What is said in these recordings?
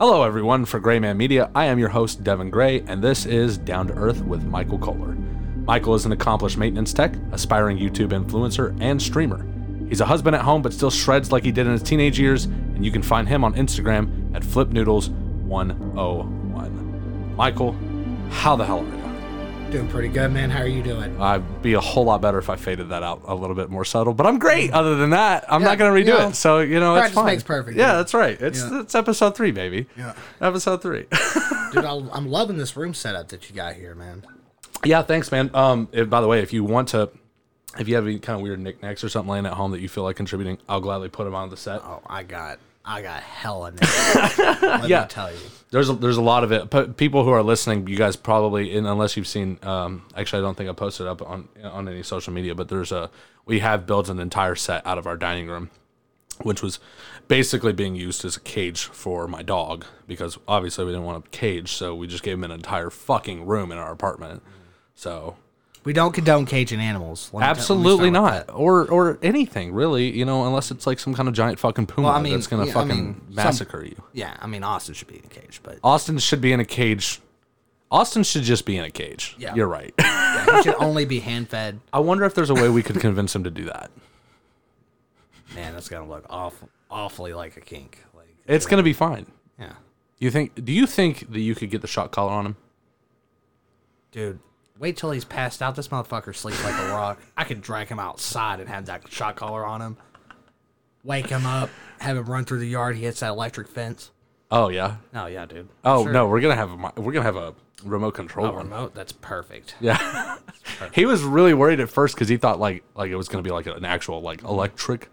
Hello, everyone, for Gray Man Media. I am your host, Devin Gray, and this is Down to Earth with Michael Kollar. Michael is an accomplished maintenance tech, aspiring YouTube influencer, and streamer. He's a husband at home, but still shreds like he did in his teenage years, and you can find him on Instagram at flipnoodles101. Michael, how the hell are you? Doing pretty good, man. How are you doing? I'd be a whole lot better if I faded that out a little bit more subtle, but I'm great. Other than that, I'm Yeah, not going to redo you know, it. So, you know, it's practice fine. makes perfect, Yeah, yeah. that's right. It's, Yeah. it's episode three, baby. Yeah. Episode three. Dude, I'll- I'm loving this room setup that you got here, man. Yeah, thanks, man. Um, if- by the way, if you want to, if you have any kind of weird knickknacks or something laying at home that you feel like contributing, I'll gladly put them on the set. Oh, I got, I got hella names. Let Yeah. me tell you. There's a, there's a lot of it. But people who are listening, you guys probably, and unless you've seen, um, actually, I don't think I posted up on on any social media, but there's a we have built an entire set out of our dining room, which was basically being used as a cage for my dog because obviously we didn't want a cage, so we just gave him an entire fucking room in our apartment. So We don't condone caging animals. Let me let me Absolutely start with not, or or anything really. You know, unless it's like some kind of giant fucking puma Well, I mean, that's gonna yeah, I fucking mean, some- massacre you. that. Yeah, I mean Austin should be in a cage, but Austin should be in a cage. Austin should just be in a cage. Yeah. You're right. yeah, he should only be hand fed. I wonder if there's a way we could convince him to do that. Man, that's gonna look awful, awfully like a kink. Like, It's gonna be fine. yeah, You think? Do you think that you could get the shot collar on him? dude. Wait till he's passed out. This motherfucker sleeps like a rock. I could drag him outside and have that shot collar on him. Wake him up, have him run through the yard. He hits that electric fence. Oh yeah. Oh yeah, dude. Oh Sure. no, we're gonna have a we're gonna have a remote control A one. remote. That's perfect. Yeah. he was really worried at first because he thought like like it was gonna be like an actual like electric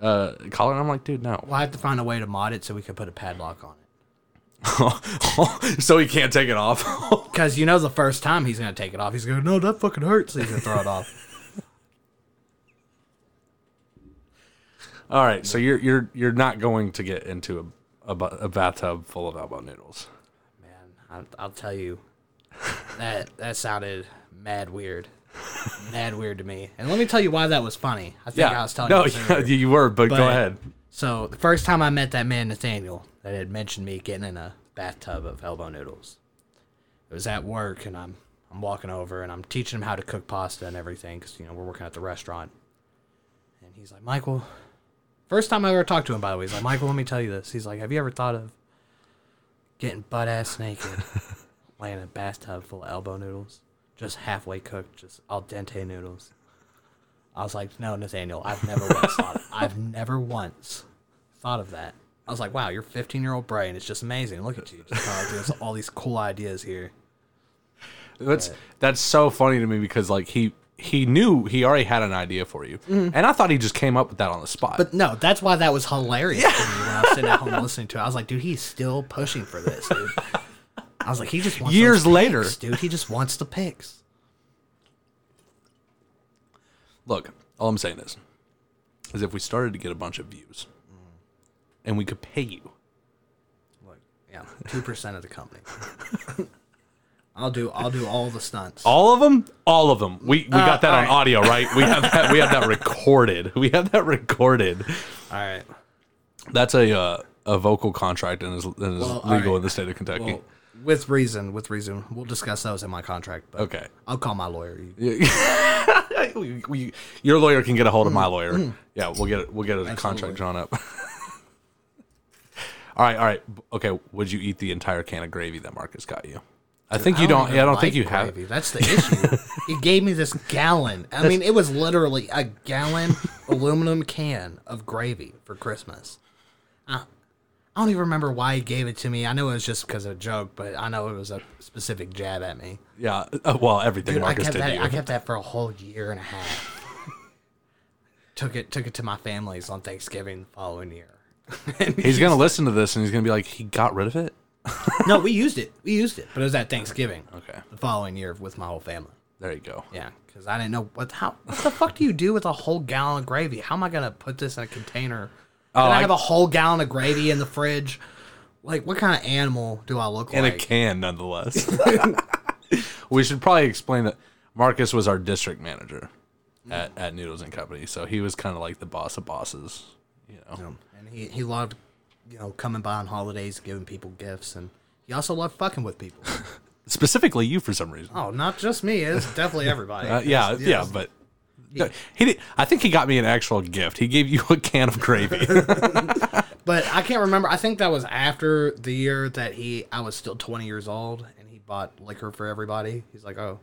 uh collar. And I'm like, dude, no. We'll have to find a way to mod it so we can put a padlock on it. so he can't take it off. Because you know, the first time he's gonna take it off, he's gonna no, that fucking hurts. So he's gonna throw it off. All right, so you're you're you're not going to get into a, a, a bathtub full of elbow noodles. Man, I, I'll tell you, that that sounded mad weird, mad weird to me. And let me tell you why that was funny. I think I was telling no, you. this yeah, you were, but, go ahead. So the first time I met that man Nathaniel that had mentioned me getting in a bathtub of elbow noodles, it was at work, and I'm I'm walking over and I'm teaching him how to cook pasta and everything because you know we're working at the restaurant. And he's like, Michael, first time I ever talked to him, by the way, he's like, Michael, let me tell you this. He's like, Have you ever thought of getting butt ass naked, laying in a bathtub full of elbow noodles, just halfway cooked, just al dente noodles? I was like, no, Nathaniel, I've never once thought. I've never once thought of that. I was like, wow, your 15 year old brain is just amazing. Look at you, just kind of doing all these cool ideas here. That's that's so funny to me because like he he knew he already had an idea for you, mm-hmm. and I thought he just came up with that on the spot. But no, that's why that was hilarious to me when I was sitting at home listening to it. I was like, dude, he's still pushing for this, dude. I was like, he just wants Years later. dude. He just wants the pics. Look, all I'm saying is, is if we started to get a bunch of views, and we could pay you, Look, yeah, two percent of the company. I'll do. I'll do all the stunts. all of them, all of them. We we got that on right. audio, right? We have that. We have that recorded. We have that recorded. all right. That's a uh, a vocal contract and is, and is Well, legal right. in the state of Kentucky. Well, with reason, with reason, we'll discuss those in my contract. But okay. I'll call my lawyer. We- we- your lawyer can get a hold of my lawyer. Yeah, we'll get it. We'll get a contract drawn up. All right, all right. Okay, would you eat the entire can of gravy that Marcus got you? I think you don't. yeah, I don't think like you have. That's the issue. he gave me this gallon. I mean, it was literally a gallon aluminum can of gravy for Christmas. I, I don't even remember why he gave it to me. I know it was just because of a joke, but I know it was a specific jab at me. Yeah. uh, well, everything Dude, I Marcus kept did. that. you. I kept that for a whole year and a half. took it. Took it to my family's on Thanksgiving the following year. He's gonna listen to this and he's gonna be like, he got rid of it. no, we used it. We used it, but it was at Thanksgiving. Okay. The following year with my whole family. There you go. Yeah, because I didn't know what how what the fuck do you do with a whole gallon of gravy? How am I gonna put this in a container? Oh, Can I, I- have a whole gallon of gravy in the fridge? Like, what kind of animal do I look like? In a can, nonetheless. we should probably explain that Marcus was our district manager at, at Noodles and Company, so he was kind of like the boss of bosses. You know. And he he loved you know, coming by on holidays, giving people gifts, and he also loved fucking with people. Specifically, you for some reason. oh, not just me. It's definitely everybody. Uh, yeah, It's- yeah, it's- but no, he did, I think he got me an actual gift. He gave you a can of gravy. But I can't remember. I think that was after the year that he. I was still 20 years old, and he bought liquor for everybody. He's like, "Oh,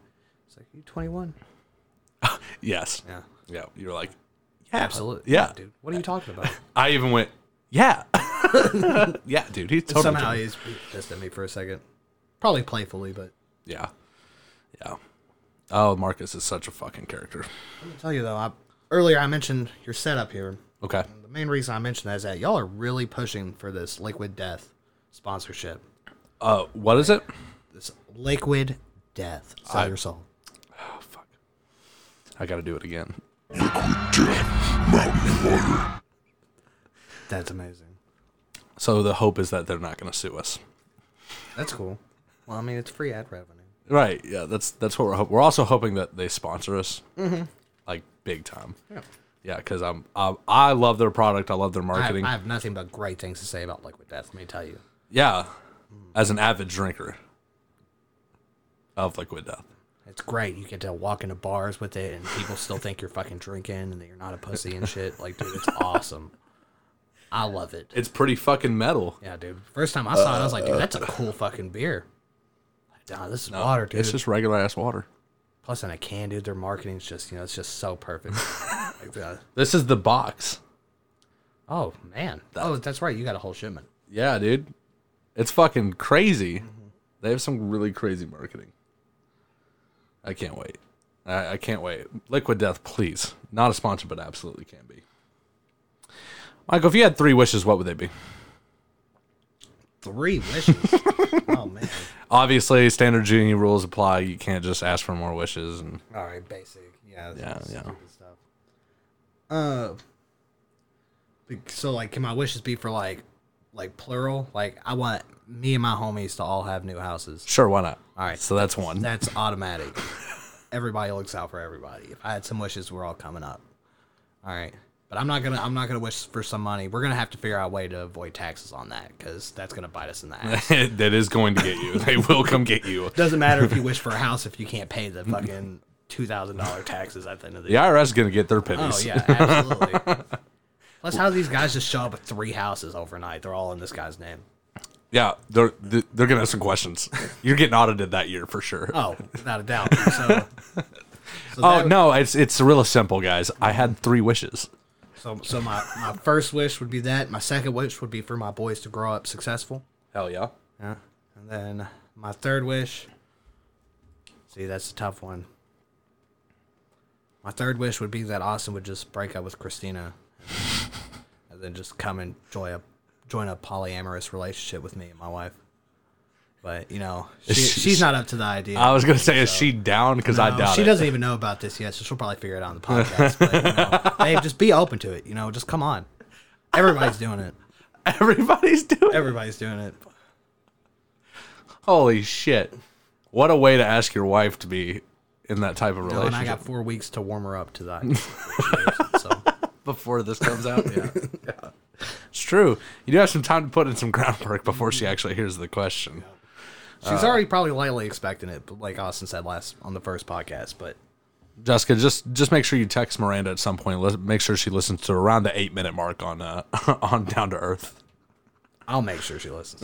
it's like you 21." yes. Yeah, Yeah. You're like, yeah, absolutely. Yeah. dude. What are you talking about? I even went, yeah, yeah, dude. He's totally Somehow kidding. he's he pissed at me for a second, probably playfully, but yeah, yeah. Oh, Marcus is such a fucking character. let me tell you though. I, earlier I mentioned your setup here. Okay. The main reason I mentioned that is that y'all are really pushing for this Liquid Death sponsorship. Uh, what is it? This Liquid Death. Sell your soul. Oh fuck. I got to do it again. That's amazing. So the hope is that they're not going to sue us. That's cool. Well, I mean, it's free ad revenue. Right. Yeah. That's that's what we're hoping. We're also hoping that they sponsor us, mm-hmm. like big time. Yeah. Yeah, because I'm I, I love their product. I love their I have, marketing. I have nothing but great things to say about Liquid Death. Let me tell you. yeah, as an avid drinker of Liquid Death. It's great. You get to walk into bars with it, and people still think you're fucking drinking, and that you're not a pussy and shit. Like, dude, it's awesome. I love it. It's pretty fucking metal. Yeah, dude. First time I saw it, I was like, dude, that's a cool fucking beer. Like, nah, this is water, dude. It's just regular ass water. Plus, in a can, dude, their marketing's just, you know, it's just so perfect. like, the, This is the box. oh man. Oh, that's right. You got a whole shipment. Yeah, dude. It's fucking crazy. They have some really crazy marketing. I can't wait. I, I can't wait. Liquid Death, please. Not a sponsor, but absolutely can be. Michael, if you had three wishes, what would they be? Three wishes. oh man. Obviously, standard genie rules apply. You can't just ask for more wishes. And All right, basic. Yeah. Yeah, yeah. Stuff. Uh. So like, can my wishes be for like, like plural? Like, I want me and my homies to all have new houses. sure, why not? All right. So that's one. That's automatic. everybody looks out for everybody. If I had some wishes, we're all coming up. All right. But I'm not gonna. I'm not gonna wish for some money. We're gonna have to figure out a way to avoid taxes on that because that's gonna bite us in the ass. that is going to get you. They will come get you. Doesn't matter if you wish for a house if you can't pay the fucking two thousand dollar taxes at the end of the The year. IRS is going to get their pennies. Oh yeah, absolutely. Plus, how do these guys just show up at three houses overnight? They're all in this guy's name. Yeah, they're they're going to have some questions. You're getting audited that year for sure. Oh, without a doubt. So, so Oh that- no, it's it's real simple, guys. I had three wishes. So, so my, my first wish would be that. My second wish would be for my boys to grow up successful. Hell yeah. Yeah. And then my third wish. See, that's a tough one. My third wish would be that Austin would just break up with Christina, and just come and join a join a polyamorous relationship with me and my wife. But you know, she, she's not up to the idea. I was gonna say, is she down? Because I No, doubt she it. doesn't even know about this yet, so she'll probably figure it out on the podcast. But, you know, hey, just be open to it. You know, just come on. Everybody's doing it. Everybody's doing. it. Everybody's doing it. Holy shit! What a way to ask your wife to be in that type of relationship and I got four weeks to warm her up to that. so before this comes out. Yeah. yeah, it's true. You do have some time to put in some groundwork before she actually hears the question. she's already probably lightly expecting it, but like Austin said last on the first podcast. But Jessica, just just make sure you text Miranda at some point. Let, make sure she listens to around the eight minute mark on uh, on Down to Earth. I'll make sure she listens.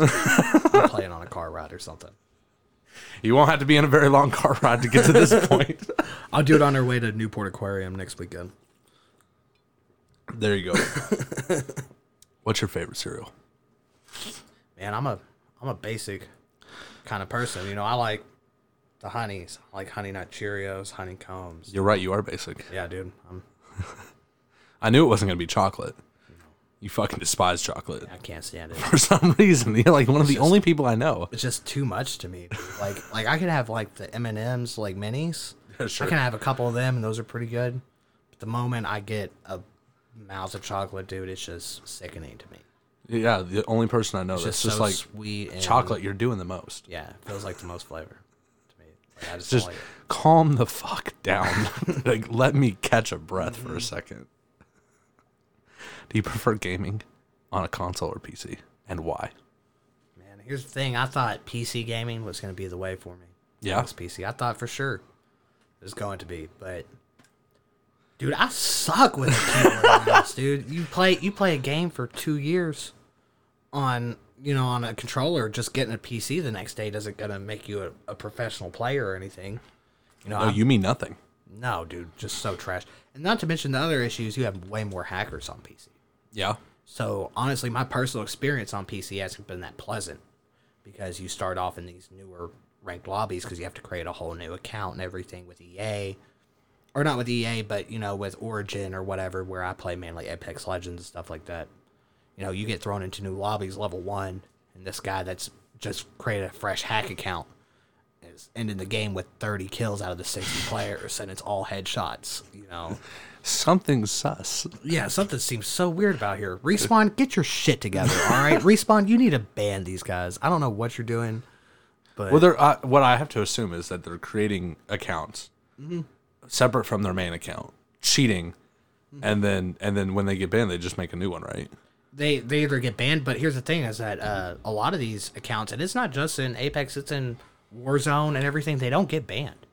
I'm playing on a car ride or something. You won't have to be in a very long car ride to get to this point. I'll do it on our way to Newport Aquarium next weekend. There you go. What's your favorite cereal? Man, I'm a I'm a basic kind of person. You know, I like the honeys. I like honey nut Cheerios, honeycombs. You're right. You are basic. Yeah, dude. I'm, I knew it wasn't gonna be chocolate. You fucking despise chocolate I can't stand it. for some reason. You're like one of the only people I know. It's just too much to me. dude. Like like I could have like the M and M's like minis. Yeah, sure. I can have a couple of them, and those are pretty good. But the moment I get a mouth of chocolate, dude, it's just sickening to me. Yeah, the only person I know It's that's just, so like sweet chocolate. You're doing the most. Yeah, it feels like the most flavor to me. Like, I just, Just like calm the fuck down. like, let me catch a breath for a mm-hmm. second. Do you prefer gaming? on a console or PC, and why? Man, here's the thing. I thought PC gaming was going to be the way for me. Yeah. PC. I thought for sure it was going to be, but dude, I suck with a keyboard mouse, dude. You play you play a game for two years on you know on a controller. Just getting a PC the next day doesn't gonna make you a, a professional player or anything. You know, oh, No, I'm- you mean nothing. no, dude, just so trash. And not to mention the other issues, you have way more hackers on PC. Yeah. So honestly, my personal experience on PC hasn't been that pleasant because you start off in these newer ranked lobbies because you have to create a whole new account and everything with EA, or not with EA, but you know with Origin or whatever, where I play mainly Apex Legends and stuff like that. You know, you get thrown into new lobbies level one, and this guy that's just created a fresh hack account is ending the game with 30 kills out of the 60 players, and it's all headshots. You know. Something sus. Yeah, something seems so weird about here. Respawn, get your shit together, all right? Respawn, you need to ban these guys. I don't know what you're doing, but Well, they're, uh, what I have to assume is that they're creating accounts separate from their main account, cheating, and then and then when they get banned, they just make a new one, right? they they either get banned. But here's the thing: is that uh, a lot of these accounts, and it's not just in Apex, it's in Warzone and everything. They don't get banned.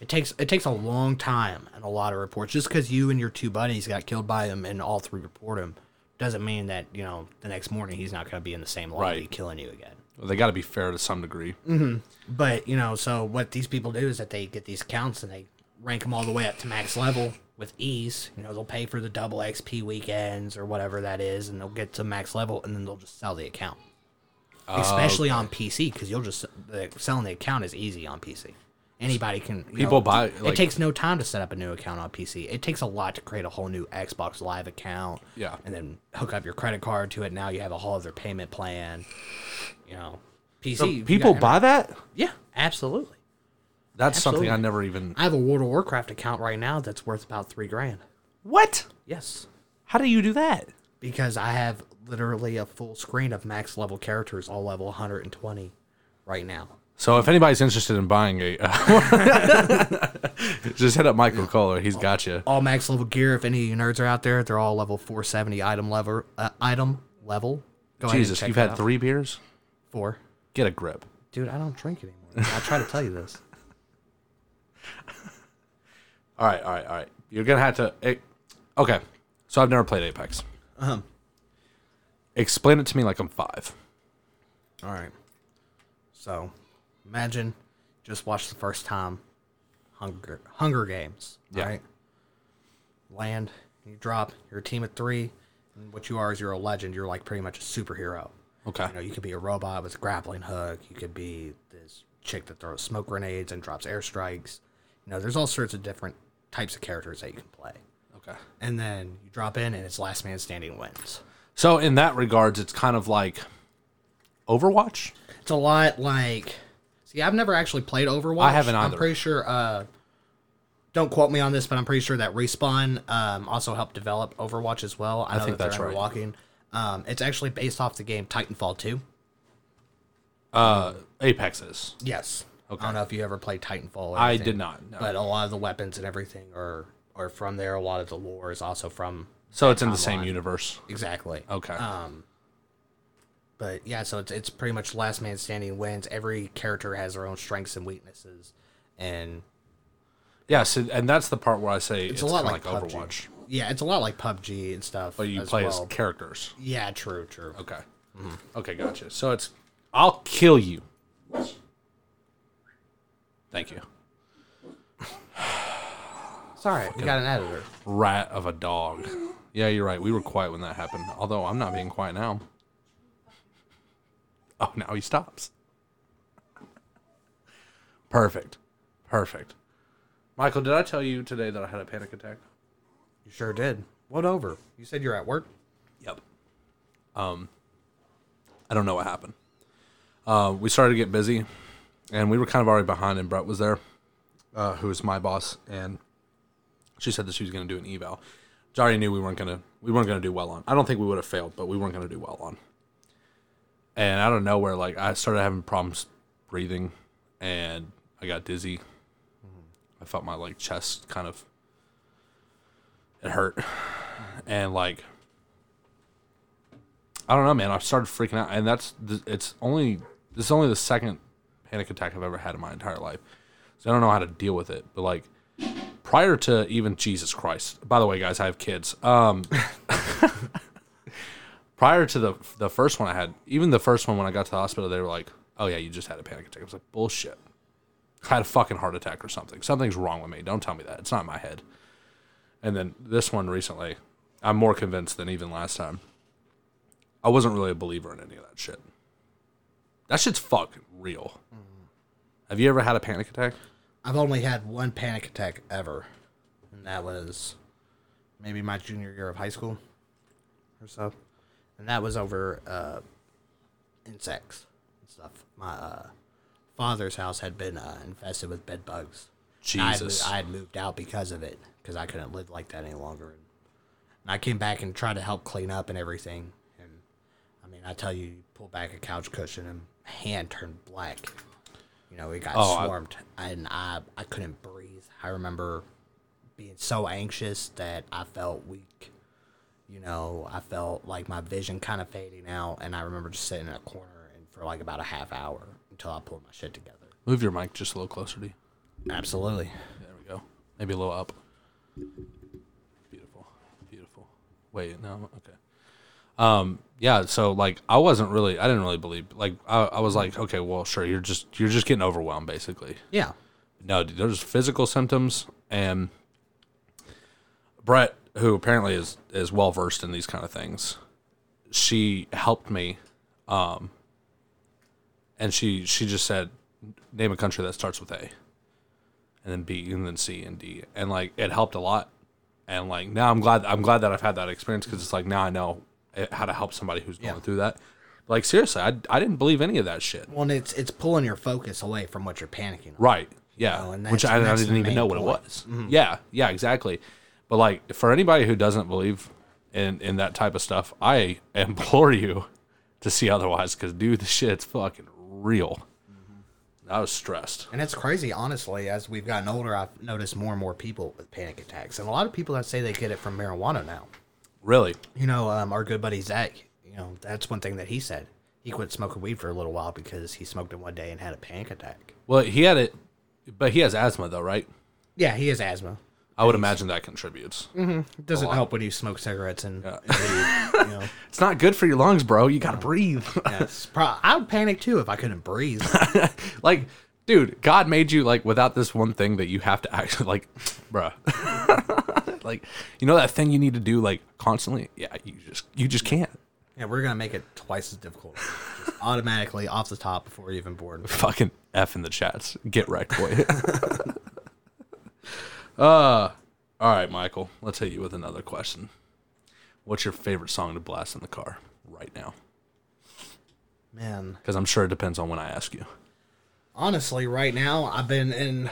It takes it takes a long time and a lot of reports. Just because you and your two buddies got killed by them and all three report him, doesn't mean that you know the next morning he's not going to be in the same lobby Right. killing you again. Well, they got to be fair to some degree. But you know, so what these people do is that they get these accounts and they rank them all the way up to max level with ease. You know, they'll pay for the double XP weekends or whatever that is, and they'll get to max level, and then they'll just sell the account. Oh, Especially on PC, because you'll just the, selling the account is easy on PC. Anybody can. People know, buy, it like- takes no time to set up a new account on PC. It takes a lot to create a whole new Xbox Live account. Yeah. And then hook up your credit card to it. Now you have a whole other payment plan. You know, PC. So people buy that? Yeah, absolutely. That's something I never even. I have a World of Warcraft account right now that's worth about three grand. What? Yes, How do you do that? because I have literally a full screen of max level characters, all level 120, right now. So if anybody's interested in buying a, uh, just hit up Michael Kollar. He's got you. All max level gear. If any of you nerds are out there, they're all level 470 item level. Uh, item level. Go ahead and Jesus, check you've had out. three beers. four. Get a grip. Dude, I don't drink anymore. I try to tell you this. All right, all right, all right. You're gonna have to. eh, okay, so I've never played Apex. Uh-huh. Explain it to me like I'm five. All right. So, imagine just watch the first time Hunger Hunger Games. Yeah. Right. Land, you drop. You're a team of three. And what you are is you're a legend. You're like pretty much a superhero. Okay. You know, you could be a robot with a grappling hook. You could be this chick that throws smoke grenades and drops airstrikes. You know, there's all sorts of different types of characters that you can play. Okay. And then you drop in, and it's last man standing wins. So in that regards, it's kind of like Overwatch. It's a lot like. See, I've never actually played Overwatch. I haven't I'm either. pretty sure. Uh, don't quote me on this, but I'm pretty sure that Respawn um, also helped develop Overwatch as well. I, know think that that's right. Walking. Um, it's actually based off the game Titanfall 2. Uh, Apex is. Yes. Okay. I don't know if you ever played Titanfall. I anything, did not. No. But a lot of the weapons and everything are are from there. A lot of the lore is also from. so it's in the same universe. Exactly. Okay. Um, but yeah, so it's it's pretty much last man standing wins. Every character has their own strengths and weaknesses, and yes, and- and that's the part where I say it's, it's, a lot like, like, Overwatch, Yeah, it's a lot like PUBG and stuff. but you as play well. as characters. Yeah, true, true. Okay. Okay, gotcha. So it's I'll kill you. Thank you. Sorry, we got an editor. Rat of a dog. Yeah, you're right. We were quiet when that happened. Although I'm not being quiet now. Oh, now he stops. Perfect. Perfect. Michael, did I tell you today that I had a panic attack? You sure did. What over? You said you're at work. Yep. Um, I don't know what happened. Uh, we started to get busy, and we were kind of already behind, and Brett was there, uh, who was my boss, and she said that she was going to do an eval. Which I already knew we weren't going to we weren't to do well on. I don't think we would have failed, but we weren't going to do well on. And out of nowhere, like I started having problems breathing, and I got dizzy. I felt my like chest kind of it hurt, and like I don't know, man. I started freaking out, and that's it's only this is only the second panic attack I've ever had in my entire life. So I don't know how to deal with it. But like prior to even Jesus Christ. By the way, guys, I have kids. Um, prior to the the first one I had, even the first one when I got to the hospital, they were like, "Oh yeah, you just had a panic attack." I was like, "Bullshit." I had a fucking heart attack or something. Something's wrong with me. Don't tell me that. It's not in my head. And then this one recently, I'm more convinced than even last time. I wasn't really a believer in any of that shit. That shit's fucking real. Have you ever had a panic attack? I've only had one panic attack ever, and that was maybe my junior year of high school or so, and that was over uh, insects and stuff. My uh, father's house had been uh, infested with bed bugs. And I had, Jesus. I had moved out because of it because I couldn't live like that any longer. And, I came back and tried to help clean up and everything. And I mean, I tell you, you pull back a couch cushion and hand turned black. You know, it got Oh, I- swarmed, and I I couldn't breathe. I remember being so anxious that I felt weak. You know, I felt like my vision kind of fading out, and I remember just sitting in a corner and for like about a half hour until I pulled my shit together. Move your mic just a little closer to you. Absolutely. There we go. Maybe a little up. Beautiful. Beautiful. Wait, no, okay. Um, yeah, so like I wasn't really I didn't really believe like I, I was like, okay, well sure, you're just you're just getting overwhelmed basically. Yeah. No, dude, there's physical symptoms and Brett, who apparently is is well versed in these kind of things, she helped me, um, and she she just said, name a country that starts with A, and then B, and then C and D, and like it helped a lot, and like now I'm glad I'm glad that I've had that experience because it's like now I know how to help somebody who's going Yeah. through that. Like seriously, I I didn't believe any of that shit. Well, and it's it's pulling your focus away from what you're panicking. on. Right. Yeah. know, and Which I, I didn't even know what it was. Mm-hmm. Yeah. Yeah. Exactly. But like for anybody who doesn't believe in in that type of stuff, I implore you to see otherwise. Because dude, the shit's fucking real. Mm-hmm. I was stressed. And it's crazy, honestly. As we've gotten older, I've noticed more and more people with panic attacks, and a lot of people that say they get it from marijuana now. Really. You know, um, our good buddy Zach. You know, that's one thing that he said. He quit smoking weed for a little while because he smoked it one day and had a panic attack. Well, he had it, but he has asthma though, right? Yeah, he has asthma. I would imagine that contributes. It doesn't help when you smoke cigarettes and, and weed. You know, It's not good for your lungs, bro. You gotta breathe. yeah, pro- I would panic too if I couldn't breathe. like, dude, God made you like without this one thing that you have to actually like, bruh. like, you know that thing you need to do like constantly? Yeah, you just you just can't. Yeah, we're gonna make it twice as difficult, just automatically off the top before you're even born. Fucking F in the chats. Get wrecked, boy. uh all right, Michael. Let's hit you with another question. What's your favorite song to blast in the car right now? Man, Because I'm sure it depends on when I ask you. Honestly, right now I've been in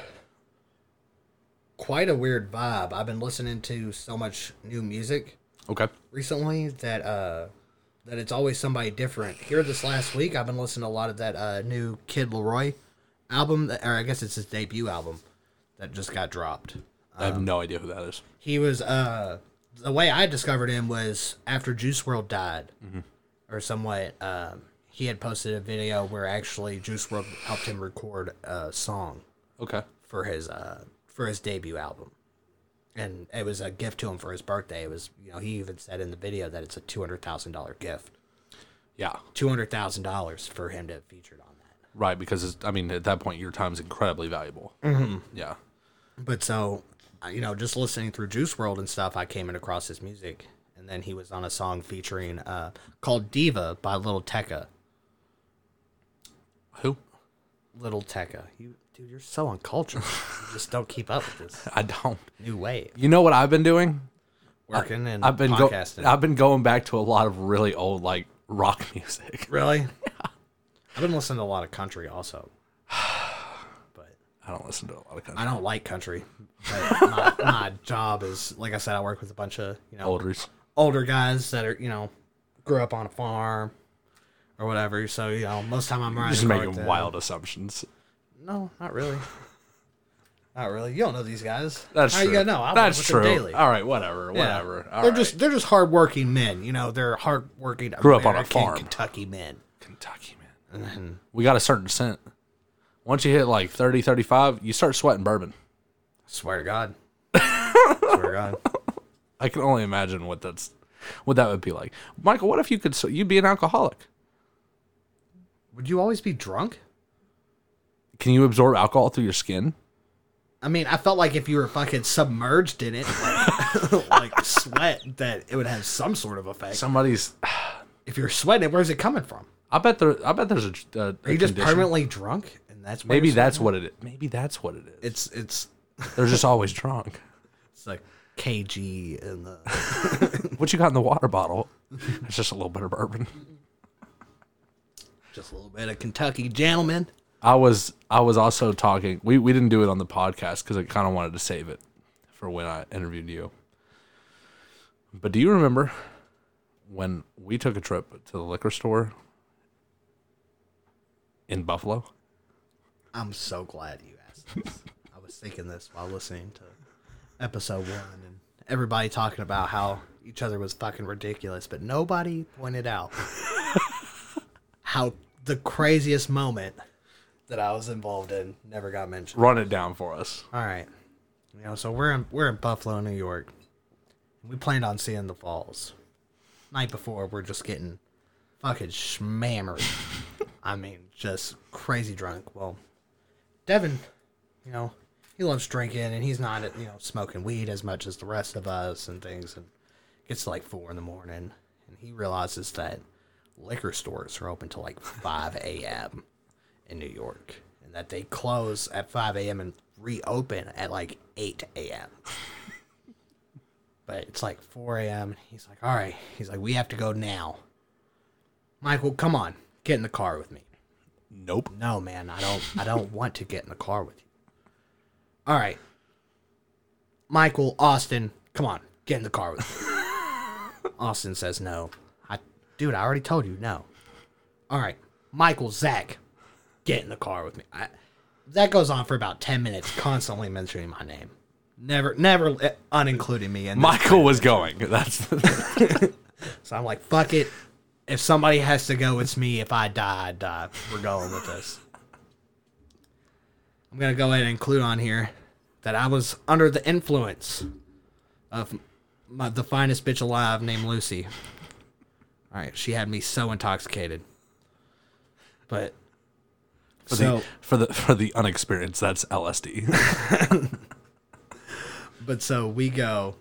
quite a weird vibe. I've been listening to so much new music Okay. recently that uh that it's always somebody different. Here this last week, I've been listening to a lot of that uh, new Kid LAROI album, that, or I guess it's his debut album that just got dropped. I have no idea who that is. He was uh the way I discovered him was after Juice WRLD died, or somewhat. Um, he had posted a video where actually Juice WRLD helped him record a song Okay. for his uh for his debut album, and it was a gift to him for his birthday. It was you know he even said in the video that it's a two hundred thousand dollar gift, Yeah. two hundred thousand dollars for him to have featured on that. Right, because it's, I mean, at that point, your time's incredibly valuable. Mm-hmm. Yeah. But so, uh, you know, just listening through Juice WRLD and stuff, I came across his music, and then he was on a song featuring uh, called "Diva" by Little Tecca. Who? Little Tecca, you dude, you're so uncultured. you just don't keep up with this I don't. new wave. You know what I've been doing? Working and I've been go- I've been going back to a lot of really old like rock music. really? yeah. I've been listening to a lot of country also, but I don't listen to a lot of country. I don't like country. But my, my job is, like I said, I work with a bunch of you know Olders. older guys that are you know grew up on a farm or whatever. So you know, most of the time I'm riding. Just making with wild assumptions. No, not really. Not really. You don't know these guys. That's How true. you know? I That's true. daily. All right, whatever, whatever. They're right. just they're just hardworking men. You know, they're hardworking. Grew up on a farm. Kentucky men. Kentucky, man. We got a certain scent. Once you hit like 30, 35, you start sweating bourbon. Swear to God. Swear to God. I can only imagine what that's what that would be like. Michael, what if you could you'd be an alcoholic? Would you always be drunk? Can you absorb alcohol through your skin? I mean, I felt like if you were fucking submerged in it, like, like sweat, that it would have some sort of effect. Somebody's If you're sweating it, where's it coming from? I bet there I bet there's a, a, a Are you just condition. permanently drunk? And that's Maybe that's what it is. Maybe that's what it is. it's. It's They're just always drunk. it's like kg and the. What you got in the water bottle? It's just a little bit of bourbon. Just a little bit of Kentucky gentleman. I was I was also talking. We we didn't do it on the podcast because I kind of wanted to save it for when I interviewed you. But do you remember when we took a trip to the liquor store in Buffalo? I'm so glad you asked this. I was thinking this while listening to episode one and everybody talking about how each other was fucking ridiculous, but nobody pointed out how the craziest moment that I was involved in never got mentioned. Run it down for us. All right. You know, so we're in we're in Buffalo, New York. We planned on seeing the falls. Night before, we're just getting fucking schmammered. I mean, just crazy drunk. Well, Devin, you know, he loves drinking and he's not, you know, smoking weed as much as the rest of us and things. And gets to like four in the morning, and he realizes that liquor stores are open till like five a.m. in New York, and that they close at five a.m. and reopen at like eight a.m. but it's like four a.m. He's like, "All right," he's like, "We have to go now." Michael, come on, get in the car with me. Nope. No, man, I don't. I don't want to get in the car with you. All right, Michael, Austin, come on, get in the car with me. Austin says no. Dude, I already told you no. All right, Michael, Zach, get in the car with me. I, that goes on for about ten minutes, constantly mentioning my name. Never, never uh, unincluding me. In. Michael was going. That's So I'm like, fuck it. If somebody has to go, it's me. If I die, I die. We're going with this. I'm gonna go ahead and include on here that I was under the influence of my, the finest bitch alive named Lucy. All right, she had me so intoxicated. But for so, the for the for the unexperienced. That's LSD. but so we go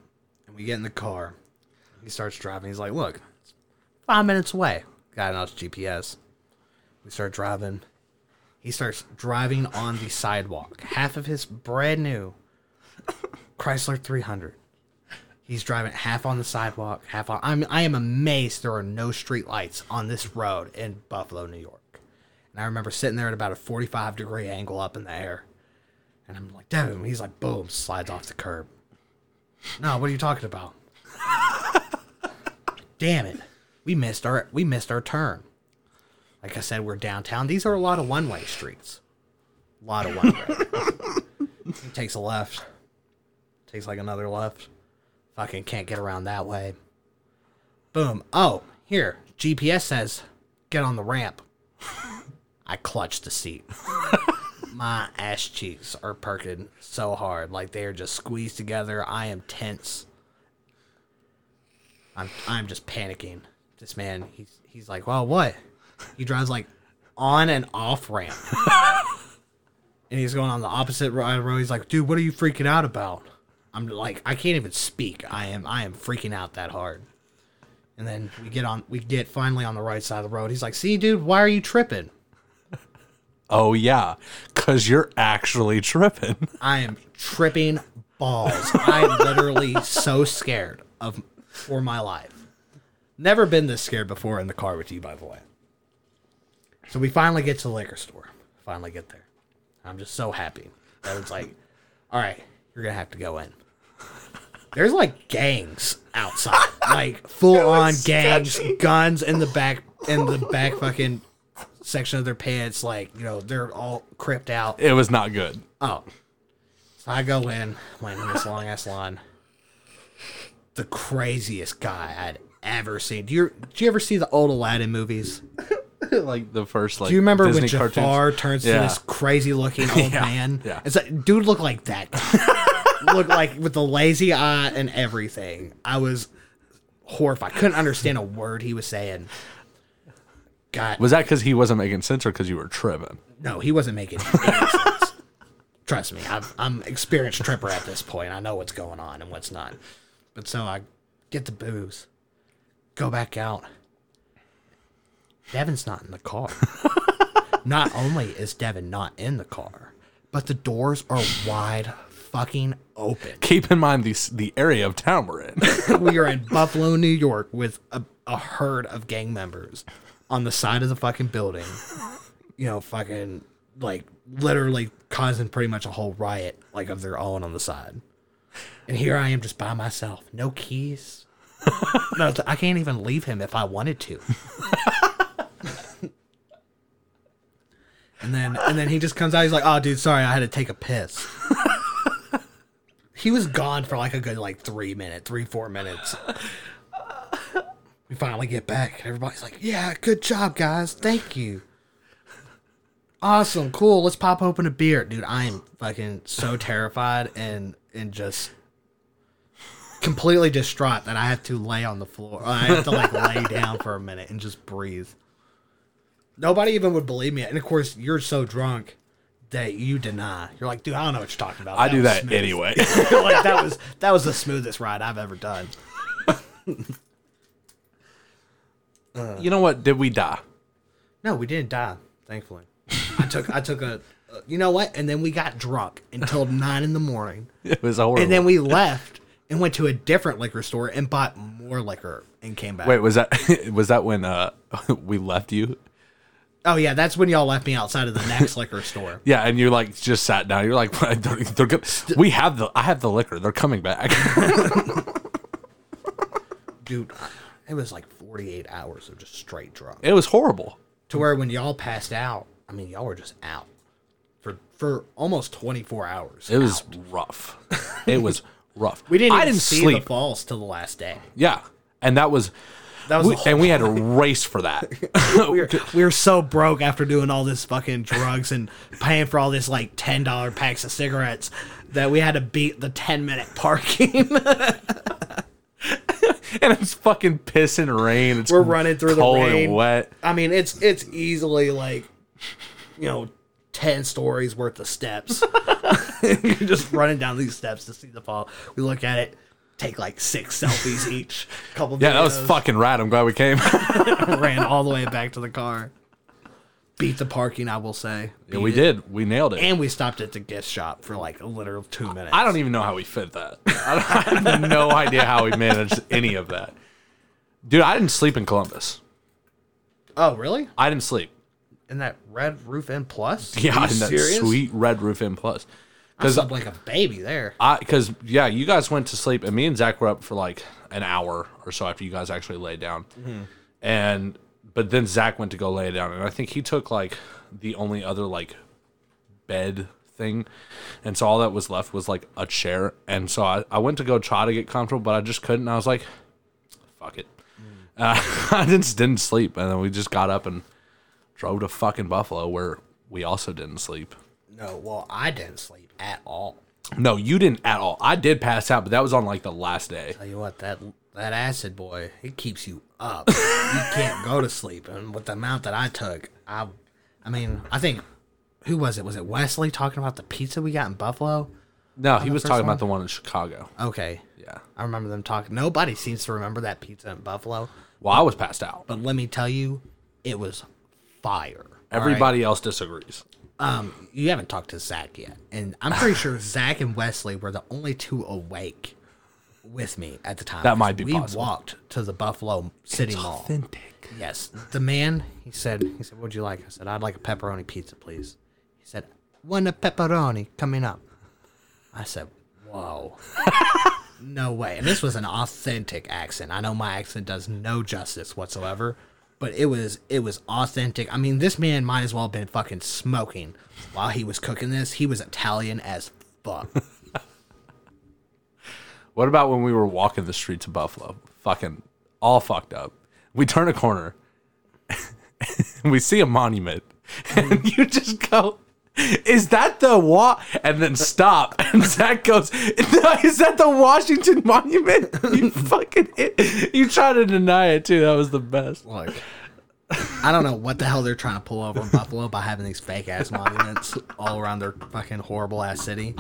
and we get in the car. He starts driving. He's like, "Look, it's five minutes away." Got an out GPS. We start driving. He starts driving on the sidewalk. Half of his brand new Chrysler 300. He's driving half on the sidewalk, half on. I'm I am amazed there are no street lights on this road in Buffalo, New York. And I remember sitting there at about a 45 degree angle up in the air. And I'm like, Devin, he's like, boom, slides off the curb. No, what are you talking about? Damn it. We missed our we missed our turn. Like I said, we're downtown. These are a lot of one way streets. A lot of one way. he takes a left. Takes like another left. Fucking can't get around that way. Boom. Oh, here. GPS says get on the ramp. I clutch the seat. My ass cheeks are perking so hard, like they are just squeezed together. I am tense. I'm I'm just panicking. This man, he's he's like, well, what? He drives like on and off ramp, and he's going on the opposite ro- road. He's like, dude, what are you freaking out about? I'm like, I can't even speak. I am I am freaking out that hard. And then we get on, we get finally on the right side of the road. He's like, see, dude, why are you tripping? oh yeah, cause you're actually tripping. I am tripping balls. I'm literally so scared of for my life. Never been this scared before in the car with you, by the way. So we finally get to the liquor store. Finally get there. I'm just so happy. That it's like, all right, you're gonna have to go in. There's like gangs outside, like full on gangs, guns in the back, in the back fucking section of their pants. Like you know, they're all cripped out. It was not good. Oh. So I go in, went in this long ass line. The craziest guy I'd ever seen. Do you do you ever see the old Aladdin movies? like the first like Do you remember Disney when Jafar cartoons. turns Yeah. to this crazy looking old Yeah, man? yeah. It's like dude looked like that looked like with the lazy eye and everything. I was horrified. Couldn't understand a word he was saying. God, Was that because he wasn't making sense or because you were tripping? no, he wasn't making any sense. Trust me, I've, I'm experienced tripper at this point. I know what's going on and what's not. But so I get the booze, go back out. Devin's not in the car. not only is Devin not in the car, but the doors are wide fucking open. Keep in mind the the area of town we're in. we are in Buffalo, New York, with a, a herd of gang members on the side of the fucking building. You know, fucking like literally causing pretty much a whole riot, like of their own on the side. And here I am just by myself, no keys. no, I can't even leave him if I wanted to. and then and then he just comes out. He's like, "Oh, dude, sorry, I had to take a piss." He was gone for like a good like three minutes, three four minutes. We finally get back, and everybody's like, "Yeah, good job, guys. Thank you. Awesome, cool. Let's pop open a beer, dude. I am fucking so terrified and and just completely distraught that I have to lay on the floor. I have to like lay down for a minute and just breathe. Nobody even would believe me, and of course, you're so drunk that you deny. You're like, dude, I don't know what you're talking about. I do that smooth." anyway. like that was that was the smoothest ride I've ever done. you know what? Did we die? No, we didn't die, thankfully. I took I took a, uh, you know what, and then we got drunk until nine in the morning, It was horrible. and then we left and went to a different liquor store and bought more liquor and came back. Wait, was that was that when uh we left you? Oh yeah, that's when y'all left me outside of the next liquor store. Yeah, and you like just sat down. You're like, they're, they're good. We have the I have the liquor. They're coming back. Dude, it was like 48 hours of just straight drunk. it was horrible. To where when y'all passed out, I mean, y'all were just out for for almost 24 hours. It was out. rough. It was rough. We didn't. I didn't see sleep. the falls till the last day. Yeah, and that was. That was we- and we had to race for that. we were, we were so broke after doing all this fucking drugs and paying for all this like ten dollar packs of cigarettes that we had to beat the ten minute parking. and it's fucking pissing rain. It's We're running through the rain. wet. I mean, it's it's easily like you know ten stories worth of steps. You're just running down these steps to see the fall. We look at it, take like six selfies each. Couple Yeah, that was fucking rad. I'm glad we came. ran all the way back to the car. Beat the parking, I will say. Yeah, we it. did. We nailed it. And we stopped at the gift shop for like a literal two minutes. I don't even know how we fit that. I, don't, I have no idea how we managed any of that. Dude, I didn't sleep in Columbus. Oh, really? I didn't sleep. In that Red Roof Inn plus? Yeah, Are you in that sweet Red Roof Inn plus. I Because slept like a baby there. I, because yeah, you guys went to sleep, and me and Zach were up for like an hour or so after you guys actually laid down, and but then Zach went to go lay down, and I think he took like the only other like bed thing, and so all that was left was like a chair, and so I, I went to go try to get comfortable, but I just couldn't. I was like, fuck it, uh, I just didn't sleep, and then we just got up and drove to fucking Buffalo, where we also didn't sleep. No, well, I didn't sleep at all. No, you didn't at all. I did pass out, but that was on like the last day. Tell you what, that that acid boy, it keeps you up. you can't go to sleep. And with the amount that I took, I, I mean, I think, who was it? Was it Wesley talking about the pizza we got in Buffalo? No, he was talking one? about the one in Chicago. Okay, Yeah. I remember them talking. Nobody seems to remember that pizza in Buffalo, Well, I was passed out. but let me tell you, it was fire. all right? Everybody else disagrees. Um, you haven't talked to Zach yet, and I'm pretty sure Zach and Wesley were the only two awake with me at the time. That might be We possible. walked to the Buffalo City Mall. Authentic. Yes, the man. He said. He said, "What'd you like?" I said, "I'd like a pepperoni pizza, please." He said, "One a pepperoni coming up." I said, "Whoa." No way. And this was an authentic accent. I know my accent does no justice whatsoever, but it was it was authentic. I mean, this man might as well have been fucking smoking while he was cooking this. He was Italian as fuck. What about when we were walking the streets of Buffalo? Fucking all fucked up. We turn a corner and we see a monument. And mm. you just go, Is that the wa and then stop. And Zach goes, is that the Washington Monument? You fucking it. You try to deny it too. That was the best. Look, I don't know what the hell they're trying to pull over in Buffalo by having these fake ass monuments all around their fucking horrible ass city.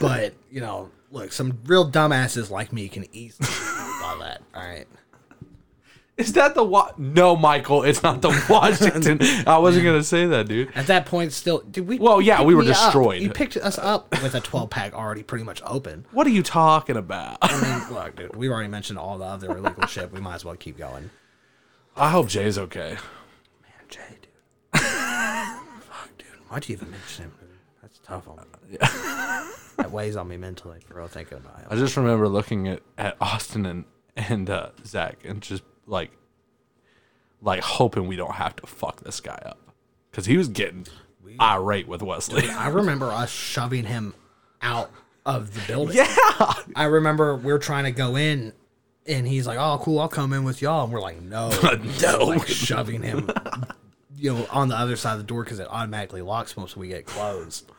But you know, look, some real dumbasses like me can easily buy that. All right. Is that the wa No, Michael, it's not the Washington. I wasn't gonna say that, dude. At that point, still, did we? Well, yeah, we were me up. destroyed. You picked us up with a 12 pack already pretty much open. What are you talking about? I mean, look, dude, we already mentioned all the other illegal shit. We might as well keep going. I hope Jay's okay. Man, Jay, dude. Fuck, dude. Why'd you even mention him? Dude? That's tough on me. that weighs on me mentally for real thinking about I just remember looking at, at Austin and and uh, Zach and just like like hoping we don't have to fuck this guy up because he was getting irate with Wesley. I remember us shoving him out of the building. yeah, I remember we are trying to go in, and he's like, "Oh, cool, I'll come in with y'all." And we're like, "No, No. like shoving him, you know, on the other side of the door because it automatically locks once we get closed."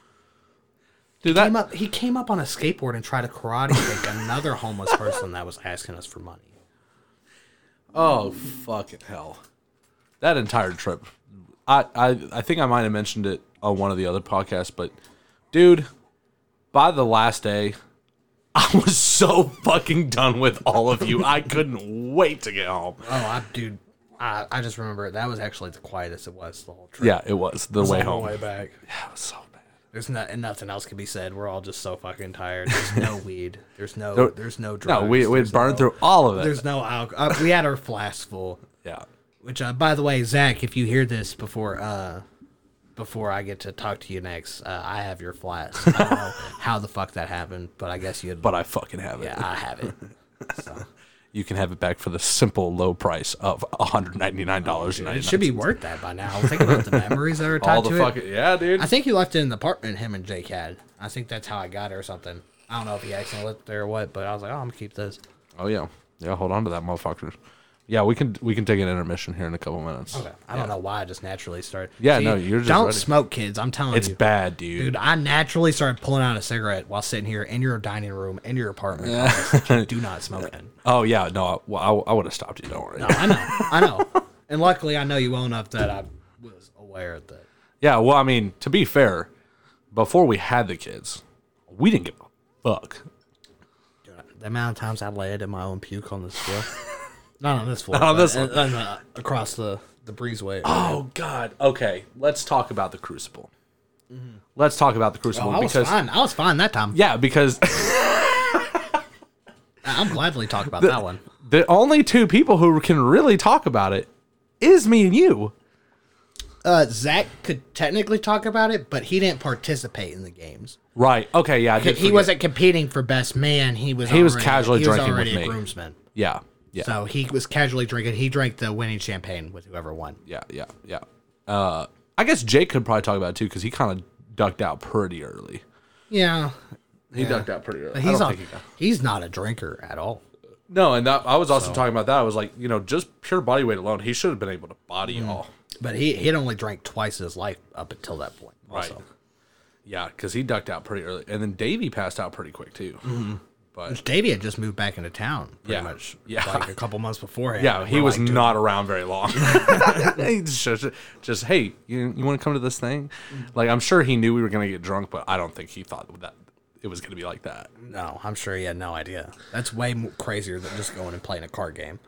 dude. Came That up, he came up on a skateboard and tried to karate kick another homeless person that was asking us for money. Oh fucking hell, that entire trip. I I I think I might have mentioned it on one of the other podcasts, but dude, by the last day. I was so fucking done with all of you. I couldn't wait to get home. Oh, I, dude, I, I just remember that was actually the quietest it was the whole trip. Yeah, it was the way home. way back. Yeah, it was so. There's not and nothing else can be said. We're all just so fucking tired. There's no weed. There's no. No- there's no drugs. No, we we there's burned no- through all of it. There's no alcohol. Uh, we had our flask full. yeah. Which, uh, by the way, Zach, if you hear this before, uh, before I get to talk to you next, uh, I have your flask. I don't know how the fuck that happened, but I guess you. But I fucking have it. yeah, I have it. So You can have it back for the simple low price of $199.99. it should be worth that by now. Think about the memories that are tied all the to it. fucking yeah, dude. I think he left it in the apartment him and Jake had. I think that's how I got it or something. I don't know if he accidentally left it there or what, but I was like, oh, I'm gonna keep this. oh yeah, yeah. Hold on to that, motherfucker. Yeah, we can we can take an intermission here in a couple minutes. Okay. I don't know why I just naturally started. Yeah, no, you're just don't ready. smoke, kids. I'm telling you. It's you, bad, dude. dude. I naturally started pulling out a cigarette while sitting here in your dining room in your apartment. complex that you do not smoke in. Oh yeah, no, I, well, I, I would have stopped you. Don't worry. No, I know, I know, and luckily I know you well enough that I was aware of that. Yeah, well, I mean, to be fair, before we had the kids, we didn't give a fuck. The amount of times I laid in my own puke on this floor. Not on this floor. Not on this in- one. in the- across the the breezeway. Oh God. Okay, let's talk about the Crucible. Let's talk about the Crucible Oh, I was because fine. I was fine that time. yeah, because I'm gladly talk about that one. the only two people who can really talk about it is me and you. Uh, Zach could technically talk about it, but he didn't participate in the games. Right. Okay. Yeah. He forget. wasn't competing for best man. He was He was casually he drinking already with a me. groomsman. Yeah. Yeah. So he was casually drinking. He drank the winning champagne with whoever won. yeah. Yeah. Yeah. Uh, I guess Jake could probably talk about it too because he kind of ducked out pretty early. Yeah, He ducked out pretty early. but I he's don't not. think he He's not a drinker at all. No, and that, I was also talking about that. I was like, you know, just pure body weight alone, he should have been able to body Mm. all. But he he'd only drank twice in his life up until that point. Also. Right. Yeah, because he ducked out pretty early, and then Davey passed out pretty quick too. But Davey had just moved back into town pretty Yeah. much. Yeah. Like a couple months beforehand. yeah, he was like, not around very long. He just, just, hey, you, you want to come to this thing? Mm-hmm. Like, I'm sure he knew we were gonna get drunk, but I don't think he thought that it was gonna be like that. No, I'm sure he had no idea. That's way more crazier than just going and playing a card game.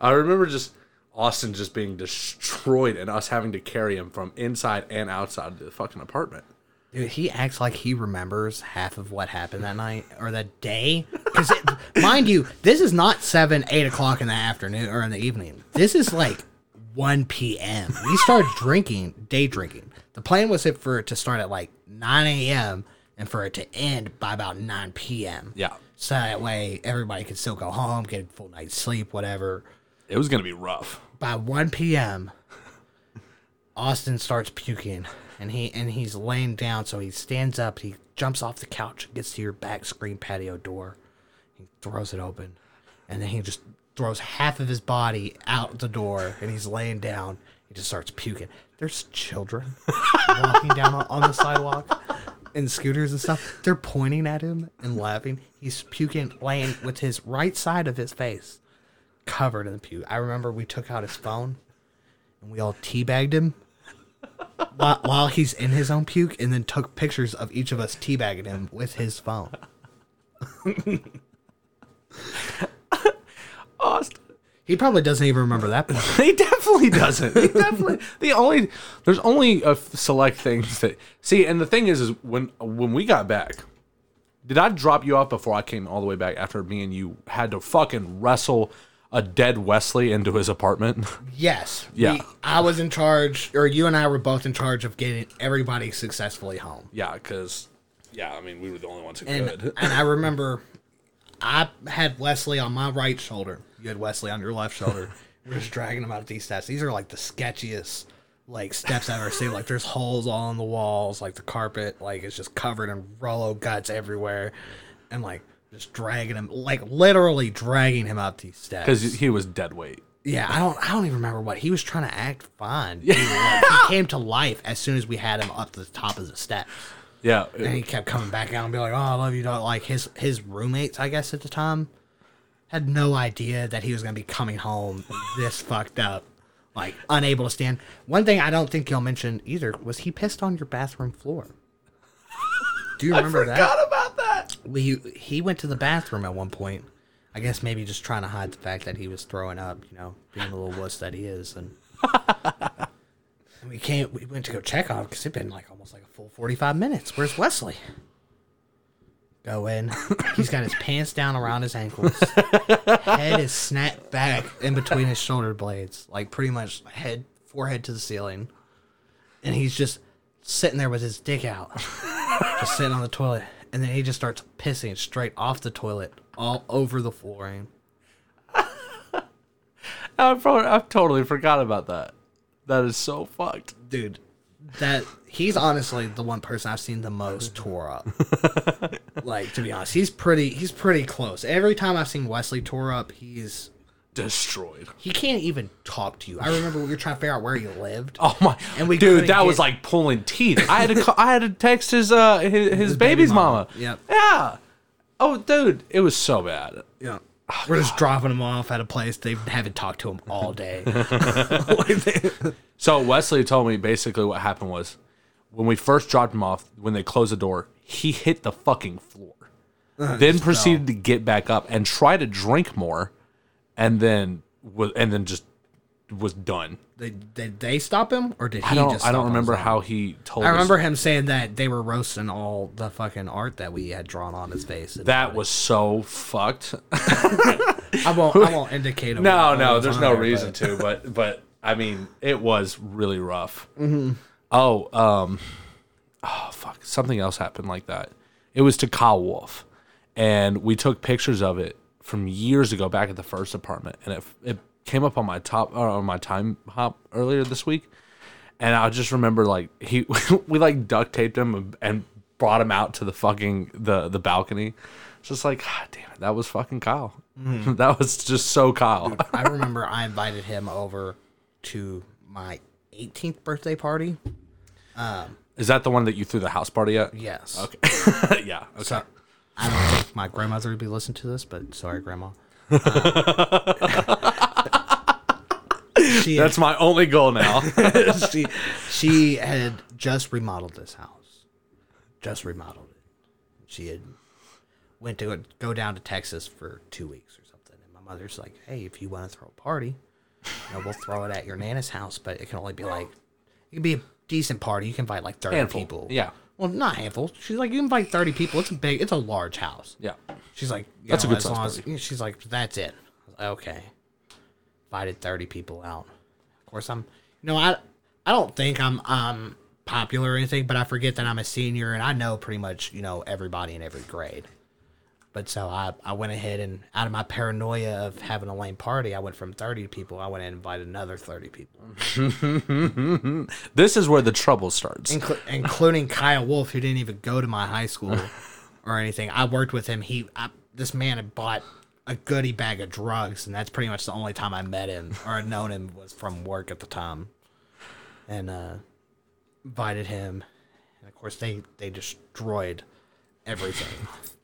I remember just Austin just being destroyed and us having to carry him from inside and outside of the fucking apartment. Dude, he acts like he remembers half of what happened that night or that day. Because, mind you, this is not 7, 8 o'clock in the afternoon or in the evening. This is like 1 p.m. We started drinking, day drinking. The plan was it for it to start at like 9 a.m. and for it to end by about 9 p.m. Yeah, So that way everybody could still go home, get a full night's sleep, whatever. it was gonna be rough. By 1 p.m., Austin starts puking, and he and he's laying down. So he stands up. He jumps off the couch, gets to your back screen patio door, he throws it open, and then he just throws half of his body out the door, and he's laying down. He just starts puking. There's children walking down on, on the sidewalk in scooters and stuff. They're pointing at him and laughing. He's puking, laying with his right side of his face covered in the puke. I remember we took out his phone and we all teabagged him while, while he's in his own puke and then took pictures of each of us teabagging him with his phone. Austin. He probably doesn't even remember that part. He definitely doesn't. He definitely. the only there's only a select things that see, and the thing is, is when when we got back, did I drop you off before I came all the way back after me and you had to fucking wrestle a dead Wesley into his apartment? Yes. Yeah. we- I was in charge, or you and I were both in charge of getting everybody successfully home. yeah, because yeah, I mean we were the only ones who And, could. and I remember I had Wesley on my right shoulder. You had Wesley on your left shoulder. We're just dragging him out these steps. These are like the sketchiest like steps I've ever seen. Like there's holes all on the walls, like the carpet, like it's just covered in Rollo guts everywhere. And like just dragging him like literally dragging him up these steps. Because he was dead weight. Yeah, I don't. I don't even remember what he was trying to act fine. He, like, he came to life as soon as we had him up to the top of the steps, Yeah, and he kept coming back out and be like, "Oh, I love you." Dog. Like his his roommates, I guess at the time, had no idea that he was gonna be coming home this fucked up, like unable to stand. One thing I don't think y'all mentioned either was he pissed on your bathroom floor. Do you remember that? forgot about that. we he went to the bathroom at one point. I guess maybe just trying to hide the fact that he was throwing up, you know, being the little wuss that he is, and, we can't. We went to go check on him because it'd been like almost like a full forty five minutes. Where's Wesley? Go in. He's got his pants down around his ankles. head is snapped back in between his shoulder blades, like pretty much head forehead to the ceiling, and he's just sitting there with his dick out just sitting on the toilet, and then he just starts pissing straight off the toilet all over the flooring. I probably, I totally forgot about that. That is so fucked. Dude, that he's honestly the one person I've seen the most tore up. like to be honest, he's pretty he's pretty close. Every time I've seen Wesley tore up, he's Destroyed. he can't even talk to you. I remember we were trying to figure out where he lived. Oh my! And we dude, that was like pulling teeth. I had to, ca- I had to text his, uh, his, his, baby baby's mama. mama. Yep. Yeah. Oh, dude, it was so bad. Yeah. We're just dropping him off at a place they haven't talked to him all day. So Wesley told me basically what happened was when we first dropped him off, when they closed the door, he hit the fucking floor. then proceeded to get back up and try to drink more, and then was and then just was done. They, did they stop him or did he I don't just I don't remember how he told. I us. remember him saying that they were roasting all the fucking art that we had drawn on his face. and that was so fucked. I won't. I won't indicate. No, no, there's no there, reason but- to, but but I mean, it was really rough. Oh, um, oh fuck, something else happened like that. It was to Kyle Wolf, and we took pictures of it from years ago, back at the first apartment, and it it came up on my top or on my time hop earlier this week, and I just remember like he we like duct taped him and- brought him out to the fucking the the balcony. It's just like, God damn it, that was fucking Kyle. Mm. that was just so Kyle. I remember I invited him over to my 18th birthday party. Um, Is that the one that you threw the house party at? Yes. Okay. yeah. Okay. So, I don't think my grandmother would be listening to this, but sorry, grandma. Uh, she, That's my only goal now. she she had just remodeled this house, just remodeled it. She had went to go- go down to Texas for two weeks or something, and my mother's like, "Hey, if you want to throw a party, you know, we'll throw it at your nana's house, but it can only be like it can be a decent party. You can invite like thirty Handful. people. Yeah. Well, not handful. She's like, you invite thirty people. It's a big. It's a large house. yeah. She's like, you That's a good as size long as- she's like, that's it. I was like, okay. Invited thirty people out. Of course, I'm. You know, I I don't think I'm um popular or anything, but I forget that I'm a senior and I know pretty much you know everybody in every grade. But so I, I went ahead and out of my paranoia of having a lame party, I went from 30 people. I went and invited another 30 people, This is where the trouble starts. Inclu- including Kyle Wolf, who didn't even go to my high school or anything. I worked with him. He, I, this man had bought a goodie bag of drugs, and that's pretty much the only time I met him or had known him was from work at the time. And uh, invited him, and of course they they destroyed everything.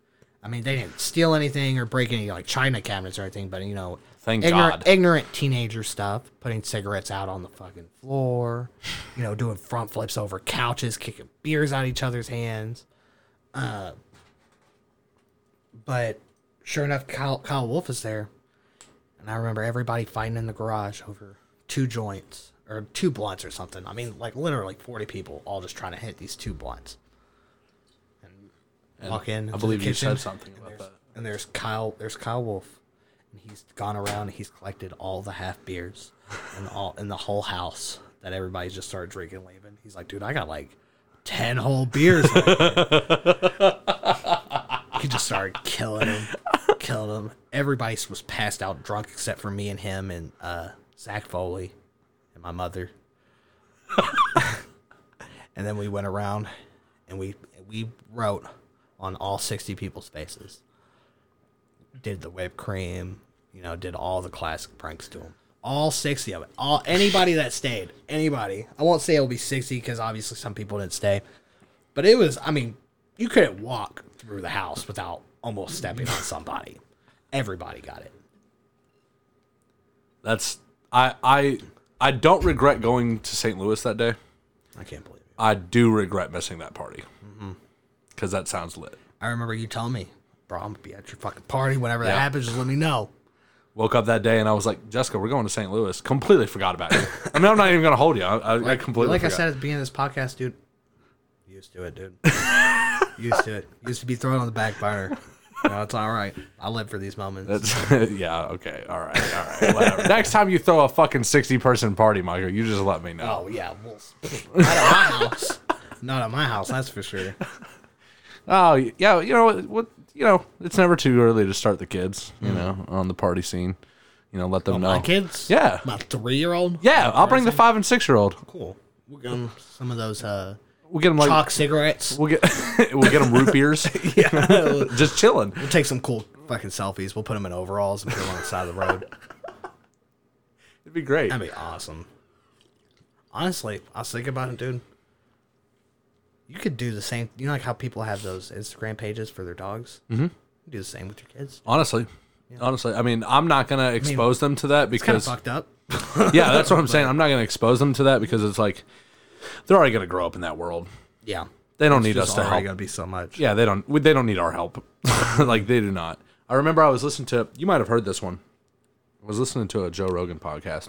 I mean, they didn't steal anything or break any like china cabinets or anything, but you know, Thank ignorant, God. ignorant teenager stuff, putting cigarettes out on the fucking floor, you know, doing front flips over couches, kicking beers out each other's hands. Uh, but sure enough, Kyle, Kyle Wolf is there, and I remember everybody fighting in the garage over two joints or two blunts or something. I mean, like literally forty people all just trying to hit these two blunts. And, walk in. I believe you said something and about that. And there's Kyle. There's Kyle Wolf, and he's gone around. and He's collected all the half beers, and all in the whole house that everybody just started drinking, leaving. He's like, dude, I got like ten whole beers. right here." he just started killing him, killing him. Everybody was passed out drunk except for me and him and uh, Zach Foley and my mother. and then we went around and we we wrote on all 60 people's faces. Did the whipped cream, you know, did all the classic pranks to them. All 60 of it. All anybody that stayed, anybody. I won't say it'll be 60 cuz obviously some people didn't stay. But it was, I mean, you couldn't walk through the house without almost stepping on somebody. Everybody got it. That's I I I don't regret going to St. Louis that day. I can't believe it. I do regret missing that party mm-hmm. Because that sounds lit. I remember you telling me, bro, I'm gonna be at your fucking party. Whenever that Yeah. happens, just let me know. Woke up that day and I was like, Jessica, we're going to St. Louis. Completely forgot about it. I mean, I'm not even gonna hold you. I, I, I completely like I forgot. said at the beginning of this podcast, dude. Used to it, dude. used to it. Used to be thrown on the back burner. No, it's all right. I live for these moments. That's, yeah. Okay. All right. All right. Whatever. Next time you throw a fucking sixty person party, Michael, you just let me know. oh yeah, well, not at my house. Not at my house, that's for sure. Oh yeah. You know what? You know, it's never too early to start the kids. You know, on the party scene. You know, let them know. My kids. Yeah. My three-year-old. Yeah. I'll bring the five and six year old. Cool. We'll get 'em some of those uh, We'll get them like chalk cigarettes. we'll get we'll get them root beers. yeah. Just chilling. We'll just chilling. take some cool fucking selfies. We'll put them in overalls and put them on the side of the road. It'd be great. That'd be awesome. Honestly, I was thinking about it, dude. You could do the same. You know, like how people have those Instagram pages for their dogs. Mm-hmm. Do the same with your kids. Honestly. Honestly, I mean, I'm not gonna expose them to that because fucked up. yeah, that's what I'm saying. I'm not gonna expose them to that because it's like they're already gonna grow up in that world. Yeah, They don't need Just us to help. Gotta be so much. Yeah, they don't. They don't need our help. like they do not. I remember I was listening to. You might have heard this one. I was listening to a Joe Rogan podcast,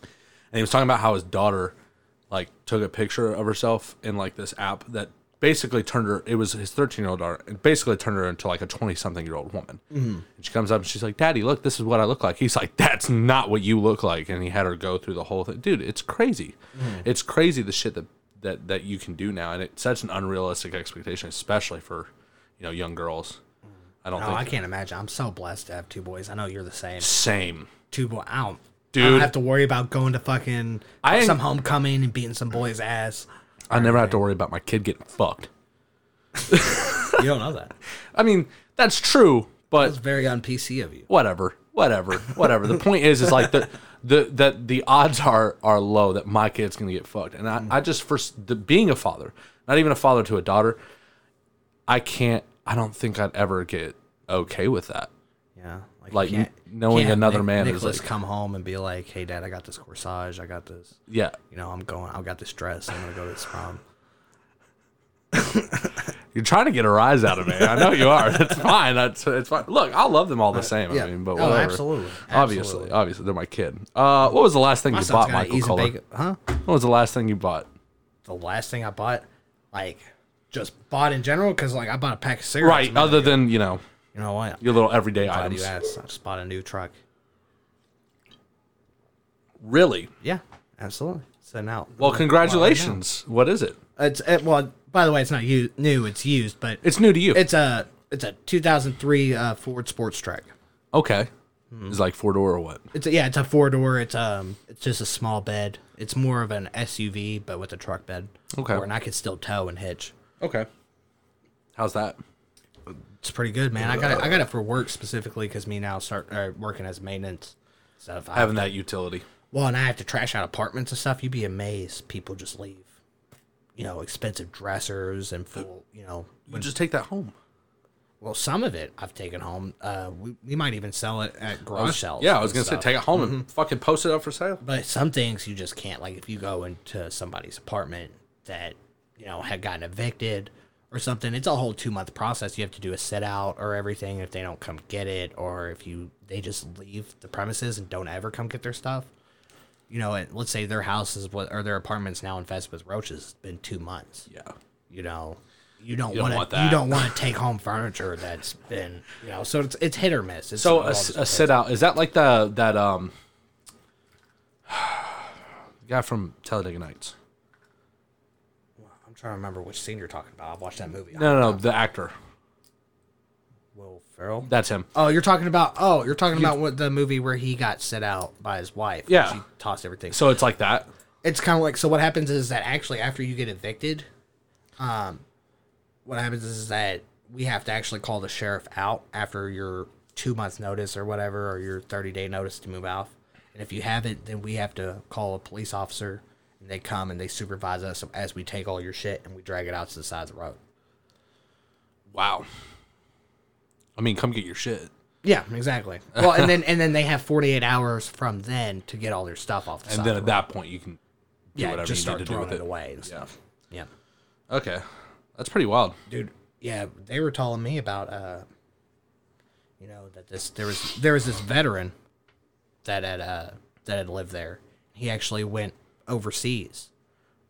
and he was talking about how his daughter, like, took a picture of herself in like this app that basically turned her. It was his 13 year old daughter, and basically turned her into like a 20 something year old woman. Mm-hmm. And she comes up and she's like, "Daddy, look, this is what I look like." He's like, "That's not what you look like," and he had her go through the whole thing. Dude, it's crazy. It's crazy the shit that that that you can do now, and it sets an unrealistic expectation, especially for you know young girls. I don't No, think I can't imagine. I'm so blessed to have two boys. I know you're the same. same. Two boy. I don't. I don't have to worry about going to fucking I ain't- some homecoming and beating some boy's ass. I never have to worry about my kid getting fucked. You don't know that. I mean, that's true, but That's very on PC of you. whatever, whatever, whatever. the point is, is like the the that the odds are are low that my kid's gonna get fucked, and I, I just for the, being a father, not even a father to a daughter, I can't. I don't think I'd ever get okay with that. Yeah, Like, you can't- knowing can't another Nick- man is Nicholas like- come home and be like, "Hey, Dad, I got this corsage. I got this. Yeah, You know, I'm going. I got this dress. I'm gonna go to this prom." you're trying to get a rise out of me. I know you are. That's fine. That's it's fine. Look, I love them all the same. I mean, but Oh, whatever. absolutely. Obviously, Absolutely. obviously, they're my kid. Uh, what was the last thing My you son's bought, got Michael Kollar? bake- Huh? What was the last thing you bought? The last thing I bought, like, just bought in general, because like I bought a pack of cigarettes. Right, minute other ago. than you know you know what? your little everyday Glad items. you asked. I just bought a new truck. Really? Yeah, absolutely. Sitting out. Well, congratulations. What is it? It's it, well. By the way, it's not u- new. It's used, but It's new to you. it's a It's a 2003 uh, Ford Sports Trac. Okay. Hmm. It's like four door or what? It's a, yeah, it's a four door. It's um, it's just a small bed. It's more of an SUV, but with a truck bed. Okay. Or and I could still tow and hitch. Okay. How's that? It's pretty good, man. I got it. I got it for work specifically because me now start uh, working as maintenance stuff. I, Having that utility. well, and I have to trash out apartments and stuff. You'd be amazed. People just leave, you know, expensive dressers and full, you know. You just take that home. Well, some of it I've taken home. Uh, we, we might even sell it at garage sales. Yeah, I was and gonna say take it home and fucking post it up for sale. But some things you just can't. Like if you go into somebody's apartment that you know had gotten evicted or something, it's a whole two month process. You have to do a sit out or everything if they don't come get it, or if you they just leave the premises and don't ever come get their stuff. You know, and let's say their house is what or their apartment's now infested with roaches. It's been two months. Yeah. You know, you don't, don't want want to. You don't want to take home furniture that's been you know. So it's it's hit or miss. It's So a, a sit out is that like the that um guy from Talladega Nights? I'm trying to remember which scene you're talking about. I've watched that movie. No, no, no, the actor. Will Ferrell. That's him. Oh, you're talking about. Oh, you're talking about what the movie where he got set out by his wife. Yeah. she tossed everything. So it's like that. it's kind of like so. What happens is that actually after you get evicted, um, what happens is that we have to actually call the sheriff out after your two months notice or whatever, or your thirty day notice to move out. And if you haven't, then we have to call a police officer, and they come and they supervise us as we take all your shit and we drag it out to the side of the road. Wow. I mean, come get your shit. Yeah, exactly. Well, and then and then they have forty eight hours from then to get all their stuff off the And side then at the that point you can do yeah, whatever just you start need to do throwing with it it. away and stuff. Yeah. Okay. That's pretty wild. dude. Yeah, they were telling me about uh, you know that this there was there was this veteran that had uh that had lived there. He actually went overseas,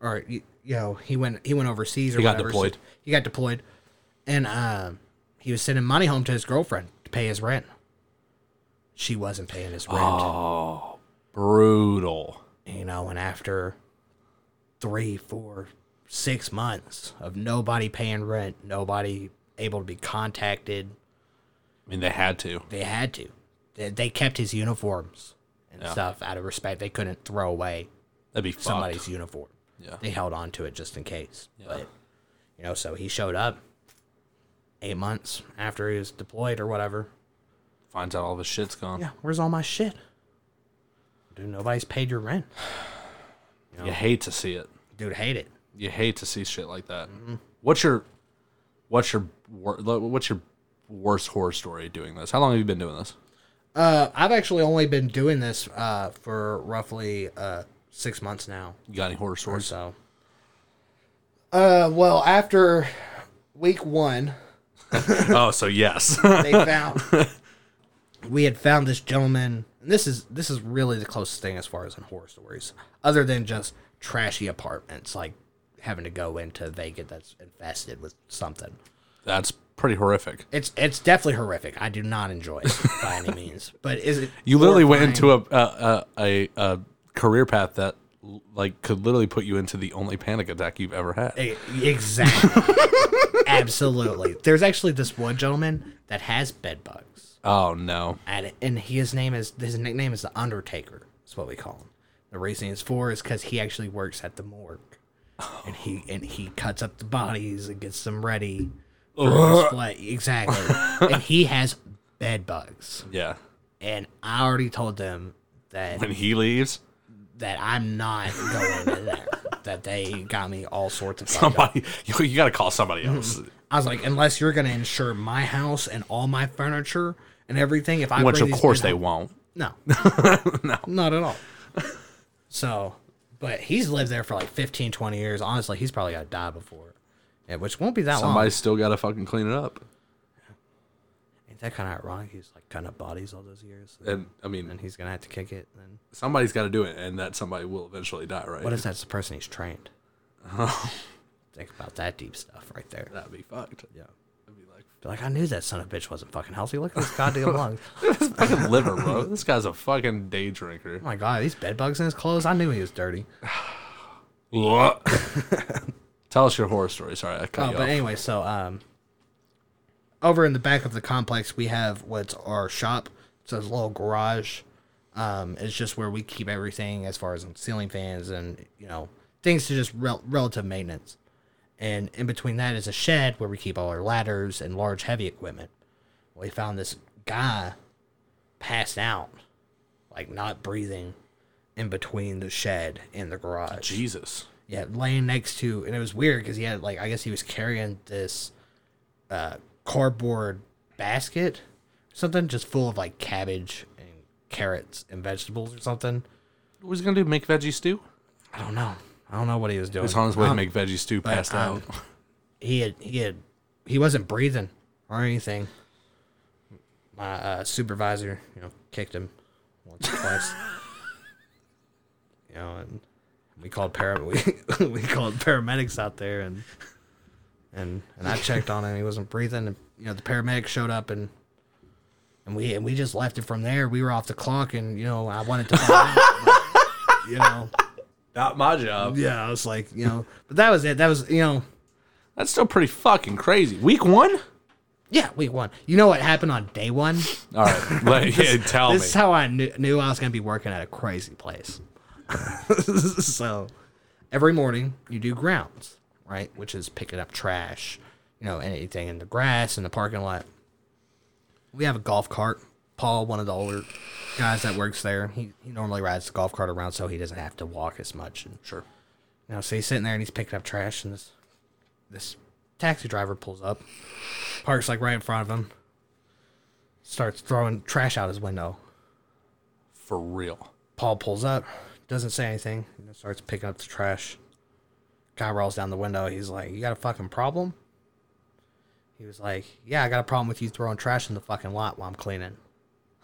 or you, you know he went he went overseas or He got whatever, deployed. he got deployed, and um, he was sending money home to his girlfriend to pay his rent. She wasn't paying his rent. Oh, brutal. you know, and after three, four, six months of nobody paying rent, nobody able to be contacted, I mean, they had to. they had to. They, they kept his uniforms and Yeah. stuff out of respect. They couldn't throw away That'd be fucked. somebody's uniform. Yeah. They held on to it just in case. Yeah. But, you know, so he showed up eight months after he was deployed or whatever. Finds out all the shit's gone. Yeah, where's all my shit? Dude, nobody's paid your rent. You hate to see it. Dude, hate it. You hate to see shit like that. Mm-hmm. What's your, what's your, what's your worst horror story doing this? How long have you been doing this? Uh, I've actually only been doing this uh, for roughly uh, six months now You got any horror stories? so. Uh, well, after week one, oh, so yes. they found we had found this gentleman. And this is this is really the closest thing as far as in horror stories, other than just trashy apartments like having to go into a vacant that's infested with something. That's pretty horrific. It's it's definitely horrific. I do not enjoy it by any means. But is it? You literally went horrifying? into a a, a a career path that like could literally put you into the only panic attack you've ever had. Exactly. Absolutely. There's actually this one gentleman that has bed bugs. Oh no. At and his name is his nickname is the Undertaker. That's what we call him. The reason it's for is because he actually works at the morgue, oh. and he and he cuts up the bodies and gets them ready for display. Exactly. and he has bed bugs, Yeah. and I already told them that When he leaves, that I'm not going in there. That they got me all sorts of fucked up. somebody you, got to call somebody else. Mm-hmm. I was like, unless you're gonna insure my house and all my furniture and everything, if I Which of course they home- won't. no, no, not at all. So, but he's lived there for like 15, 20 years. Honestly, he's probably got to die before, yeah, which won't be that long. Somebody's still got to fucking clean it up. That kind of ironic? He's like kind of bodies all those years, And I mean, and he's gonna have to kick it. Then somebody's got to do it, and that somebody will eventually die, right? what if that's the person he's trained? Oh, think about that deep stuff right there. That'd be fucked. Yeah. That'd be like Be like, I knew that son of a bitch wasn't fucking healthy. Look at his goddamn lungs. fucking liver, bro. This guy's a fucking day drinker. Oh my god, these bed bugs in his clothes. I knew he was dirty. Tell us your horror story. Sorry, I cut Oh, you but off. anyway, so um, over in the back of the complex, we have what's our shop. It's a little garage. Um, it's just where we keep everything as far as ceiling fans and you know things to just rel- relative maintenance. And in between that is a shed where we keep all our ladders and large heavy equipment. We found this guy passed out, like not breathing, in between the shed and the garage. Jesus. Yeah, laying next to, and it was weird because he had like I guess he was carrying this uh, cardboard basket, something just full of like cabbage and carrots and vegetables or something. What was he gonna do? Make veggie stew? I don't know. I don't know what he was doing. He was on his way to make veggie stew. Passed um, out. he had he had he wasn't breathing or anything. My uh, supervisor, you know, kicked him once or twice. you know, and we called para we, we called paramedics out there and and and I checked on him. He wasn't breathing. And, you know, the paramedics showed up and and we and we just left it from there. We were off the clock, and you know, I wanted to, out, but, you know, Not my job. yeah, I was like, you know, but that was it. That was, you know, That's still pretty fucking crazy. Week one. Yeah, week one. You know what happened on day one? All right, let, yeah, tell this me. is how I knew, knew I was going to be working at a crazy place. so, every morning you do grounds, right? Which is picking up trash, you know, anything in the grass in the parking lot. We have a golf cart. Paul, one of the older guys that works there, he, he normally rides the golf cart around so he doesn't have to walk as much. And Sure. you know, so he's sitting there and he's picking up trash, and this this taxi driver pulls up, parks like right in front of him, starts throwing trash out his window. For real. Paul pulls up, doesn't say anything, and then starts picking up the trash. Guy rolls down the window. He's like, "You got a fucking problem?" He was like, "Yeah, I got a problem with you throwing trash in the fucking lot while I'm cleaning."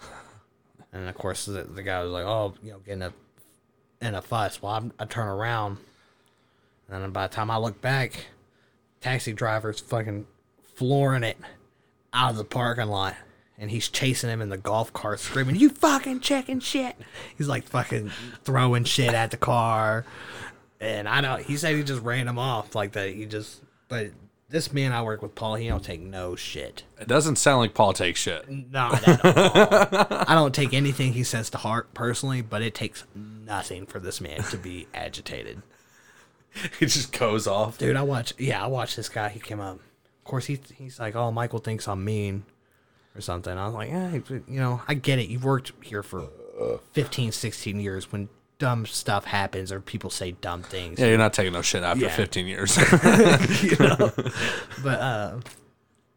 And of course, the, the guy was like, "Oh, you know, getting a in a fuss." Well, I'm, I turn around, and then by the time I look back, taxi driver's fucking flooring it out of the parking lot. And he's chasing him in the golf cart, screaming, You fucking checking shit. He's like fucking throwing shit at the car. And I don't, he said he just ran him off like that. He just, but this man I work with, Paul, he don't take no shit. It doesn't sound like Paul takes shit. Not at all. I don't take anything he says to heart personally, but it takes nothing for this man to be agitated. He just goes off. Dude, I watch. Yeah, I watched this guy. He came up. Of course, he he's like, "Oh, Michael thinks I'm mean," or something. I was like, "Yeah, you know, I get it. You've worked here for 15, 16 years. When dumb stuff happens or people say dumb things, Yeah, you're not taking no shit after Yeah. 15 years. you know." but uh,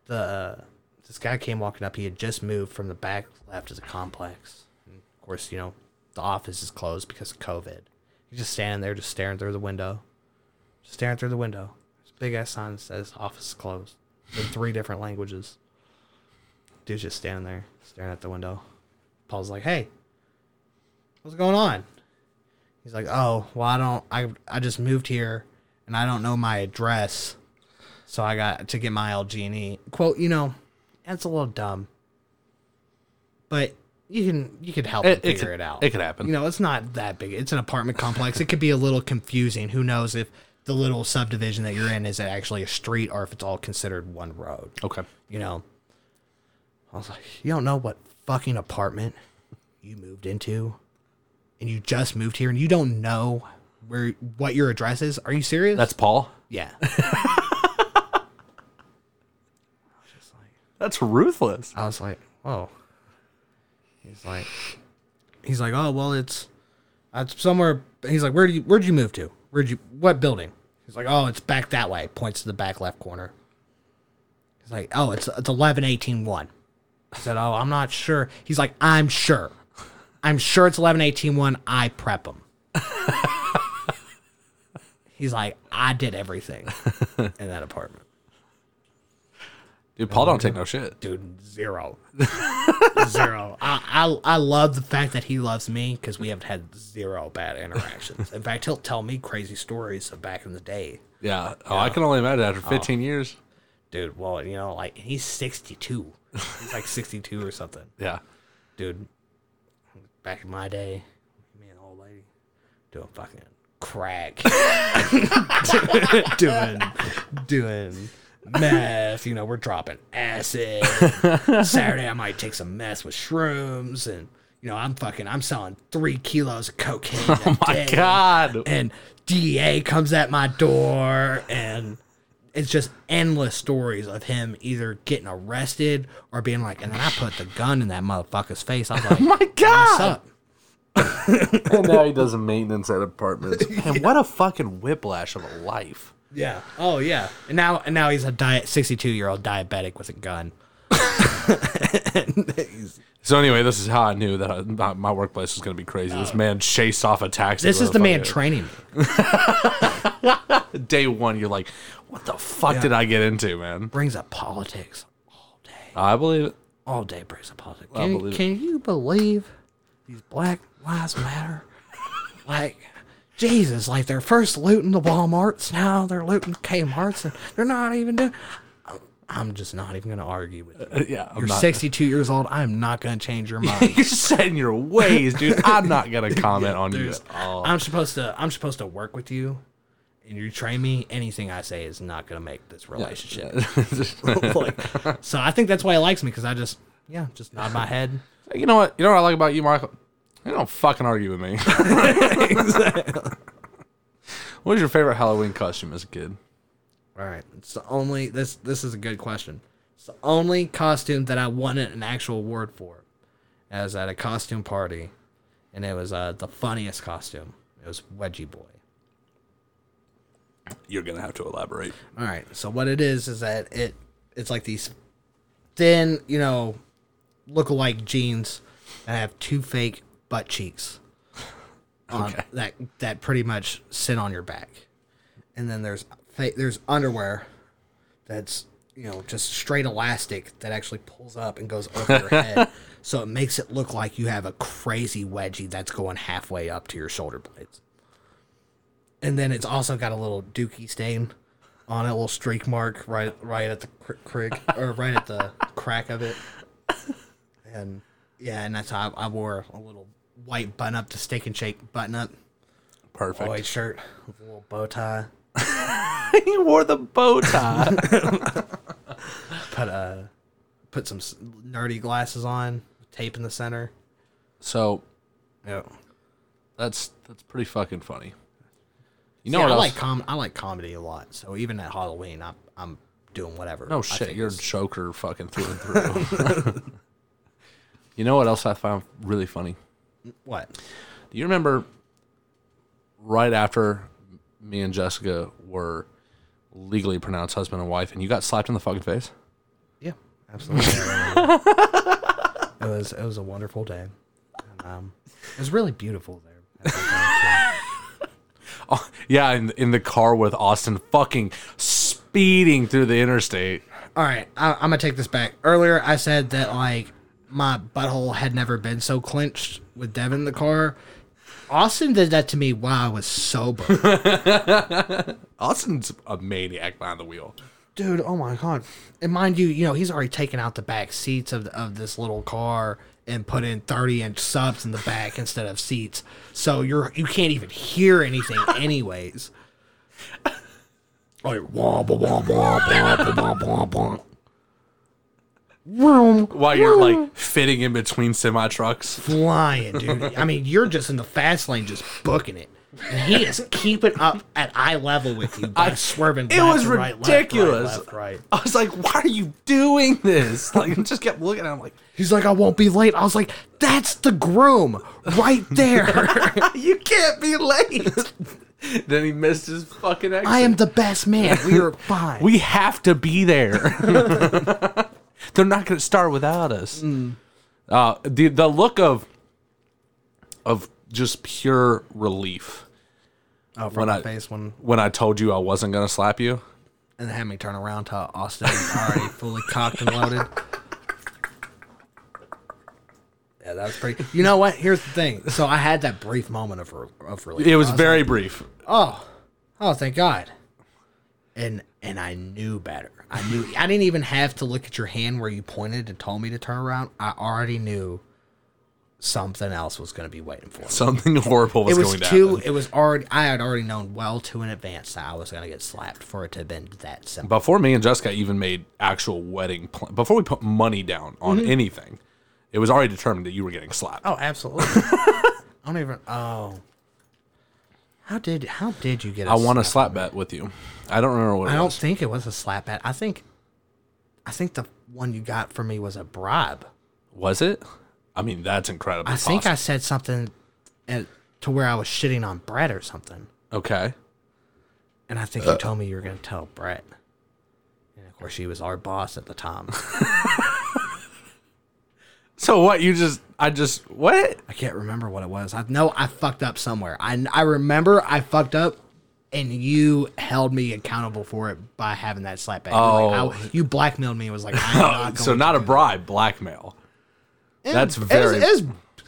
the uh, this guy came walking up. He had just moved from the back left of the complex. And of course, you know, the office is closed because of COVID. He's just standing there, just staring through the window, just staring through the window. There's big ass sign that says "office is closed" in three different languages. Dude's just standing there, staring at the window. Paul's like, "Hey, what's going on?" He's like, "Oh, well, I don't. I I just moved here, and I don't know my address, so I got to get my LG&E quote. You know, that's a little dumb, but you can you could help It- figure it out. it could happen. You know, it's not that big. It's an apartment complex. It could be a little confusing. Who knows if the little subdivision that you're in is actually a street or if it's all considered one road okay. you know. I was like, you don't know what fucking apartment you moved into, and you just moved here, and you don't know where what your address is. Are you serious? That's Paul. yeah. That's ruthless. I was like, whoa. He's like, he's like, oh well, it's, it's somewhere. He's like, where do you where'd you move to? Where'd you what building? He's like, oh, it's back that way. Points to the back left corner. He's like, oh, it's it's eleven eighteen one. I said, oh, I'm not sure. He's like, I'm sure. I'm sure it's eleven eighteen one. I prep them. He's like, I did everything in that apartment. Dude, Paul don't take no shit. dude zero zero I, I i love the fact that he loves me because we have had zero bad interactions in fact he'll tell me crazy stories of back in the day Yeah. Oh, I can only imagine after 15 years. dude well you know like he's 62 he's like 62 or something Yeah. dude back in my day me and the old lady doing fucking crack doing doing meth. You know, we're dropping acid. Saturday, I might take some meth with shrooms, and you know, I'm fucking, I'm selling three kilos of cocaine. Oh My God. And DEA comes at my door, and it's just endless stories of him either getting arrested or being like, and then I put the gun in that motherfucker's face. I was like, My What's God. up? and now he does maintenance at apartments. Man, what a fucking whiplash of a life. Yeah. Oh yeah. And now and now he's a diet 62 year old diabetic with a gun. So anyway, this is how I knew that I, my, my workplace was going to be crazy. This oh. man chased off a taxi. This with is a the man fucking- training me. Day one, you're like, what the fuck did I get into, man? Brings up politics all day. I believe it. All day brings up politics. I Can, believe it. can you believe these Black Lives Matter? like Jesus, like they're first looting the Walmarts, now they're looting Kmart's, and they're not even doing. I'm just not even gonna argue with you. Uh, yeah, I'm You're not. 62 years old. I'm not gonna change your mind. You're set in your ways, dude. I'm not gonna comment on you at all. I'm supposed to I'm supposed to work with you and you train me, anything I say is not gonna make this relationship. like, so I think that's why he likes me because I just yeah, just nod my head. you know what? You know what I like about you, Michael? You don't fucking argue with me. what was your favorite Halloween costume as a kid? All right. It's the only this this is a good question. It's the only costume that I wanted an actual award for. I was at a costume party and it was uh, the funniest costume. It was Wedgie Boy. You're gonna have to elaborate. All right. So what it is is that it it's like these thin, you know, look-alike jeans that have two fake butt cheeks on Okay. that that pretty much sit on your back, and then there's there's underwear that's you know just straight elastic that actually pulls up and goes over your head, so it makes it look like you have a crazy wedgie that's going halfway up to your shoulder blades. And then it's also got a little dookie stain on it, a little streak mark right right at the cr- crick or right at the crack of it. And yeah, and that's how I, I wore a little white button up to steak and shake button up Perfect. white shirt with a little bow tie. you wore the bow tie. Put uh put some s- nerdy glasses on, tape in the center. so Yeah. that's that's pretty fucking funny. You You know know, what I else? like com I like comedy a lot. So even at Halloween, I'm I'm doing whatever. no shit, think you're a is- joker fucking through and through. you know what else I found really funny? what? Do you remember right after me and Jessica were legally pronounced husband and wife, and you got slapped in the fucking face? Yeah, absolutely. it was it was a wonderful day. And, um, it was really beautiful there. at the time, Oh, yeah, in in the car with Austin, fucking speeding through the interstate. All right, I, I'm gonna take this back. Earlier, I said that like my butthole had never been so clenched with Devin in the car. Austin did that to me while I was sober. Austin's a maniac behind the wheel. dude oh my god and mind you you know he's already taken out the back seats of, of this little car and put in 30 inch subs in the back instead of seats so you're you can't even hear anything anyways like wah, wah, wah, wah, wah, wah, wah. Vroom, While you're like fitting in between semi trucks. flying dude i mean you're just in the fast lane just booking it and he is keeping up at eye level with you by swerving It left was and right, left, ridiculous. right, left, right. I was like, why are you doing this? Like, I just kept looking at him like, He's like, I won't be late. I was like, that's the groom right there. you can't be late. then he missed his fucking exit. I am the best man. We are fine. We have to be there. They're not going to start without us. Uh, the the look of of just pure relief oh, when from my I- face when when I told you I wasn't going to slap you. and had me turn around to Austin already fully cocked and loaded. Yeah, that was pretty. You know what? Here's the thing. So I had that brief moment of of relief. It was I very like, brief. oh, oh, thank God. And and I knew better. I knew. I didn't even have to look at your hand where you pointed and told me to turn around. I already knew something else was going to be waiting for me. Something horrible was, It was going to too. happen. It was already. I had already known well too in advance that I was going to get slapped for it to have been that simple. Before me and Jessica even made actual wedding plan, before we put money down on Mm-hmm. anything, it was already determined that you were getting slapped. Oh, absolutely. I don't even. Oh, how did how did you get? I I won a slap bet with you. I don't remember what it I don't was. think it was a slap bet. I think, I think the one you got for me was a bribe. Was it? I mean, that's incredible. I think I said something at, to where I was shitting on Brett or something, okay. and I think you uh. told me you were going to tell Brett. And of course, she was our boss at the time. So what? You just, I just, what? I can't remember what it was. I know I fucked up somewhere. I I remember I fucked up, and you held me accountable for it by having that slap back. You're like, Oh. I- you blackmailed me. It was like I'm not so not a bribe, blackmail. it. that's It was- very- It was,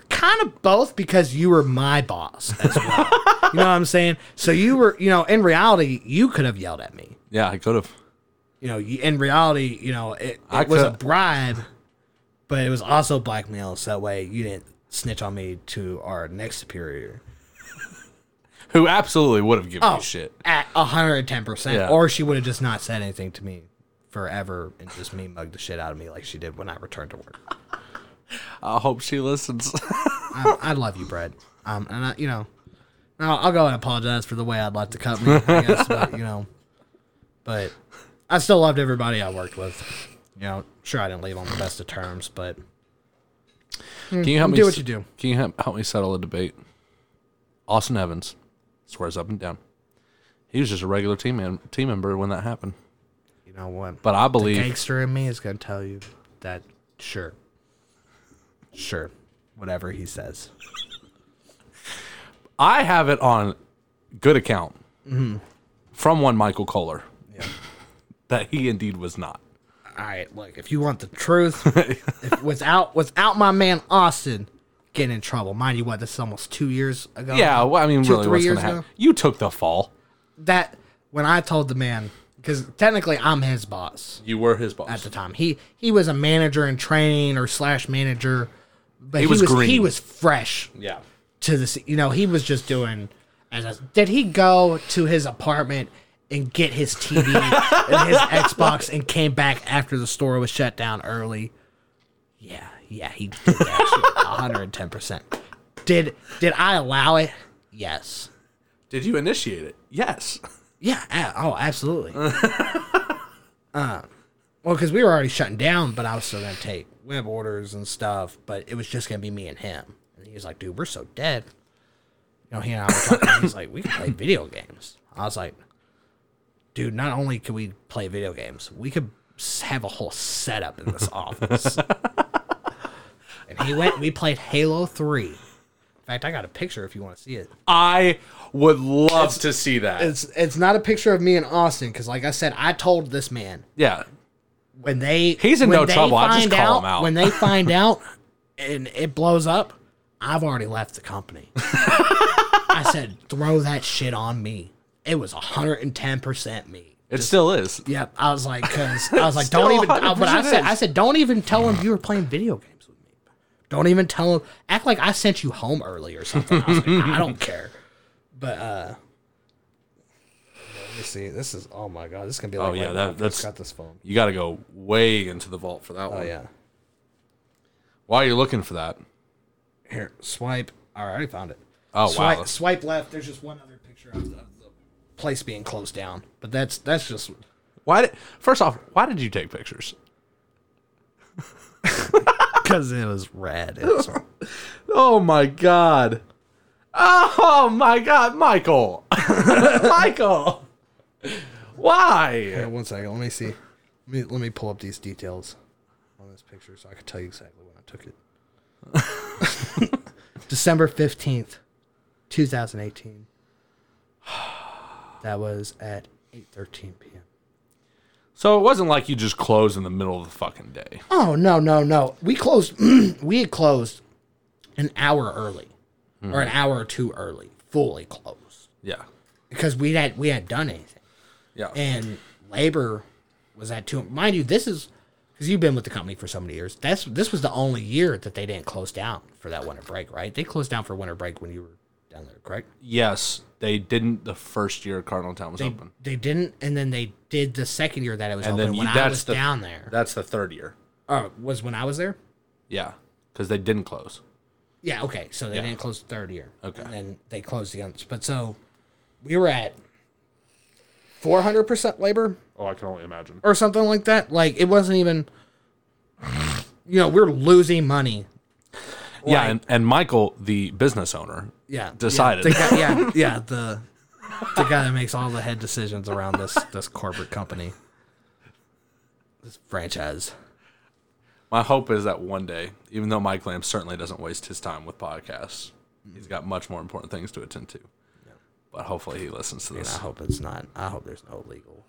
kind of both because you were my boss as well. you know what I'm saying? So you were, you know, in reality, you could have yelled at me. Yeah, I could have. You know, in reality, you know, it, it was a bribe, but it was also blackmail. So that way you didn't snitch on me to our next superior. Who absolutely would have given Oh, you shit. At 110%. Yeah. Or she would have just not said anything to me forever and just me mugged the shit out of me like she did when I returned to work. I hope she listens. I, I love you, Brad. Um, and I, you know, I'll, I'll go and apologize for the way I'd like to cut me, I guess, but, you know, but I still loved everybody I worked with. You know, sure, I didn't leave on the best of terms, but Can you help me do what you do. Can you help, help me settle a debate? Austin Evans swears up and down. He was just a regular team man, team member when that happened. you know what? But I believe the gangster in me is going to tell you that, sure, sure, whatever he says. I have it on good account Mm-hmm. from one Michael Kollar that he indeed was not. All right, look, if you want the truth, if, without without my man Austin getting in trouble, mind you, what this is almost two years ago. Yeah, well, I mean, Two, really, three what's years going to happen? ago? You took the fall. that when I told the man, because technically I'm his boss You were his boss. at the time. He he was a manager in training or slash manager, but he, was was, he was fresh yeah. to the. You know, he was just doing. As a, did he go to his apartment and get his TV and his Xbox and came back after the store was shut down early? Yeah, yeah, he did that shit 110. percent Did did I allow it? Yes. Did you initiate it? Yes. Yeah. a- Oh, absolutely. uh, well, because we were already shutting down, but I was still gonna take web orders and stuff. But it was just gonna be me and him. And he was like, "Dude, we're so dead." You know, he and I were talking. he's like, "We can play video games." I was like, "Dude, not only can we play video games, we could have a whole setup in this office." and he went. We played Halo Three. In fact, I got a picture if you want to see it. I would love to see that. It's it's not a picture of me and Austin because, like I said, I told this man yeah. when they He's in no trouble, I just find call him out. When they find out and it blows up, I've already left the company. I said, throw that shit on me. It was hundred and ten percent me. It still is. Yep. I was like, because I was like, don't even. uh, But I said, is. I said, don't even tell him you were playing video games with me. Don't even tell him. Act like I sent you home early or something. I was like, I don't care. But uh, let me see. This is oh my god. This is gonna be like Oh, yeah, that- I that's- got this phone. You got to go way into the vault for that Oh one. yeah. While you're looking for that, Here, swipe. All right, I already found it. Oh, wow. swipe, Swipe left. There's just one other picture of the place being closed down. But that's that's just why did first off, why did you take pictures? because it was red. It was- Oh my god. Oh my god, Michael. Michael. Why? Here, one second. Let me see. Let me let me pull up these details on this picture so I can tell you exactly when I took it. December fifteenth, two thousand eighteen. That was at eight thirteen p.m. So it wasn't like you just closed in the middle of the fucking day. Oh no no no! We closed. we had closed an hour early, or an hour or two early, fully closed Yeah. because we had we hadn't done anything. Yeah. and labor was at two. Mind you, this is because you've been with the company for so many years. That's this was the only year that they didn't close down for that winter break, right? They closed down for winter break when you were down there, correct? Yes, they didn't the first year Cardinal Town was They, open. they didn't, and then they did the second year that it was And open then you, when I that's was the, down there. That's the third year. Oh, was when I was there. Yeah, because they didn't close. Yeah, okay. So they Yeah. didn't close the third year. Okay. And then they closed the others. But so we were at 400% labor Oh, I can only imagine. or something like that. Like it wasn't even, you know, we're losing money. Yeah, Like- and, and Michael, the business owner, Yeah. Decided. Yeah, the guy, yeah, yeah. The, the guy that makes all the head decisions around this, this corporate company, this franchise. my hope is that one day, even though Mike Lamb certainly doesn't waste his time with podcasts, he's got much more important things to attend to. But hopefully he listens to And this. I hope it's not, I hope there's no legal.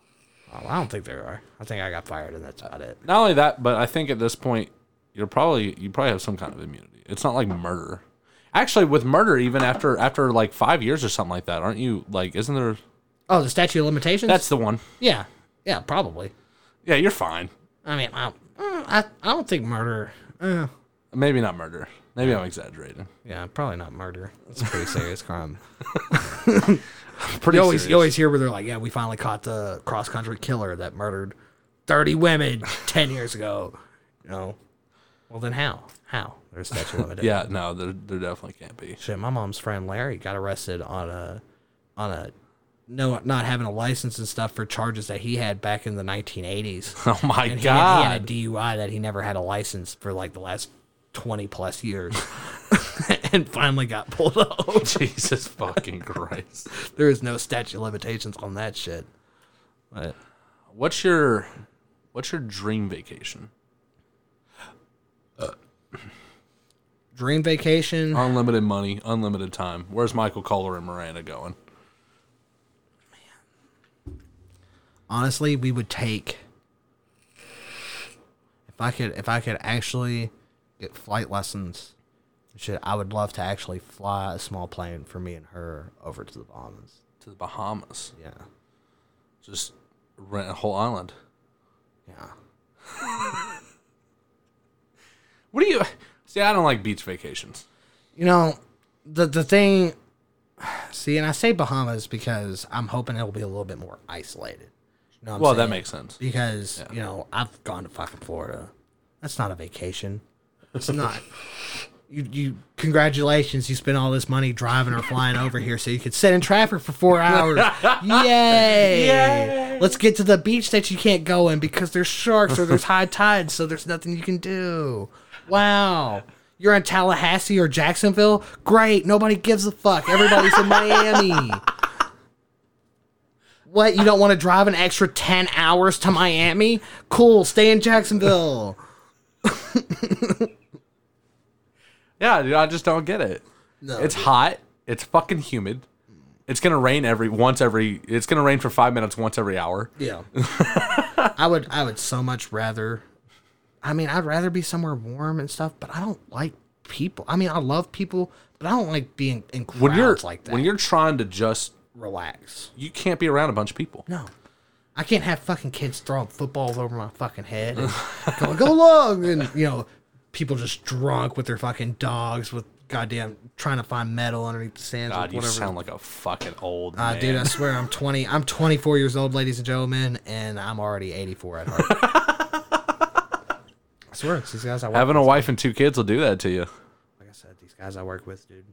Oh, I don't think there are. I think I got fired and that's about it. Not only that, but I think at this point, you're probably you probably have some kind of immunity. It's not like murder. Actually, with murder, even after after like five years or something like that, aren't you like? Isn't there? Oh, the statute of limitations? That's the one. Yeah, yeah, probably. Yeah, you're fine. I mean, I, mm, I, I don't think murder. Uh, Maybe not murder. Maybe I'm exaggerating. yeah, probably not murder. It's a pretty serious crime. Pretty You always, serious. you always hear where they're like, "Yeah, we finally caught the cross country killer that murdered thirty women ten years ago." You know, well then how? How? There's statute of limitations. Yeah, no, there there definitely can't be. Shit, my mom's friend Larry got arrested on a, on a, no, not having a license and stuff for charges that he had back in the 1980s. Oh my and he had, he had a DUI that he never had a license for like the last 20 plus years and finally got pulled over. Jesus fucking Christ! there is no statute of limitations on that shit. But What's your what's your dream vacation? Dream vacation. Unlimited money, unlimited time. Where's Michael Kollar and Miranda going? honestly, we would take if I could if I could actually get flight lessons. Shit, I would love to actually fly a small plane for me and her over to the Bahamas. To the Bahamas. Yeah, Just rent a whole island. yeah. What do you see? I don't like beach vacations. You know, the the thing. See, and I say Bahamas because I'm hoping it'll be a little bit more isolated. You know Well, that makes sense. because you know I've gone to fucking Florida. That's not a vacation. It's not. You, you congratulations! You spent all this money driving or flying over here so you could sit in traffic for four hours. Yay! Yay! Let's get to the beach that you can't go in because there's sharks or there's high tides so there's nothing you can do. Wow! You're in Tallahassee or Jacksonville? Great! Nobody gives a fuck. Everybody's in Miami. What? You don't want to drive an extra 10 hours to Miami? Cool, stay in Jacksonville. Yeah, dude, I just don't get it. No, it's hot. It's fucking humid. It's gonna rain every once every. It's gonna rain for five minutes once every hour. Yeah. I would I would so much rather I mean, I'd rather be somewhere warm and stuff, but I don't like people. I mean, I love people, but I don't like being in crowds When you're like that. when you're trying to just, relax. you can't be around a bunch of people. No. I can't have fucking kids throwing footballs over my fucking head and going, go long and you know, people just drunk with their fucking dogs with goddamn trying to find metal underneath the sands God, you sound like a fucking old Uh, man. dude, I swear I'm 20. I'm 24 years old, ladies and gentlemen, and I'm already 84 at heart. I swear, it's these guys I work Having a with. wife and two kids will do that to you. Like I said, these guys I work with, dude.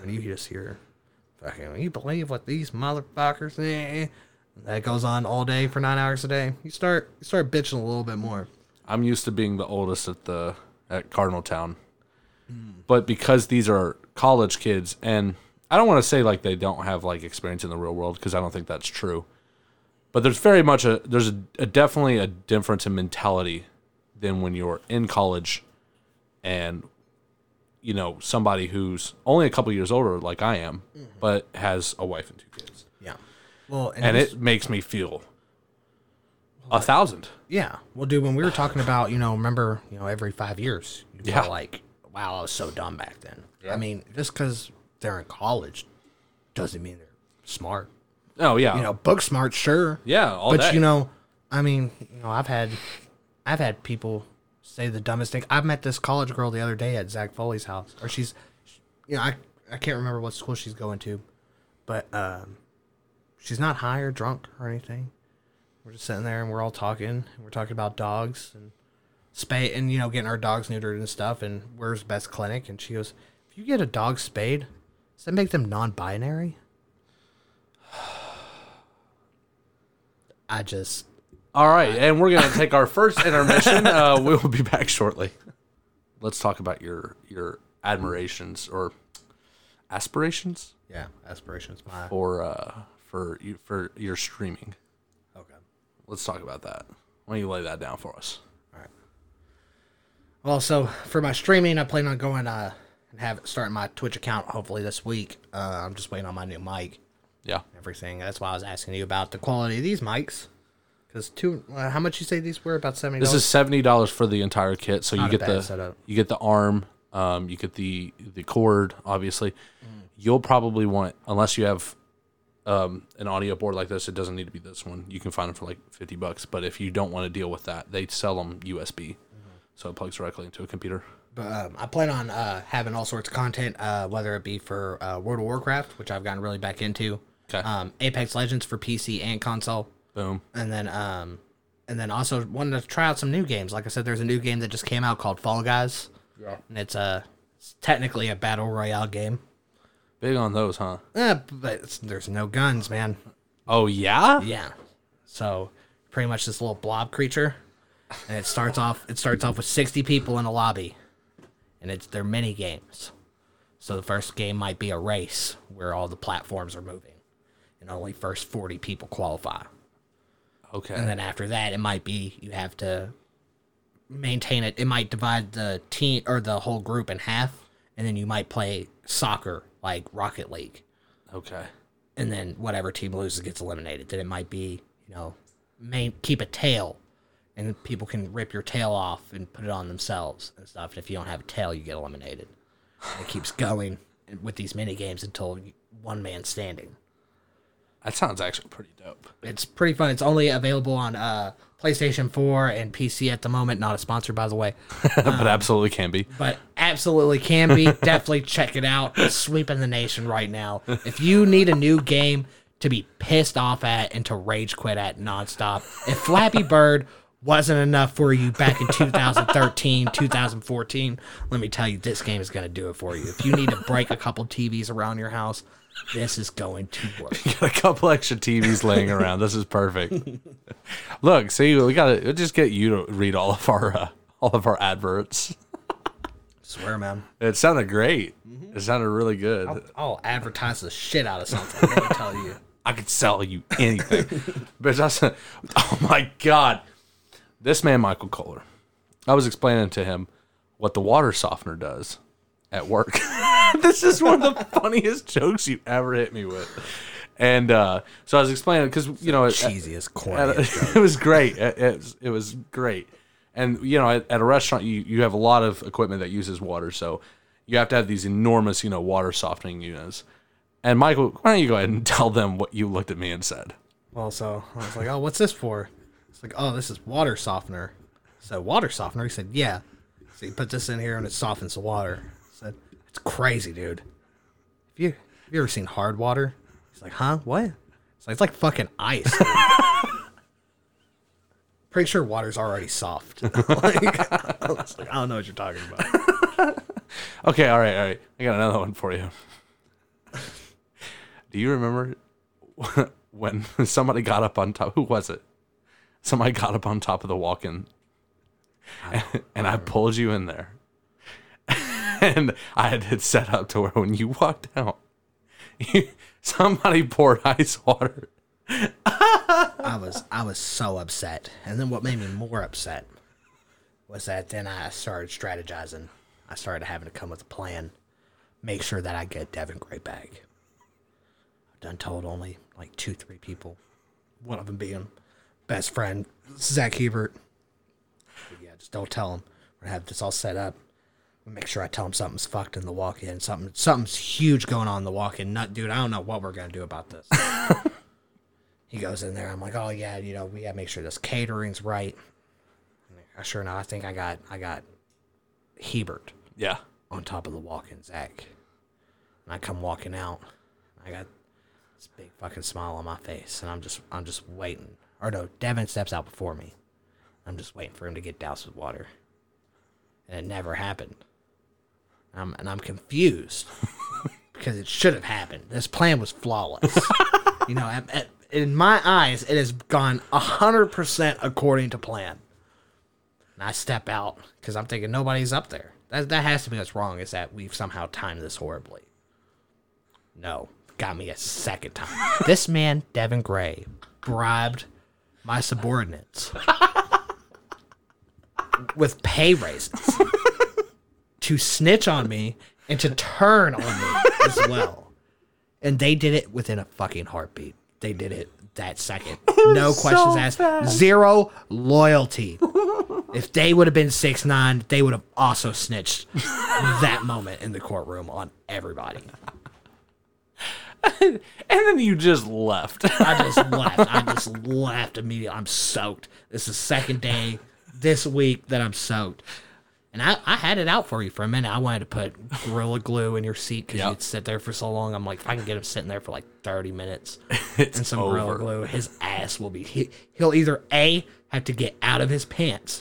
When you just hear, fucking, you believe what these motherfuckers eh, that goes on all day for nine hours a day. You start, you start bitching a little bit more. I'm used to being the oldest at the at Cardinal Town, but because these are college kids, and I don't want to say like they don't have like experience in the real world because I don't think that's true. But there's very much a there's a, a definitely a difference in mentality than when you're in college, and you know somebody who's only a couple years older like I am, but has a wife and two kids, Yeah. Well, and it's- it makes me feel a thousand. Yeah. Well, dude, when we were talking about, you know, remember, you know, every five years, you Yeah. feel like, wow, I was so dumb back then. I mean, just because they're in college doesn't mean they're smart. Oh yeah, You know, book smart, sure. yeah, but day. you know, I mean, you know, I've had, I've had people say the dumbest thing. I met this college girl the other day at Zach Foley's house, or she's, you know, I I can't remember what school she's going to, but um, she's not high or drunk or anything. We're just sitting there and we're all talking. And we're talking about dogs and spay and you know getting our dogs neutered and stuff. And where's best clinic? And she goes, if you get a dog spayed, does that make them non-binary? I just All right, and we're gonna take our first intermission. Uh, we will be back shortly. Let's talk about your your admirations or aspirations yeah, aspirations. My for uh, for you for your streaming. okay. Let's talk about that. Why don't you lay that down for us? All right. Well, so for my streaming, I plan on going uh and have starting my Twitch account hopefully this week. Uh, I'm just waiting on my new mic, Yeah, everything. That's why I was asking you about the quality of these mics. Because two, uh, how much you say these were? About seventy. this is seventy dollars for the entire kit. So you Not a get bad the setup. you get the arm, um, you get the the cord. Obviously, you'll probably want unless you have um, an audio board like this. It doesn't need to be this one. You can find them for like fifty bucks. But if you don't want to deal with that, they sell them USB, so it plugs directly into a computer. But um, I plan on uh, having all sorts of content, uh, whether it be for uh, World of Warcraft, which I've gotten really back into, 'Kay. um, Apex Legends for PC and console, Boom. and then um, and then also wanted to try out some new games. Like I said, there's a new game that just came out called Fall Guys, Yeah. and it's a it's technically a battle royale game. Big on those, huh? Eh, but it's, there's no guns, man. Oh yeah. Yeah. So pretty much this little blob creature, and it starts off. It starts off with sixty people in a lobby, and it's their mini games. So the first game might be a race where all the platforms are moving, and only first forty people qualify. Okay. And then after that, it might be you have to maintain it. It might divide the team or the whole group in half, and then you might play soccer like Rocket League okay. and then whatever team loses gets eliminated. Then it might be, you know, main keep a tail, and people can rip your tail off and put it on themselves and stuff. And if you don't have a tail, you get eliminated. And it keeps going with these mini games until one man standing. That sounds actually pretty dope. It's pretty fun. It's only available on uh, PlayStation 4 and PC at the moment. Not a sponsor, by the way, but absolutely can be. but absolutely can be. Definitely check it out. It's sweeping the nation right now. If you need a new game to be pissed off at and to rage quit at nonstop, if Flappy Bird wasn't enough for you back in 2013, 2014, let me tell you, this game is going to do it for you. If you need to break a couple TVs around your house, this is going to work. Got a couple extra TVs laying around. This is perfect. Look, see, we got to just get you to read all of our uh, all of our adverts. Swear, man. It sounded great. It sounded really good. I'll advertise the shit out of something. Let me tell you. I could sell you anything. but that's oh my god, this man Michael Kollar. I was explaining to him what the water softener does at work. this is one of the funniest jokes you ever hit me with. And uh, so I was explaining because you know it, Cheesiest, at corniest. it was great. It, it was, it was great. And you know, at, at a restaurant, you, you have a lot of equipment that uses water, so you have to have these enormous, you know, water softening units. And Michael, why don't you go ahead and tell them what you looked at me and said? Well, so I was like, "Oh, what's this for?" It's like, "Oh, this is water softener." So water softener. He said, "Yeah." So you put this in here and it softens the water. I "It's crazy, dude. Have you have you ever seen hard water?" He's like, "Huh? What?" It's like it's like fucking ice. Pretty sure water's already soft. like, I was like, I don't know what you're talking about. Okay, all right, all right. I got another one for you. Do you remember when somebody got up on top? Who was it? Somebody got up on top of the walk-in, and, and I pulled you in there, and I had it set up to where when you walked out, somebody poured ice water. I was I was so upset. And then what made me more upset was that then I started strategizing. I started having to come with a plan. Make sure that I get Devin Gray back. I've done told only like two, three people. One of them being best friend, Zach Hebert. But yeah, just don't tell him. We're gonna have this all set up. Make sure I tell him something's fucked in the walk-in. Something, something's huge going on in the walk-in. Nut, dude. I don't know what we're gonna do about this. he goes in there. I'm like, oh yeah, you know, we gotta make sure this catering's right. I sure enough, I think I got I got Hebert Yeah. on top of the walk-in Zach. And I come walking out. I got this big fucking smile on my face, and I'm just I'm just waiting. Or no, Devin steps out before me. I'm just waiting for him to get doused with water, and it never happened. Um, and I'm confused because it should have happened. This plan was flawless. you know, at, at, in my eyes, it has gone hundred percent according to plan. And I step out because I'm thinking nobody's up there. That that has to be what's wrong. Is that we've somehow timed this horribly. No, got me a second time. this man, Devin Gray, bribed my subordinates with pay raises to snitch on me and to turn on me as well. And they did it within a fucking heartbeat. They did it that second. No questions asked. Zero loyalty. if they would have been six nine, they would have also snitched that moment in the courtroom on everybody. And then you just left. I just left. I just left immediately. I'm soaked. This is the second day this week that I'm soaked. And I, I had it out for you for a minute. I wanted to put Gorilla Glue in your seat because Yep. you'd sit there for so long. I'm like, if I can get him sitting there for like 30 minutes and some over. Gorilla Glue, his ass will be. He, he'll either A, have to get out of his pants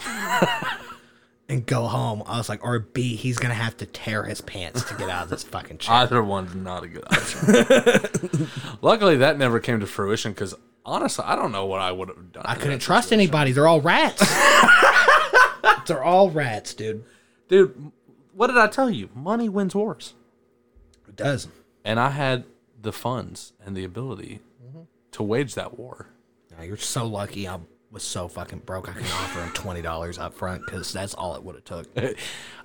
and go home. I was like, or B, he's going to have to tear his pants to get out of this fucking chair. Either one's not a good option. Luckily, that never came to fruition because honestly, I don't know what I would have done. I couldn't trust anybody. They're all rats. They're all rats, dude. Dude, what did I tell you? Money wins wars. It does. And I had the funds and the ability to wage that war. Now, you're so lucky. I was so fucking broke. I can offer him twenty dollars up front because that's all it would have took.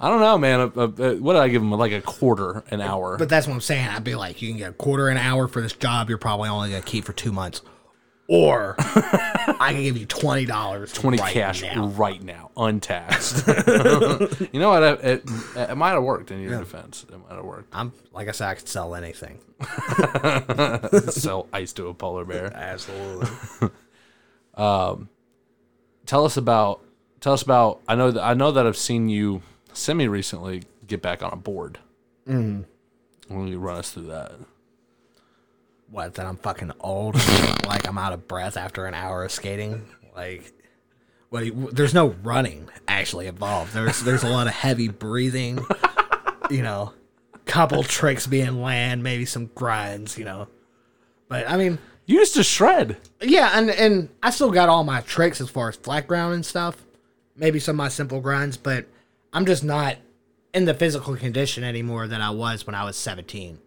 I don't know, man. Uh, uh, uh, what did I give him? Like a quarter an hour. But that's what I'm saying. I'd be like, you can get a quarter an hour for this job. You're probably only gonna keep for two months, or I can give you twenty dollars, 20 right cash now. right now, untaxed. you know what? It, it, it might have worked in your defense. It might have worked. I'm like I said, I could sell anything. Sell ice to a polar bear. Absolutely. Um, tell us about. Tell us about. I know that I know that I've seen you semi recently get back on a board. Mm. Will you run us through that? What? That I'm fucking old. like I'm out of breath after an hour of skating. Like, you- There's no running actually involved. There's there's a lot of heavy breathing. You know, couple tricks being land, maybe some grinds. You know, but I mean, You used to shred. yeah, and and I still got all my tricks as far as flat ground and stuff. Maybe some of my simple grinds, but I'm just not in the physical condition anymore than I was when I was 17.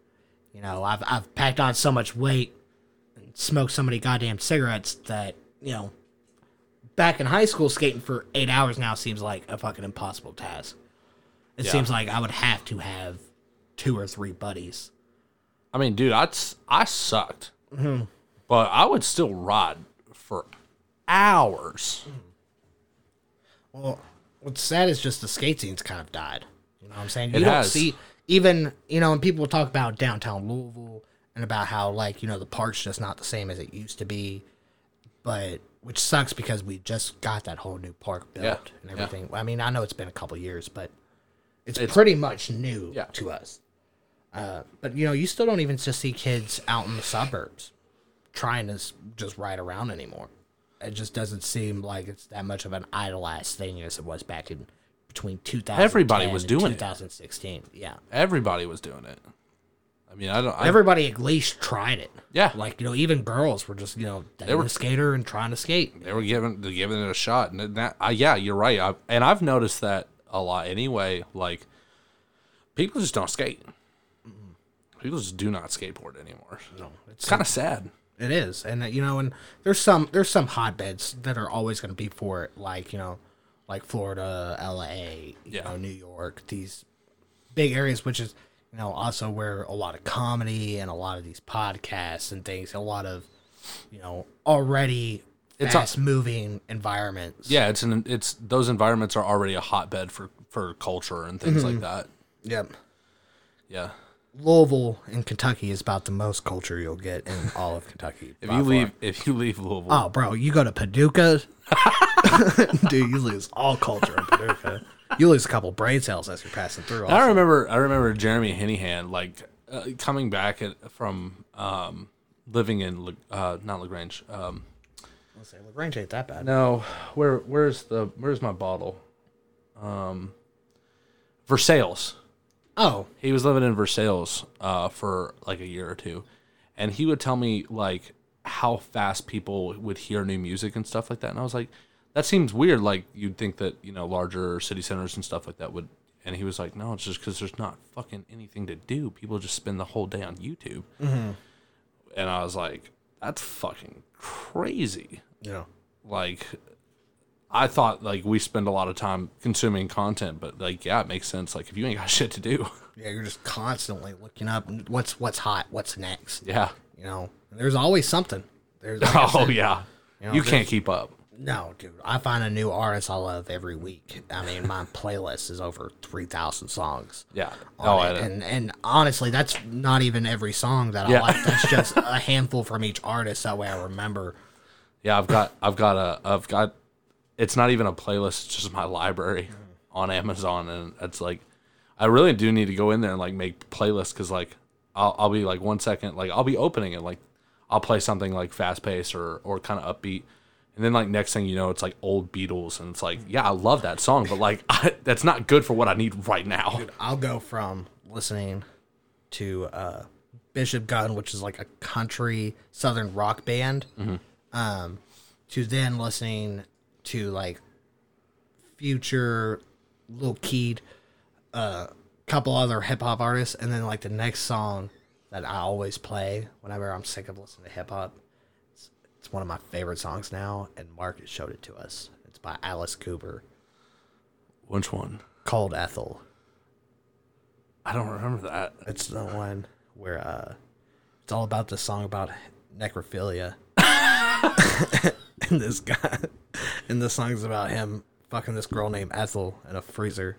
You know, I've I've packed on so much weight and smoked so many goddamn cigarettes that you know. Back in high school, skating for eight hours now seems like a fucking impossible task. It Yeah. seems like I would have to have two or three buddies. I mean, dude, I, I sucked. Mm-hmm. But I would still ride for hours. Well, what's sad is just the skate scene's kind of died. You know what I'm saying? You It don't has. see even you know, and people talk about downtown Louisville and about how like you know the park's just not the same as it used to be, but which sucks because we just got that whole new park built Yeah, and yeah. everything. I mean, I know it's been a couple years, but it's, It's- pretty much new Yeah. to us. Uh, but you know, you still don't even just see kids out in the suburbs trying to just ride around anymore. It just doesn't seem like it's that much of an idolized thing as it was back in between 2000. Everybody was doing it. 2016. Yeah, Everybody was doing it. I mean, I don't. I, everybody at least tried it. Yeah. like you know, even girls were just you know they were a skater and trying to skate. they were giving they're giving it a shot, and that, uh, yeah, you're right. I, and I've noticed that a lot anyway. Like people just don't skate. People just do not skateboard anymore. No, it's It's kind of sad. It is, and you know, and there's some there's some hotbeds that are always going to be for it, like you know, like Florida, L.A., you Yeah. know, New York, these big areas, which is you know also where a lot of comedy and a lot of these podcasts and things, a lot of you know already It's a- fast moving environments. Yeah, it's an it's those environments are already a hotbed for for culture and things like mm-hmm. that. Yep. Yeah, Louisville in Kentucky is about the most culture you'll get in all of Kentucky. If you leave, if you leave Louisville, oh, bro, you go to Paducah, dude, you lose all culture in Paducah. You lose a couple brain cells as you're passing through. I remember, I remember Jeremy Hennihan like uh, coming back at, from um, living in La- uh, not Lagrange. Um, Let's say Lagrange ain't that bad. no, where where's the where's my bottle? Um, Versailles. Oh, he was living in Versailles uh, for like a year or two, and he would tell me like how fast people would hear new music and stuff like that. And I was like, that seems weird. Like you'd think that you know larger city centers and stuff like that would. And he was like, no, it's just because there's not fucking anything to do. People just spend the whole day on YouTube. And I was like, that's fucking crazy. yeah. Like, I thought like we spend a lot of time consuming content, but like, yeah, it makes sense. Like, if you ain't got shit to do, Yeah, you're just constantly looking up what's what's hot, what's next. yeah. You know, there's always something. There's like Oh said, yeah, know, you can't keep up. No, dude, I find a new artist I love every week. I mean, my playlist is over three thousand songs. Yeah. Oh, and and honestly, that's not even every song that I like. That's just a handful from each artist. That way, I remember. yeah. I've got, I've got a, I've got. It's not even a playlist; it's just my library on Amazon, and it's like, I really do need to go in there and like make playlists because like, I'll, I'll be like one second, like I'll be opening it, like I'll play something like fast paced or or kind of upbeat. And then, like next thing you know, it's like old Beatles, and it's like, yeah, I love that song, but like, I, that's not good for what I need right now. I'll go from listening to uh, Bishop Gunn, which is like a country southern rock band, um, to then listening to like Future, Lil Keed, a uh, couple other hip hop artists, and then like the next song that I always play whenever I'm sick of listening to hip hop. It's, it's one of my favorite songs now, and Mark showed it to us. It's by Alice Cooper, Which one? called Ethel. I don't remember that. It's the one where uh, it's all about the song about necrophilia. and this guy, and the song's about him fucking this girl named Ethel in a freezer.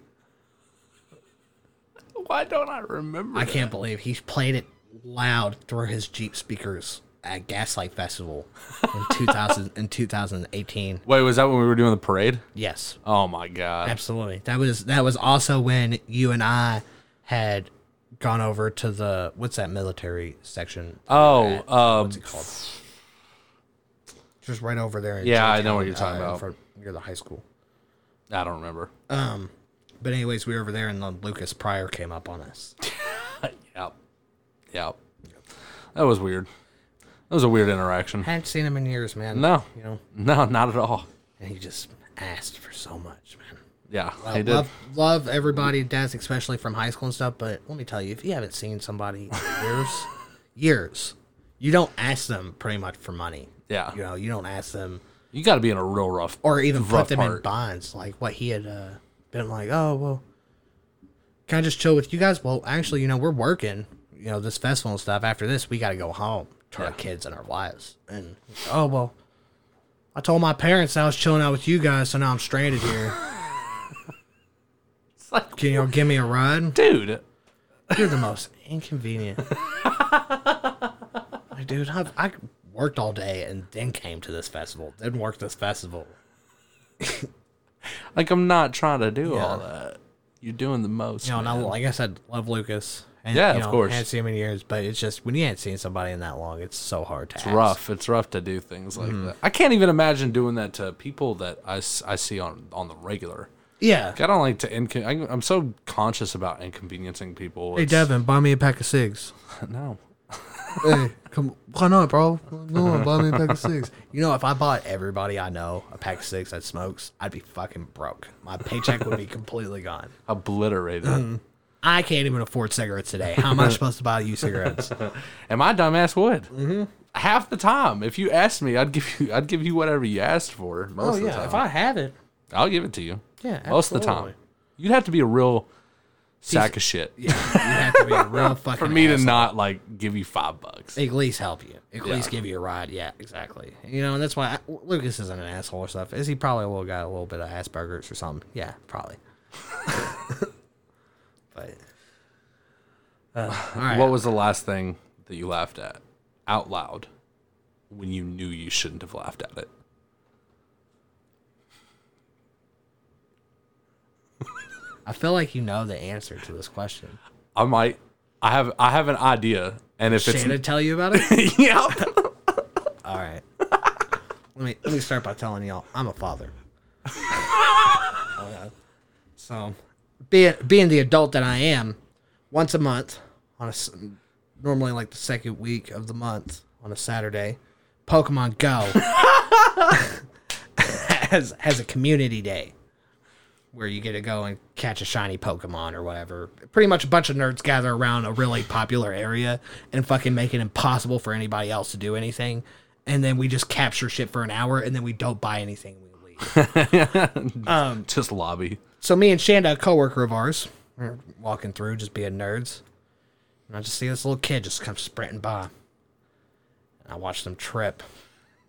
Why don't I remember? I can't believe he played it loud through his Jeep speakers at Gaslight Festival in 2000 in 2018. Wait, was that when we were doing the parade? Yes, Oh my god. absolutely. That was that was also when you and I had gone over to the what's that military section? Oh, at- um, what's it called? Just right over there. Yeah, I know what you're talking uh, about. front- near the high school. I don't remember. But anyways, we were over there, and then Lucas Pryor came up on us. Yep. Yep. That was weird. That was a weird interaction. I hadn't seen him in years, man. No. you know, No, not at all. and he just asked for so much, man. Yeah, I he did. love love everybody, Des, especially from high school and stuff. But let me tell you, if you haven't seen somebody in years, years, you don't ask them pretty much for money. Yeah. you know, you don't ask them You got to be in a real rough or even put rough them in bonds. Like what he had uh, been like, oh well, can I just chill with you guys? Well, actually, you know, we're working, you know, this festival and stuff. After this, we got to go home to our kids and our wives. And oh well, I told my parents I was chilling out with you guys, so now I'm stranded here. It's like, Can you all give me a ride? dude. You're the most inconvenient. like, dude, I've, I worked all day and then came to this festival. Then worked this festival. Like I'm not trying to do Yeah. all that. You're doing the most. You know, and I, like I said, love Lucas. And, Yeah, you of know, course. Hadn't seen him in years, but it's just when you ain't seen somebody in that long, it's so hard to. It's rough. It's rough to do things like mm-hmm. that. I can't even imagine doing that to people that I, I see on on the regular. Yeah. Like, I don't like to. Incon- I, I'm so conscious about inconveniencing people. Hey Devin, buy me a pack of cigs. No. Hey, come, why not, bro? On, buy me a pack of cigs. You know, if I bought everybody I know a pack of six that smokes, I'd be fucking broke. My paycheck would be completely gone. Obliterated. I can't even afford cigarettes today. How am I supposed to buy you cigarettes? And my dumbass would. Mm-hmm. Half the time, if you asked me, I'd give you. I'd give you whatever you asked for. Most Oh of the yeah, time. if I have it, I'll give it to you. Yeah, most of the time. You'd have to be a real sack of shit yeah, you have to be a real fucking. for me to asshole. not like give you five bucks. at least help you. At Yeah. least give you a ride. Yeah, exactly. You know, and that's why I, Lucas isn't an asshole or stuff. Is he probably a little got a little bit of Asperger's or something? Yeah, probably. but uh, All right. What was the last thing that you laughed at out loud when you knew you shouldn't have laughed at it? I feel like you know the answer to this question. I might. I have. I have an idea, and if it's Shannon tell you about it? yeah, All right. let me let me start by telling y'all I'm a father. Oh, okay. So, being being the adult that I am, once a month on a normally like the second week of the month on a Saturday, Pokemon Go has has a community day where you get to go and catch a shiny Pokemon or whatever. Pretty much a bunch of nerds gather around a really popular area and fucking make it impossible for anybody else to do anything. And then we just capture shit for an hour and then we don't buy anything and we leave. Um, just lobby. so me and Shanda, a coworker of ours, we're walking through just being nerds. And I just see this little kid just come sprinting by. And I watch them trip.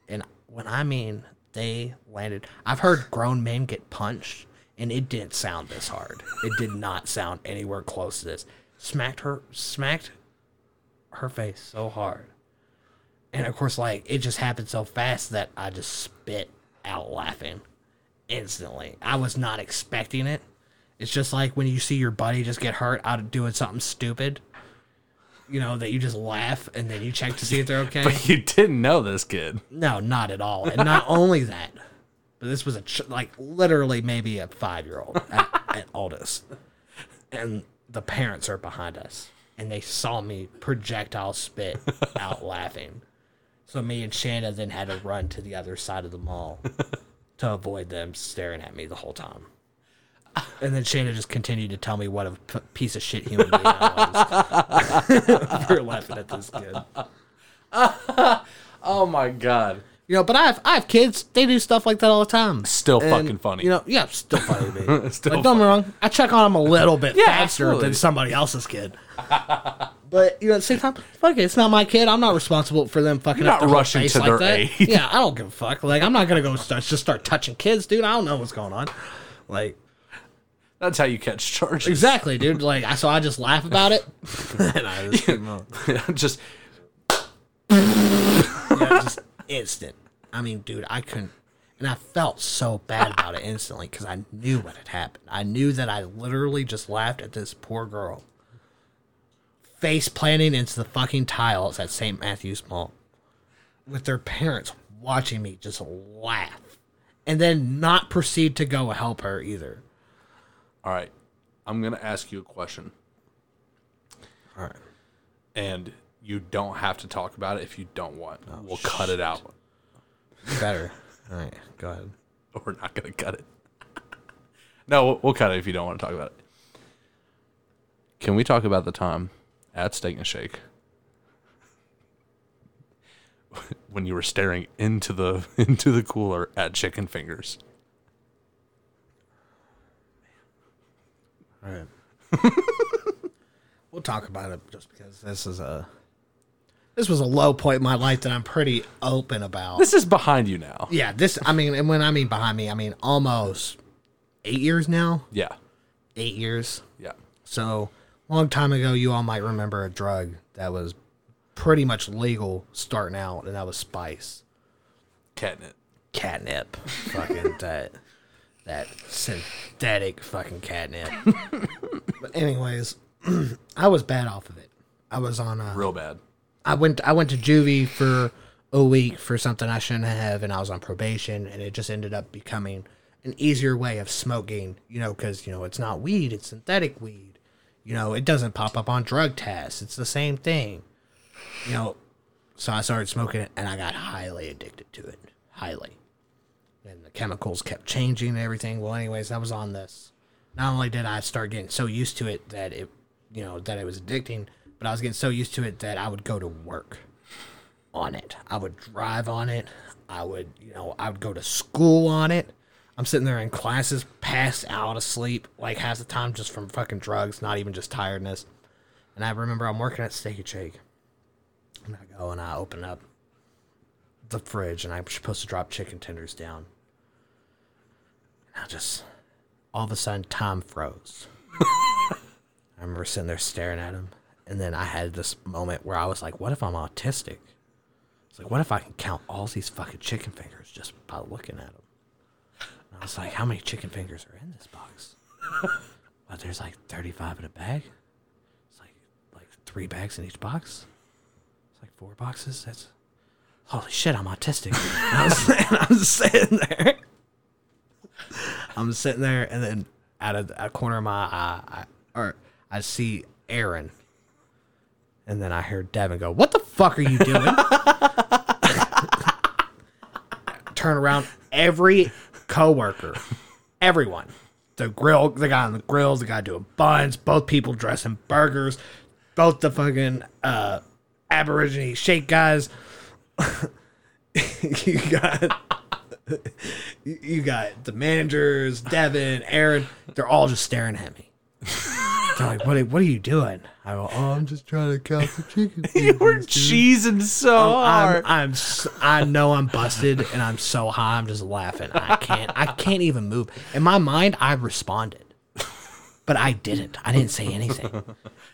And when I mean they landed, I've heard grown men get punched, and it didn't sound this hard. It did not sound anywhere close to this. Smacked her, smacked her face so hard. And of course, like, it just happened so fast that I just spit out laughing instantly. I was not expecting it. It's just like when you see your buddy just get hurt out of doing something stupid, you know, that you just laugh and then you check to see if they're okay. But you didn't know this kid. No, not at all. And not only that, but this was a ch- like literally maybe a five year old at, at oldest, and the parents are behind us, and they saw me projectile spit out laughing. So me and Shanda then had to run to the other side of the mall to avoid them staring at me the whole time. And then Shanda just continued to tell me what a p- piece of shit human being I was for laughing at this kid. Oh my god. You know, but I have I have kids. They do stuff like that all the time. Still And, fucking funny. You know, yeah, still funny to me. Still like, don't get me wrong. I check on them a little bit Yeah, faster absolutely. than somebody else's kid. but you know, at the same time, fuck it, it's not my kid. I'm not responsible for them fucking You're up not their whole rushing face to like their that. aid. Yeah, I don't give a fuck. Like, I'm not gonna go start, just start touching kids, dude. I don't know what's going on. Like, That's how you catch charges. exactly, dude. Like, I so I just laugh about it, and I just, keep just yeah, just instant. I mean, dude, I couldn't. And I felt so bad about it instantly because I knew what had happened. I knew that I literally just laughed at this poor girl face planting into the fucking tiles at St. Matthew's Mall with their parents watching me just laugh and then not proceed to go help her either. all right. I'm gonna ask you a question, All right. and you don't have to talk about it if you don't want. Oh, we'll cut it out. Better. All right. Go ahead. We're not gonna cut it. no, we'll, we'll cut it if you don't want to talk about it. Can we talk about the time at Steak and Shake when you were staring into the into the cooler at chicken fingers? All right. we'll talk about it just because this is a this was a low point in my life that I'm pretty open about. This is behind you now. yeah, this I mean, and when I mean behind me, I mean almost eight years now. Yeah, Eight years. yeah. So long time ago, you all might remember a drug that was pretty much legal starting out, and that was spice, Catnip. catnip, fucking that that synthetic fucking catnip. but anyways, I was bad off of it. I was on a Real bad. I went I went to juvie for a week for something I shouldn't have, and I was on probation, and it just ended up becoming an easier way of smoking. You know, because you know it's not weed; it's synthetic weed. You know, it doesn't pop up on drug tests. It's the same thing. You know, so I started smoking it, and I got highly addicted to it. Highly, and the chemicals kept changing and everything. Well, anyways, I was on this. Not only did I start getting so used to it that it, you know, that it was addicting, but I was getting so used to it that I would go to work on it. I would drive on it. I would, you know, I would go to school on it. I'm sitting there in classes, passed out asleep, like half the time just from fucking drugs, not even just tiredness. And I remember I'm working at Steak and Shake. And I go and I open up the fridge and I'm supposed to drop chicken tenders down. And I just, all of a sudden, time froze. I remember sitting there staring at him, And then I had this moment where I was like, what if I'm autistic? It's like, what if I can count all these fucking chicken fingers just by looking at them? And I was like, how many chicken fingers are in this box? but there's like 35 in a bag. It's like like three bags in each box. It's like four boxes. That's holy shit. I'm autistic. I was, and I was sitting there. I'm sitting there, and then out of the corner of my eye, I, or I see Aaron, and then I heard Devin go, "What the fuck are you doing?" Turn around, every coworker, everyone, the grill, the guy on the grills, the guy doing buns, both people dressing burgers, both the fucking uh, Aborigine shake guys. you got you- you got the managers, Devin, Aaron. They're all just staring at me. Like, "What? Are, what are you doing?" I go, "Oh, I'm just trying to count the chicken." You were cheesing so oh, I'm, hard. I'm, s- I know I'm busted, and I'm so high. I'm just laughing. I can't, I can't even move. In my mind, I responded, but I didn't. I didn't say anything.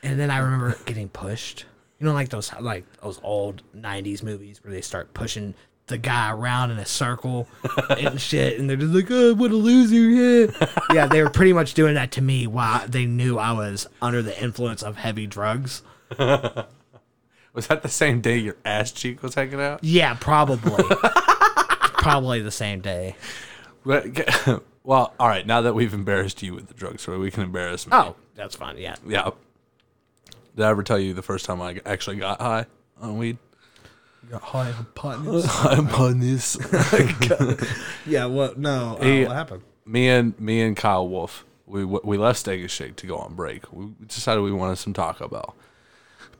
And then I remember getting pushed. You know, like those, like those old '90s movies where they start pushing the guy around in a circle and shit, and they're just like, "Oh, what a loser!" Yeah, yeah. They were pretty much doing that to me while they knew I was under the influence of heavy drugs. was that the same day your ass cheek was hanging out? Yeah, probably. probably the same day. Well, all right. Now that we've embarrassed you with the drug story, we can embarrass me. Oh, that's fine. Yeah. yeah. Did I ever tell you the first time I actually got high on weed? Got high on partners. I'm on this. yeah. What? No. Uh, he- what happened? me and me and Kyle Wolf, we we left Steak and Shake to go on break. We decided we wanted some Taco Bell.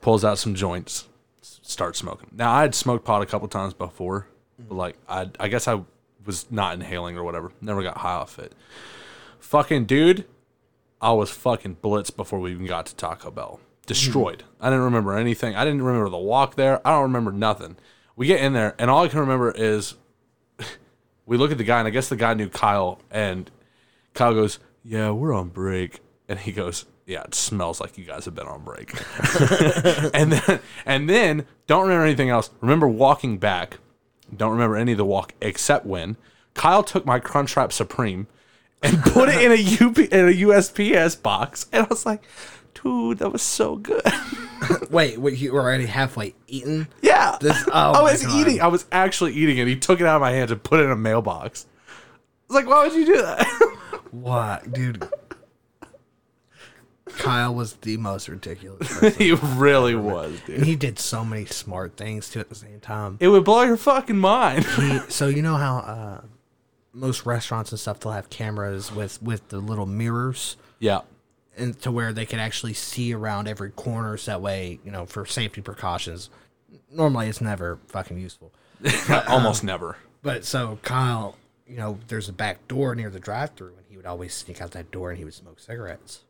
Pulls out some joints, s- starts smoking. Now I had smoked pot a couple times before, but mm. like I I guess I was not inhaling or whatever. Never got high off it. Fucking dude, I was fucking blitzed before we even got to Taco Bell. Destroyed. I didn't remember anything. I didn't remember the walk there. I don't remember nothing. We get in there, and all I can remember is we look at the guy, and I guess the guy knew Kyle, and Kyle goes, "Yeah, we're on break," and he goes, "Yeah, it smells like you guys have been on break." and then, and then, don't remember anything else. Remember walking back. Don't remember any of the walk except when Kyle took my Crunchwrap Supreme and put it in a UP in a USPS box, and I was like, "Dude, that was so good." Wait. Wait. You were already halfway eaten. yeah, This- oh I was God. eating. I was actually eating it. He took it out of my hands and put it in a mailbox. I was like, "Why would you do that?" What, dude? Kyle was the most ridiculous. He really was, dude. and he did so many smart things too at the same time. It would blow your fucking mind. He, so you know how uh, most restaurants and stuff they'll have cameras with with the little mirrors. yeah. And to where they could actually see around every corner so that way you know for safety precautions normally it's never fucking useful Almost never. but so kyle you know there's a back door near the drive-through and he would always sneak out that door and he would smoke cigarettes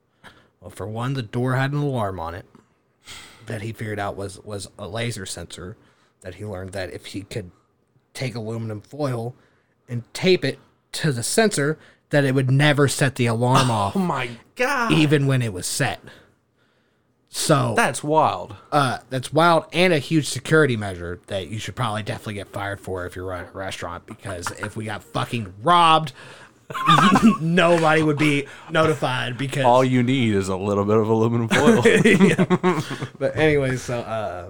well for one the door had an alarm on it that he figured out was was a laser sensor that he learned that if he could take aluminum foil and tape it to the sensor that it would never set the alarm off Oh my god. even when it was set. So That's wild. uh, that's wild and a huge security measure that you should probably definitely get fired for if you're running a restaurant because if we got fucking robbed, nobody would be notified because. All you need is a little bit of aluminum foil. but anyway, so uh,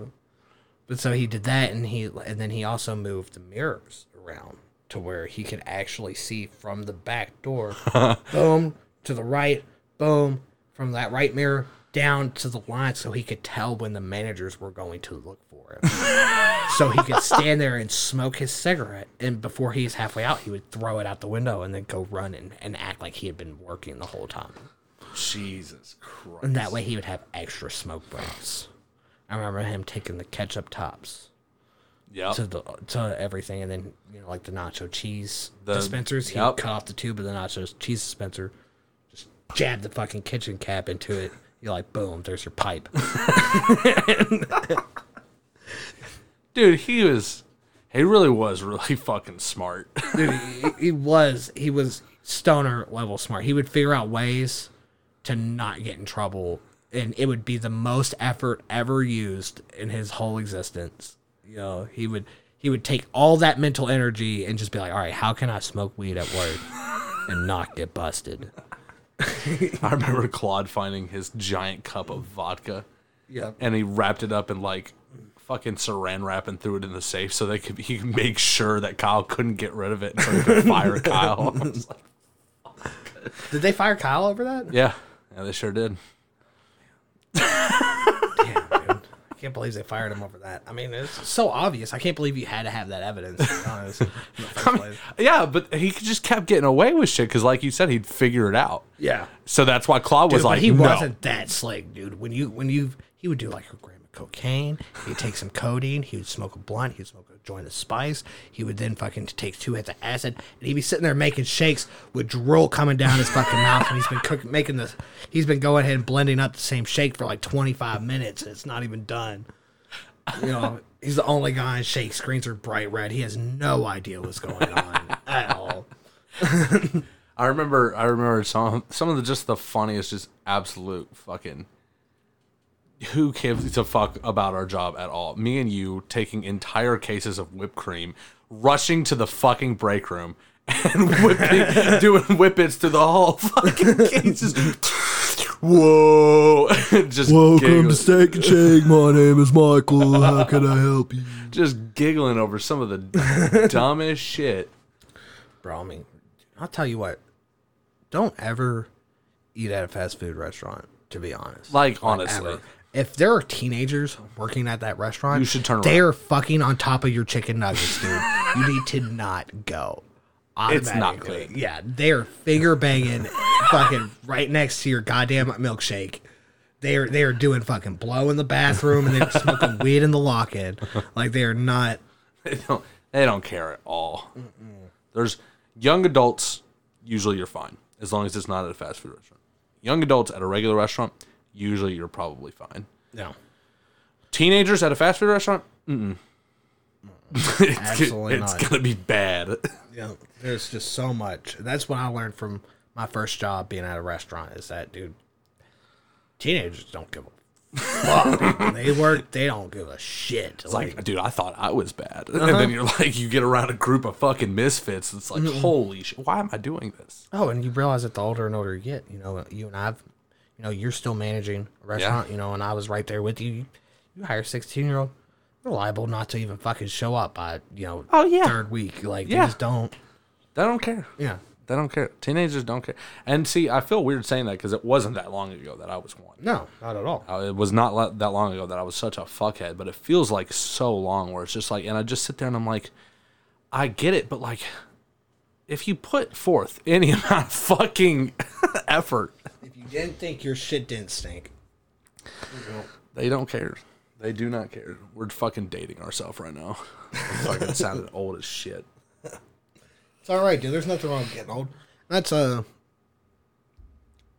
but so he did that and he and then he also moved the mirrors around to where he could actually see from the back door, uh-huh. boom to the right, boom from that right mirror down to the line, so he could tell when the managers were going to look for him. so he could stand there and smoke his cigarette, and before he's halfway out, he would throw it out the window and then go run and, and act like he had been working the whole time. Jesus Christ. And that way he would have extra smoke breaks. I remember him taking the ketchup tops Yep. to the to everything, and then you know like the nacho cheese The- dispensers. He yep. cut off the tube of the nacho cheese dispenser, just jab the fucking kitchen cap into it. You're like, boom, there's your pipe. Dude, he was he really was really fucking smart. Dude, he, he was he was stoner level smart. He would figure out ways to not get in trouble and it would be the most effort ever used in his whole existence. You know, he would he would take all that mental energy and just be like, "All right, how can I smoke weed at work and not get busted?" I remember Claude finding his giant cup of vodka Yeah. and he wrapped it up in like fucking saran wrap and threw it in the safe so they could he could make sure that Kyle couldn't get rid of it until he could fire Kyle. I was like, Did they fire Kyle over that? yeah, yeah, they sure did. I can't believe they fired him over that. I mean, it's so obvious. I can't believe you had to have that evidence. To be honest, in the. Yeah, but he just kept getting away with shit because, like you said, he'd figure it out. Yeah. So that's why Claude was Dude, like, but he no. wasn't that slick, dude. When you when you he would do like a gram of cocaine, he'd take some codeine, he would smoke a blunt, he'd smoke a joint of spice, he would then fucking take two hits of acid, and he'd be sitting there making shakes with drool coming down his fucking mouth, and he's been cooking, making this, he's been going ahead and blending up the same shake for like twenty five minutes, and it's not even done. You know, he's the only guy in shake. Screens are bright red. He has no idea what's going on at all. I remember, I remember some some of the just the funniest, just absolute fucking. Who gives a fuck about our job at all? Me and you taking entire cases of whipped cream, rushing to the fucking break room, and whipping, doing whippets through the whole fucking cases. Whoa! just welcome giggling, Steak and Shake. My name is Michael. How can I help you? just giggling over some of the dumbest shit. Bro, I mean, I'll tell you what. Don't ever eat at a fast food restaurant. To be honest, Like honestly, ever. If there are teenagers working at that restaurant, You should turn They around. are fucking on top of your chicken nuggets, dude. you need to not go. It's not good. Yeah, they are finger banging, fucking right next to your goddamn milkshake. They are they are doing fucking blow in the bathroom and they're smoking weed in the lock-in. Like they are not. they don't they don't care at all. There's young adults. Usually you're fine as long as it's not at a fast food restaurant. Young adults at a regular restaurant. Usually you're probably fine. No, Teenagers at a fast food restaurant. Mm-mm. it's, Absolutely it's not. gonna be bad. Yeah, there's just so much. That's what I learned from my first job being at a restaurant. Is that dude? Teenagers don't give a fuck. they work. They don't give a shit. It's like, dude, I thought I was bad, and uh-huh. then you're like, you get around a group of fucking misfits. It's like, holy shit, why am I doing this? oh, and you realize that the older and older you get, you know, you and I've, you know, you're still managing a restaurant, you know, and I was right there with you. You, hire a 16 year old, they're liable not to even fucking show up by, you know, Oh, yeah. third week. Like Yeah. they just don't. They don't care. Yeah. They don't care. Teenagers don't care. And see, I feel weird saying that because it wasn't that long ago that I was one. No, not at all. Uh, It was not that long ago that I was such a fuckhead, but it feels like so long where it's just like, and I just sit there and I'm like, I get it, but like, if you put forth any amount of fucking effort, you didn't think your shit didn't stink, they don't care. They do not care. We're fucking dating ourselves right now. fucking sounded old as shit. It's all right, dude. There's nothing wrong with getting old. That's uh,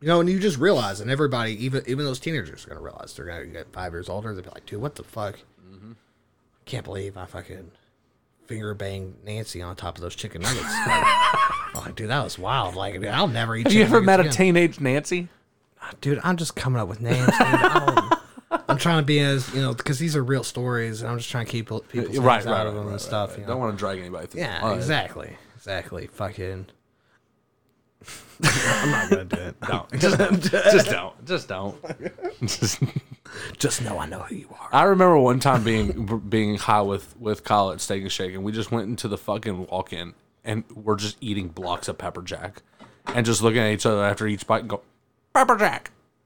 you know, and you just realize, and everybody, even even those teenagers, are gonna realize they're gonna get five years older. They'll be like, dude, what the fuck? Can't believe I fucking finger banged Nancy on top of those chicken nuggets. like, I'm like, dude, that was wild. Like, dude, I'll never eat. Have you chicken ever met a again. teenage Nancy? Ah, dude? I'm just coming up with names. Dude. I don't- I'm trying to be as you know because these are real stories, and I'm just trying to keep people's names Right, right, out right, of them right, and stuff. right. You know? Don't want to drag anybody through. Yeah, All right. exactly. Exactly. Fucking. I'm not gonna do it. No, just, just don't. Just don't. Just- Just know I know who you are. I remember one time being being high with with Kyle at Steak and Shake, and we just went into the fucking walk-in, and we're just eating blocks of pepper jack, and just looking at each other after each bite and go, pepper jack,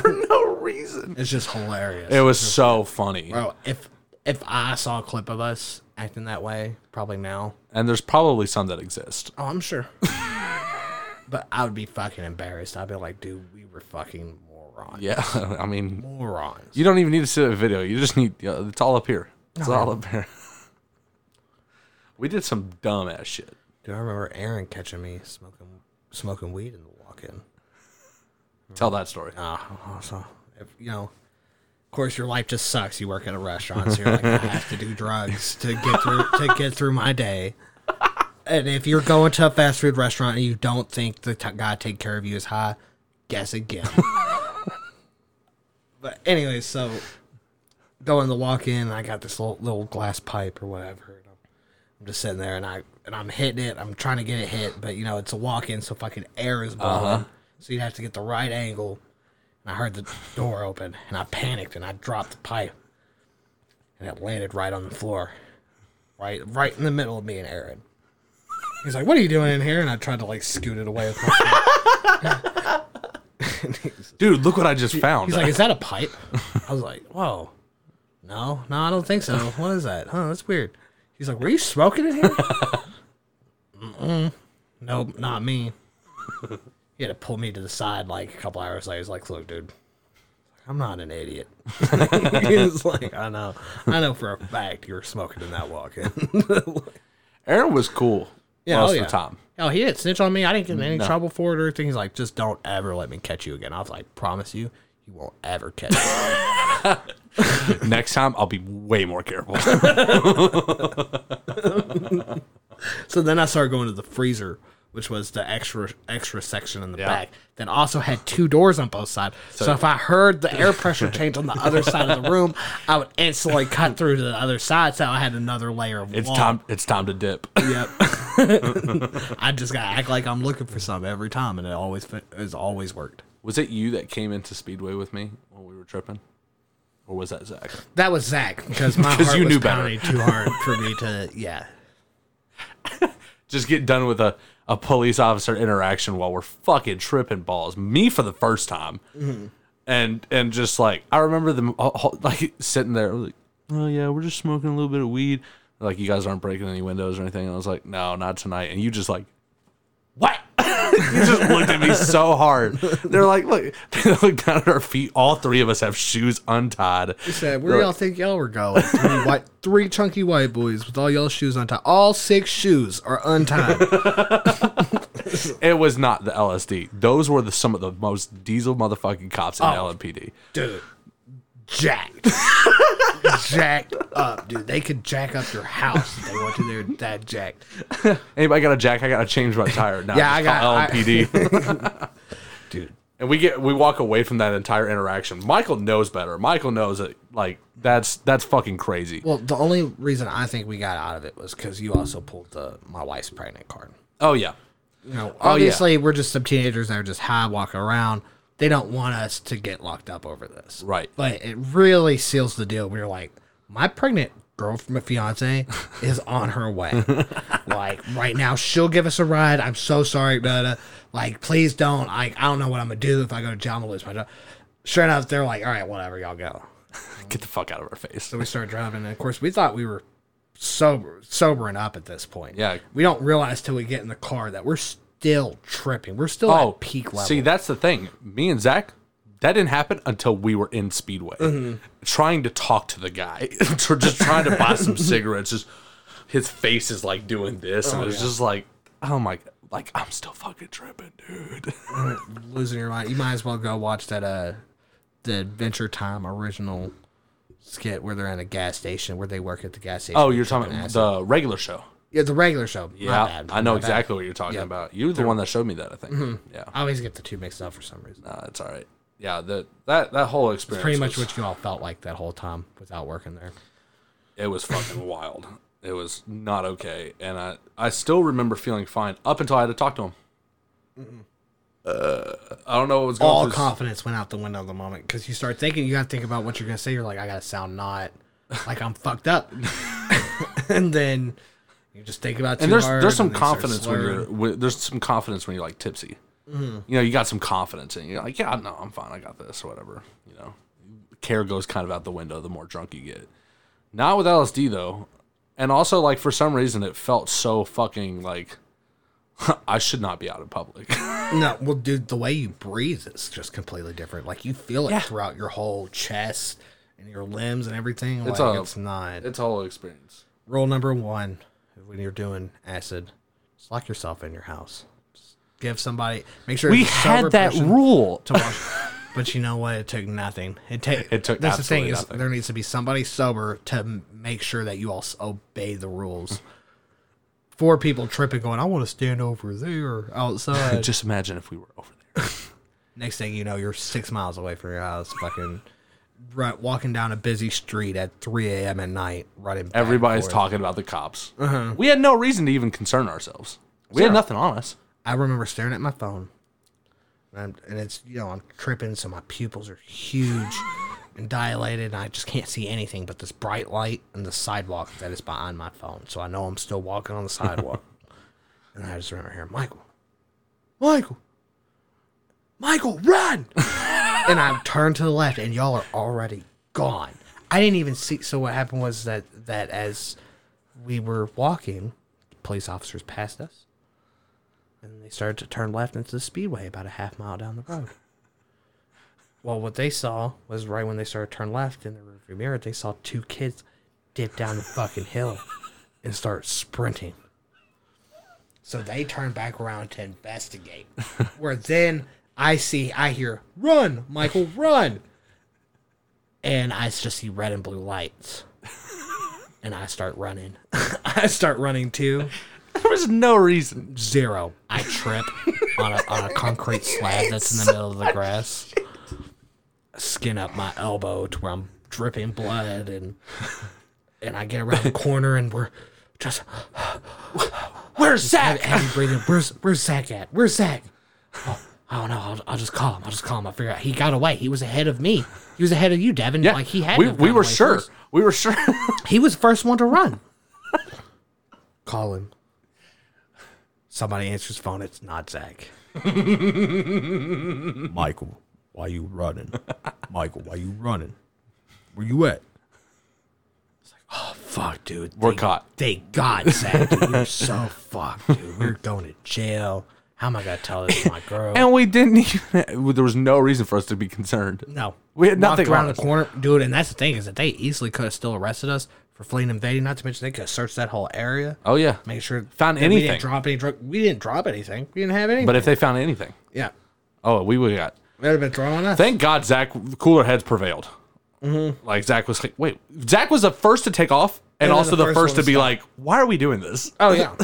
for no reason. It's just hilarious. It was so funny, Bro, if if I saw a clip of us acting that way, probably now. and there's probably some that exist. Oh, I'm sure. but I would be fucking embarrassed. I'd be like, dude, we were fucking morons. Yeah, I mean, Morons. you don't even need to see a video. You just need yeah, it's all up here. It's all up here. we did some dumb ass shit. Dude, I remember Aaron catching me smoking smoking weed in the walk-in. Tell that story. Ah, so if you know, of course, your life just sucks. You work at a restaurant, so you're like, I have to do drugs to get through to get through my day. And if you're going to a fast food restaurant and you don't think the t- guy taking care of you is high, guess again. But anyway, so going to walk in, I got this little, little glass pipe or whatever. And I'm, I'm just sitting there, and I and I'm hitting it. I'm trying to get it hit, but you know it's a walk in, so fucking air is blowing. So you'd have to get the right angle. And I heard the door open, and I panicked, and I dropped the pipe, and it landed right on the floor, right right in the middle of me and Aaron. He's like, "What are you doing in here?" And I tried to like scoot it away with my Dude, look what I just found. He's like, "Is that a pipe?" I was like, "Whoa, no, no, I don't think so. What is that? Huh? That's weird." He's like, "Were you smoking in here?" Mm-mm. Nope, not me. He had to pull me to the side like a couple hours later. He's like, "Look, dude, I'm not an idiot." he was like, "I know, I know for a fact you were smoking in that walk-in." Aaron was cool Yeah, most oh, of the time. Oh, he didn't snitch on me. I didn't get in any No. trouble for it or anything. He's like, just don't ever let me catch you again. I was like, promise you, you won't ever catch me. Next time, I'll be way more careful. so then I started going to the freezer, which was the extra extra section in the Yeah. back. That also had two doors on both sides. So, if I heard the air pressure change on the other side of the room, I would instantly cut through to the other side. So I had another layer of It's wall. time. It's time to dip. Yep. I just gotta act like I'm looking for something every time, and it always it's always worked. Was it you that came into Speedway with me when we were tripping, or was that Zach? That was Zach because my heart you was knew better. pounding too hard for me to. Yeah, Just get done with a, a police officer interaction while we're fucking tripping balls. Me for the first time, mm-hmm. and and just like I remember them all- like sitting there like, oh yeah, we're just smoking a little bit of weed. Like you guys aren't breaking any windows or anything. And I was like, no, not tonight. And you just like, what? you just looked at me so hard. They're like, look, they look down at our feet. All three of us have shoes untied. he said, "Where y'all think y'all were going? Three white, three chunky white boys with all y'all shoes untied. All six shoes are untied. It was not the LSD. Those were the some of the most diesel motherfucking cops in Oh. LMPD. dude, jacked, jacked up, dude. They could jack up your house if they want to. They're that jacked. Anybody got a jack? I gotta change my tire. Now Yeah, I got- LMPD. Dude, and we get we walk away from that entire interaction. Michael knows better. Michael knows that like that's that's fucking crazy. well, the only reason I think we got out of it was because you also pulled the my wife's pregnant card. Oh yeah, You know, Oh, yeah. obviously we're just some teenagers that are just high walking around. They don't want us to get locked up over this. Right. But it really seals the deal. We're like, my pregnant girlfriend, fiance, is on her way. like right now, she'll give us a ride. I'm so sorry, but like, please don't. I I don't know what I'm gonna do if I go to jail. I'm gonna lose my job. Sure enough, they're like, all right, whatever, y'all go. get the fuck out of our face. So we start driving, and of course, we thought we were sober, sobering up at this point. Yeah. we don't realize till we get in the car that we're still tripping. We're still Oh, at peak level. See, that's the thing. Me and Zach, that didn't happen until we were in Speedway, Mm-hmm. trying to talk to the guy, just trying to buy some cigarettes. Just his face is like doing this, and Oh, it's yeah. just like, oh my, like I'm still fucking tripping, dude. losing your mind. You might as well go watch that uh the Adventure Time original skit where they're in a gas station where they work at the gas station. Oh, you're talking about the regular show. Yeah the regular show. Yeah, bad. I know My bad. exactly what you're talking about. You're the one that showed me that. I think. Yeah, I always get the two mixed up for some reason. nah, it's all right. Yeah, that that that whole experience. Pretty much was- what you all felt like that whole time without working there. it was fucking wild. It was not okay, and I I still remember feeling fine up until I had to talk to him. Uh, I don't know what was going on. All confidence went out the window at the moment because you start thinking you got to think about what you're gonna say. You're like, I gotta sound not like I'm fucked up, and then you just think about too and there's hard, there's some and confidence when you're wi- there's some confidence when you're like tipsy. Mm-hmm. You know, you got some confidence, and you're like, yeah, no, I'm fine, I got this, or whatever. You know, care goes kind of out the window the more drunk you get. Not with LSD though, and also like for some reason it felt so fucking like I should not be out in public. No, well, dude, the way you breathe is just completely different. Like you feel it Yeah. throughout your whole chest and your limbs and everything. It's like a- it's not. it's a whole experience. Rule number one when you're doing acid, just lock yourself in your house. Just give somebody. Make sure We it's a sober had that rule. to watch. But you know what? It took nothing. It, ta- It took That's the thing is nothing. there needs to be somebody sober to make sure that you all obey the rules. Four people tripping, going, "I want to stand over there outside." Just imagine if we were over there. Next thing you know, you're six miles away from your house, fucking run, walking down a busy street at 3 a.m. at night, running. back and Everybody's forth. talking about the cops. Uh-huh. We had no reason to even concern ourselves. We had nothing on us. I remember staring at my phone, and, I'm, and it's you know I'm tripping, so my pupils are huge and dilated, and I just can't see anything but this bright light and the sidewalk that is behind my phone. So I know I'm still walking on the sidewalk, and I just remember hearing Michael, Michael, Michael, run! and I turned to the left, and y'all are already gone. I didn't even see. So what happened was that that as we were walking, police officers passed us and they started to turn left into the speedway about a half mile down the road. Well, what they saw was right when they started to turn left in the rearview mirror, they saw two kids dip down the fucking hill and start sprinting. So they turned back around to investigate. Where then I see, I hear, "Run, Michael, run!" And I just see red and blue lights, and I start running. I start running too There was no reason. zero. I trip on a on a concrete slab that's in the middle of the grass. Skin up my elbow to where I'm dripping blood and and I get around the corner and we're just Where's heavy, Zach? heavy breathing. Where's where's Zach at? Where's Zach? Oh, Oh, I don't know. I'll, I'll just call him. I'll just call him. I'll figure out. He got away. He was ahead of me. He was ahead of you, Devin. Yeah, Like he had. We, we were sure. first. We were sure. He was the first one to run. Call him. Somebody answers phone. It's not Zach. Michael, why you running? Michael, why you running? Where you at? It's like, oh fuck, dude. We're Thank- caught. Thank God, Zach. Dude, we're so fucked, dude. We're going to jail. How am I gonna tell this to my girl? and we didn't even. There was no reason for us to be concerned. no, We had Walked nothing around on the us. corner, dude. And that's the thing is that they easily could have still arrested us for fleeing and invading. Not to mention they could have searched that whole area. Oh yeah. Make sure Found that We anything. didn't drop any drug. We didn't drop anything. We didn't have anything. But if they found anything, yeah, oh, we would have got. that would have been thrown on us. Thank God, Zach. Cooler heads prevailed. Mm-hmm. Like Zach was like, wait, Zach was the first to take off, and, And then also the the first first one to be stop. like, why are we doing this? oh yeah.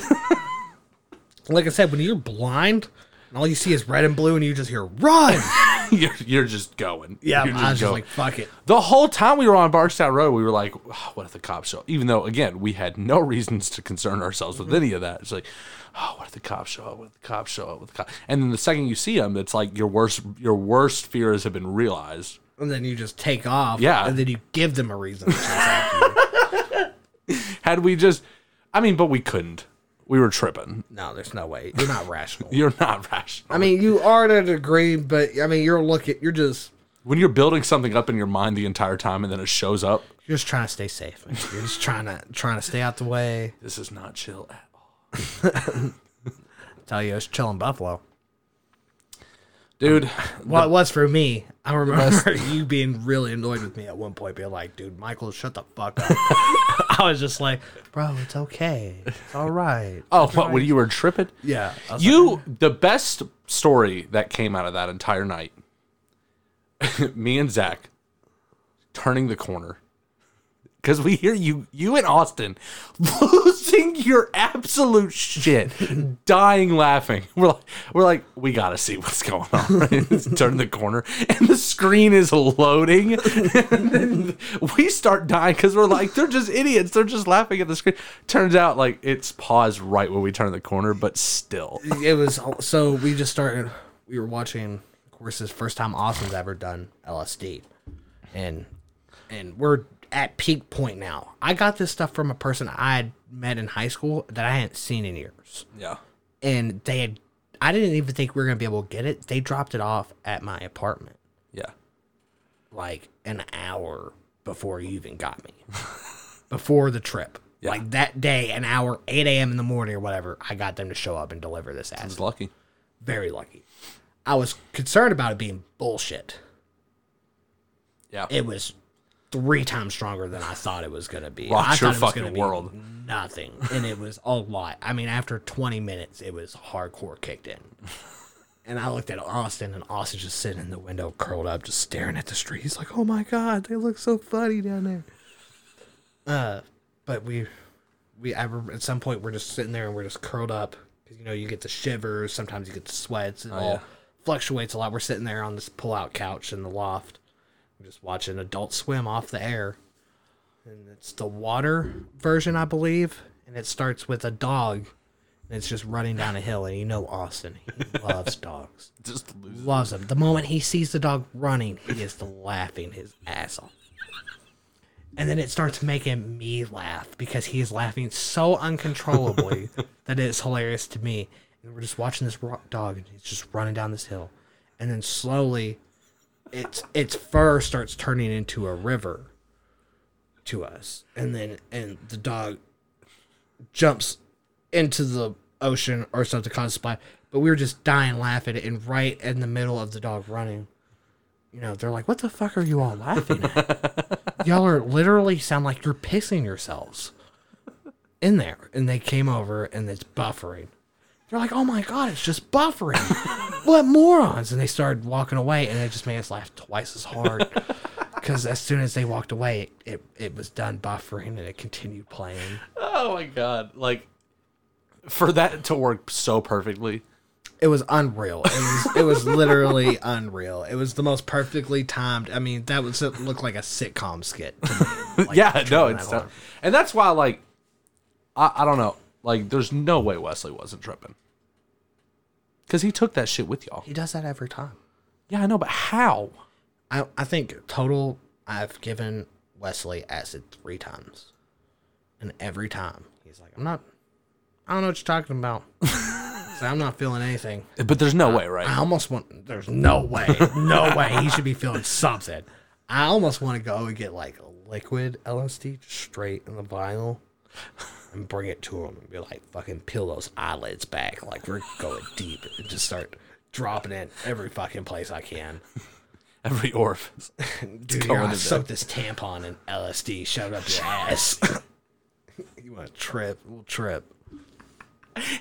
Like I said, when you're blind and all you see is red and blue, and you just hear "run," you're, you're just going. yeah, You're I was just going. like, "Fuck it." the whole time we were on Bardstown Road, we were like, oh, what if the cops show? up? Even though, again, we had no reasons to concern ourselves Mm-hmm. with any of that. It's like, oh, what if the cops show up? What if the cops show up? With the cops? And then the second you see them, it's like your worst your worst fears have been realized. And then you just take off. Yeah. and then you give them a reason. To chase after you. Had we just, I mean, but we couldn't. We were tripping. No, there's no way. You're not rational. You're not rational. I mean, you are to a degree, but I mean, you're looking. You're just when you're building something up in your mind the entire time and then it shows up, you're just trying to stay safe. man. You're just trying to trying to stay out the way. this is not chill at all. Tell you, it's chill in Buffalo. Dude, Well, it was for me. I remember you being really annoyed with me at one point, being like, "Dude, Michael, shut the fuck up." I was just like, "Bro, it's okay. It's all right." oh, what, when you were tripping? Yeah, You, the best story that came out of that entire night, me and Zach turning the corner. Because we hear you, you and Austin losing your absolute shit, dying laughing. We're like, we're like, we gotta see what's going on. Right? Turn the corner, and the screen is loading. and then we start dying because we're like, they're just idiots. They're just laughing at the screen. Turns out, like, it's paused right when we turn the corner, but still. it was so we just started we were watching of course this first time austin's ever done lsd and and we're at peak point now i got this stuff from a person i had met in high school that i hadn't seen in years Yeah. and they had i didn't even think we were gonna be able to get it they dropped it off at my apartment Yeah. like an hour before you even got me before the trip Yeah. like that day an hour 8 a.m in the morning or whatever i got them to show up and deliver this ass It's lucky. very lucky. I was concerned about it being bullshit. Yeah. It was three times stronger than I thought it was gonna be. Rocked I your it fucking world. Nothing, and it was a lot. I mean, after 20 minutes, it was hardcore kicked in. And I looked at Austin, and Austin just sitting in the window, curled up, just staring at the street. He's like, "Oh my god, they look so funny down there." Uh, but we, we I at some point we're just sitting there and we're just curled up because you know you get the shivers, sometimes you get the sweats, and all yeah. fluctuates a lot. We're sitting there on this pull-out couch in the loft, I'm just watching Adult Swim off the air, and it's the water version, I believe, and it starts with a dog, and it's just running down a hill, and you know Austin, he loves dogs, Just lose. loves them. The moment he sees the dog running, he is laughing his ass off. And then it starts making me laugh because he's laughing so uncontrollably that it's hilarious to me. And we're just watching this ro- dog, and he's just running down this hill, and then slowly, its its fur starts turning into a river to us, and then and the dog jumps into the ocean or something causes splash. But we were just dying laughing, and right in the middle of the dog running, you know, they're like, "What the fuck are you all laughing at? Y'all are literally sound like you're pissing yourselves in there." And they came over, and it's buffering. They're like, "Oh my god, it's just buffering! what morons!" And they started walking away, and it just made us laugh twice as hard. Because as soon as they walked away, it, it was done buffering, and it continued playing. Oh my god! Like for that to work so perfectly. It was unreal. It was it was literally unreal. It was the most perfectly timed. I mean, that was it looked like a sitcom skit. to me, like, yeah, no, it's that not. and that's why like I, I don't know. Like, there's no way Wesley wasn't tripping because he took that shit with y'all. He does that every time. Yeah, I know, but how? I I think total. I've given Wesley acid three times, and every time he's like, "I'm not. I don't know what you're talking about. So I'm not feeling anything." But there's no way, right? I almost want. There's no way, no way he should be feeling something. I almost want to go and get like liquid LSD just straight in the vinyl and bring it to him and be like, "Fucking peel those eyelids back." Like we're going deep and just start dropping it every fucking place I can. Every orifice. Dude, here, I to soak this tampon in LSD, shove it up your ass. you want to trip? We'll trip.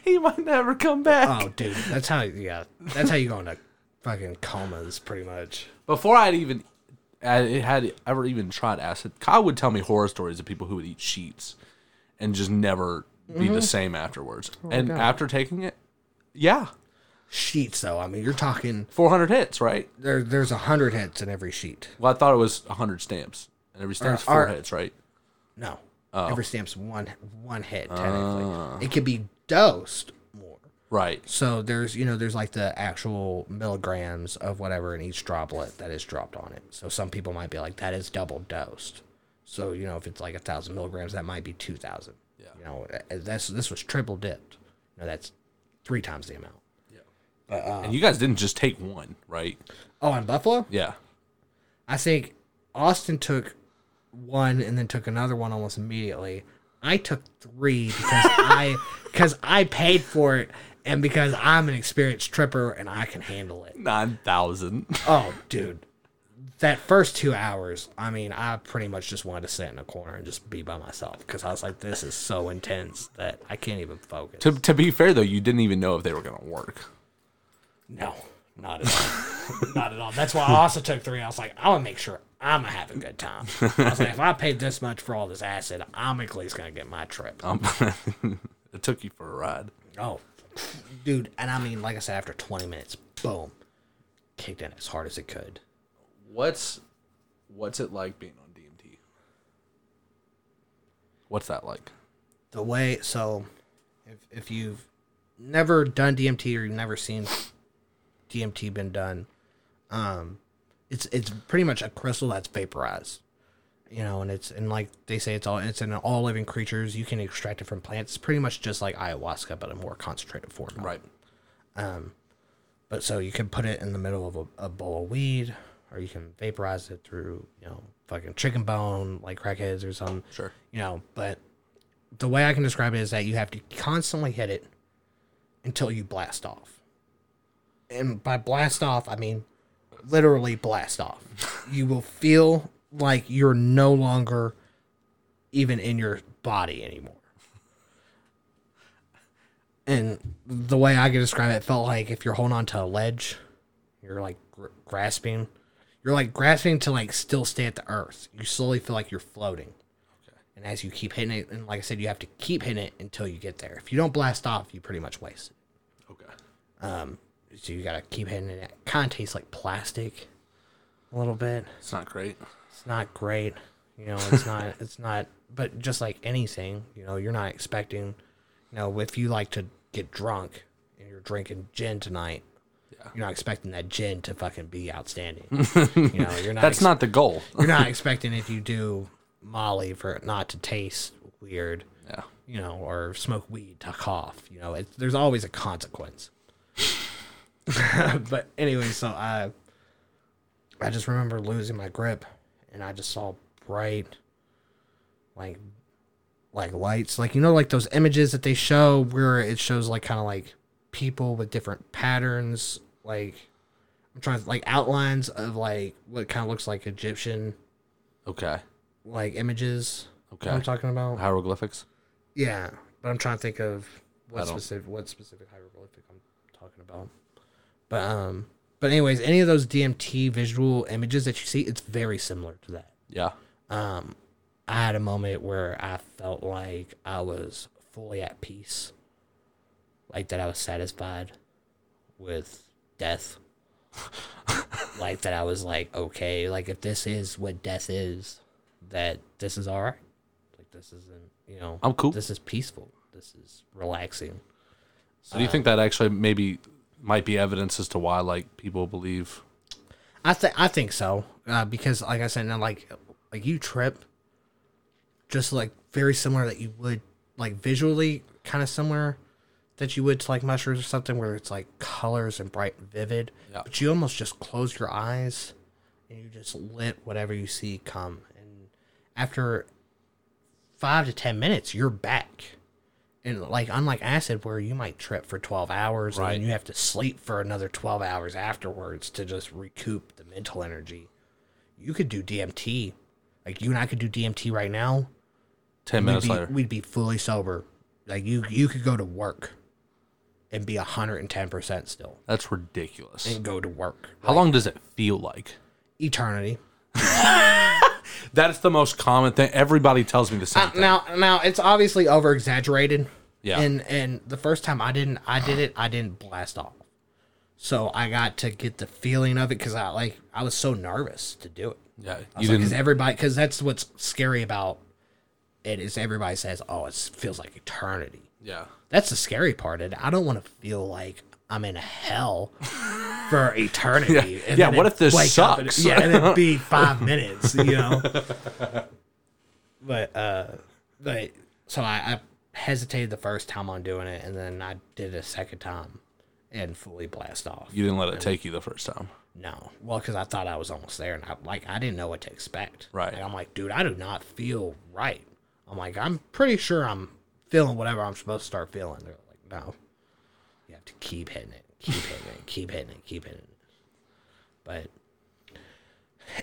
he might never come back. Oh, dude, that's how. Yeah, that's how you go into fucking comas, pretty much. Before I'd even I had ever even tried acid, Kyle would tell me horror stories of people who would eat sheets and just never be the same afterwards. and God. after taking it, yeah, Sheets, though. I mean, you're talking 400 hits, right? there. There's a hundred hits in every sheet. Well, I thought it was 100 stamps, and every stamp's Or- four or- hits, right? No, Oh. every stamp's one one hit. Technically, Ah. it could be dosed more. Right. So there's you know there's like the actual milligrams of whatever in each droplet that is dropped on it. So some people might be like that is double dosed. So you know if it's like a thousand milligrams, that might be two thousand. Yeah. You know that's this was triple dipped. You know that's three times the amount. Yeah. But uh, and you guys didn't just take one, right? Oh, on Buffalo, Yeah. I think Austin took one and then took another one almost immediately. I took three because I because I paid for it and because I'm an experienced tripper and I can handle it. 9,000. Oh, dude. That first two hours, I mean, I pretty much just wanted to sit in a corner and just be by myself because I was like, this is so intense that I can't even focus. to, to be fair, though, you didn't even know if they were going to work. No, not at all. not at all. That's why I also took three. I was like, I want to make sure I'm going to have a good time. I was like, if I paid this much for all this acid, I'm at least going to get my trip. Um, it took you for a ride. Oh, dude. And I mean, like I said, after 20 minutes, boom, kicked in as hard as it could. What's what's it like being on DMT? What's that like? the way so if if you've never done DMT or you've never seen DMT been done, um, it's it's pretty much a crystal that's vaporized. You know, and it's and like they say it's all it's in all living creatures. You can extract it from plants. It's pretty much just like ayahuasca, but a more concentrated form. Right. Um But so you can put it in the middle of a, a bowl of weed, or you can vaporize it through, you know, fucking chicken bone, like crackheads or something. Sure. You know, but the way I can describe it is that you have to constantly hit it until you blast off. And by blast off, I mean literally blast off. you will feel like you're no longer even in your body anymore. And the way I can describe it, it felt like if you're holding on to a ledge, you're like gr- grasping. You're like grasping to like still stay at the earth. You slowly feel like you're floating. And as you keep hitting it, and like I said, you have to keep hitting it until you get there. If you don't blast off, you pretty much waste it. Okay. Um, so you gotta keep hitting it. It kind of tastes like plastic. a little bit. It's not great. It's not great. You know, it's not. It's not. But just like anything, you know, you're not expecting. You know, if you like to get drunk and you're drinking gin tonight. You're not expecting that gin to fucking be outstanding. you know, you're not. That's ex- not the goal. You're not expecting if you do Molly for it not to taste weird. Yeah. You know, or smoke weed to cough. You know, it, there's always a consequence. but anyway, so I, I just remember losing my grip, and I just saw bright, like, like lights, like you know, like those images that they show where it shows like kind of like people with different patterns, like I'm trying to like outlines of like what kind of looks like Egyptian Okay. like images. Okay. I'm talking about. Hieroglyphics. Yeah, but I'm trying to think of I what don't- specific what specific hieroglyphic I'm talking about. But um, but anyways, any of those DMT visual images that you see, it's very similar to that. Yeah. Um, I had a moment where I felt like I was fully at peace, like that I was satisfied with death. like that I was like, okay, like if this is what death is, that this is all right. Like this isn't, you know, I'm cool. this is peaceful. This is relaxing. So do you think that actually maybe might be evidence as to why like people believe? I think I think so uh, because, like I said, now like like you trip, just like very similar that you would like visually kind of similar that you would to like mushrooms or something where it's like colors and bright and vivid, Yeah. but you almost just close your eyes and you just let whatever you see come, and after five to ten minutes, you're back. And like unlike acid, where you might trip for twelve hours and Right. then you have to sleep for another twelve hours afterwards to just recoup the mental energy. You could do DMT, like you and I could do DMT right now. Ten We'd minutes be, later. we'd be fully sober. Like you, you could go to work and be hundred and ten percent still, That's ridiculous. and go to work. How long does it feel like? Eternity. That's the most common thing. Everybody tells me the same Uh, thing. now, now it's obviously over exaggerated. Yeah. And and the first time I didn't, I did it. I didn't blast off. So I got to get the feeling of it because I like I was so nervous to do it. yeah, you didn't. because everybody, because that's what's scary about it is everybody says, oh, it feels like eternity. yeah, That's the scary part. And I don't want to feel like I'm in hell for eternity. Yeah. and Yeah, what if this up and- sucks? yeah, and it'd be five minutes, you know. But uh, but so I, I hesitated the first time on doing it, and then I did it a second time and fully blast off. you didn't let it take you the first time. No, well, because I thought I was almost there, and I like I didn't know what to expect. Right. And I'm like, dude, I do not feel right. I'm like, I'm pretty sure I'm feeling whatever I'm supposed to start feeling. They're like, no, you have to keep hitting it, keep hitting it, keep hitting it, keep hitting it. But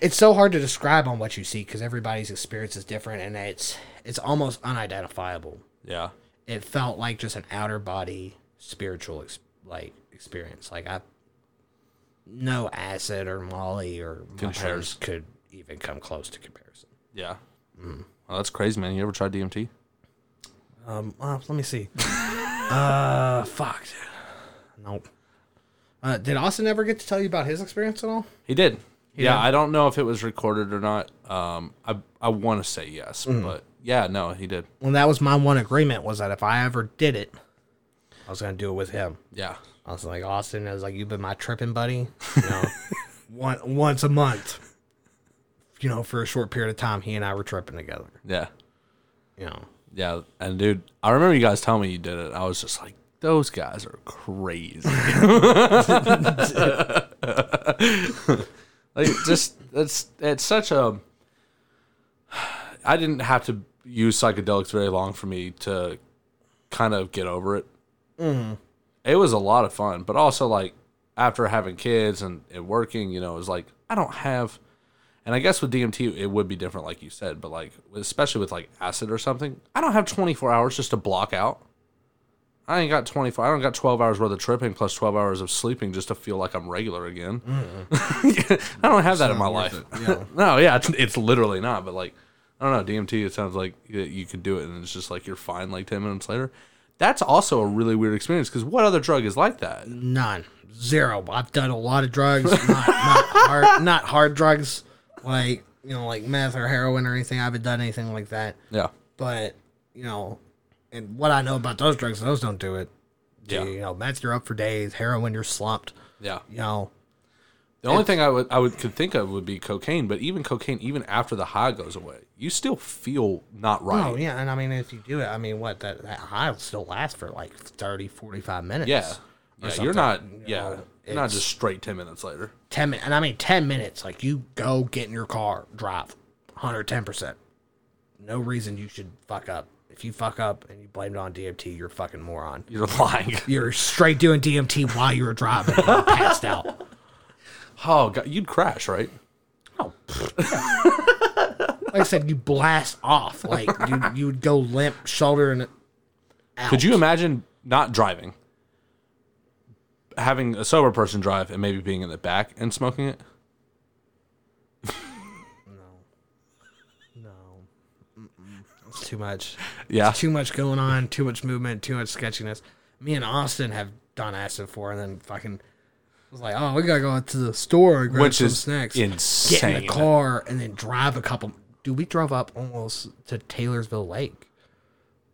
it's so hard to describe on what you see because everybody's experience is different, and it's it's almost unidentifiable. Yeah, It felt like just an outer body spiritual ex- like experience. Like I, no acid or Molly or mushrooms could even come close to comparison. yeah. Mm. Well, that's crazy, man. You ever tried DMT? Um, well, let me see. uh, fuck. Nope. Uh, did Austin ever get to tell you about his experience at all? He did. yeah, did? I don't know if it was recorded or not. Um, I I want to say yes, Mm. but yeah, no, he did. Well, that was my one agreement was that if I ever did it, I was gonna do it with him. Yeah, I was like, Austin, I was like, you've been my tripping buddy, you know, one, once a month, you know, for a short period of time, he and I were tripping together, yeah, you know. Yeah. And dude, I remember you guys telling me you did it. I was just like, those guys are crazy. like, just it's it's such a. I didn't have to use psychedelics very long for me to kind of get over it. Mm-hmm. It was a lot of fun, but also like after having kids and, and working, you know, it was like I don't have. And I guess with DMT, it would be different, like you said, but like, especially with like acid or something, I don't have 24 hours just to block out. I ain't got 24, I don't got 12 hours worth of tripping plus 12 hours of sleeping just to feel like I'm regular again. I don't have that in my life. no, yeah, it's, it's literally not, but like, I don't know, DMT, it sounds like you, you could do it and it's just like you're fine like 10 minutes later. That's also a really weird experience because what other drug is like that? None. Zero. I've done a lot of drugs, not, not hard, not hard drugs like you know, like meth or heroin or anything. I haven't done anything like that. Yeah. But you know, and what I know about those drugs, those don't do it. Yeah. You know, meth, you're up for days. Heroin, you're slumped. Yeah. You know, The only thing I would I would could think of would be cocaine, but even cocaine, even after the high goes away, you still feel not oh, right. Oh yeah, and I mean if you do it, I mean what that that high will still last for like 30, 45 minutes. Yeah. Yeah, you're not you yeah. know, You're not just straight ten minutes later. ten minutes, and I mean ten minutes. Like you go get in your car, drive, hundred ten percent. No reason you should fuck up. If you fuck up and you blame it on DMT, you're a fucking moron. You're lying. You're straight doing DMT while you were driving, and you're passed out. Oh god, you'd crash, right? Oh, like I said, you blast off. Like you, you would go limp, shoulder and out. Could you imagine not driving? Having a sober person drive and maybe being in the back and smoking it? No, Mm-mm. it's too much. Yeah. too much going on, too much movement, too much sketchiness. Me and Austin have done acid before, and then fucking was like, oh, we gotta go out to the store and grab Which some is snacks. Get in the car and then drive a couple. Dude, we drove up almost to Taylorsville Lake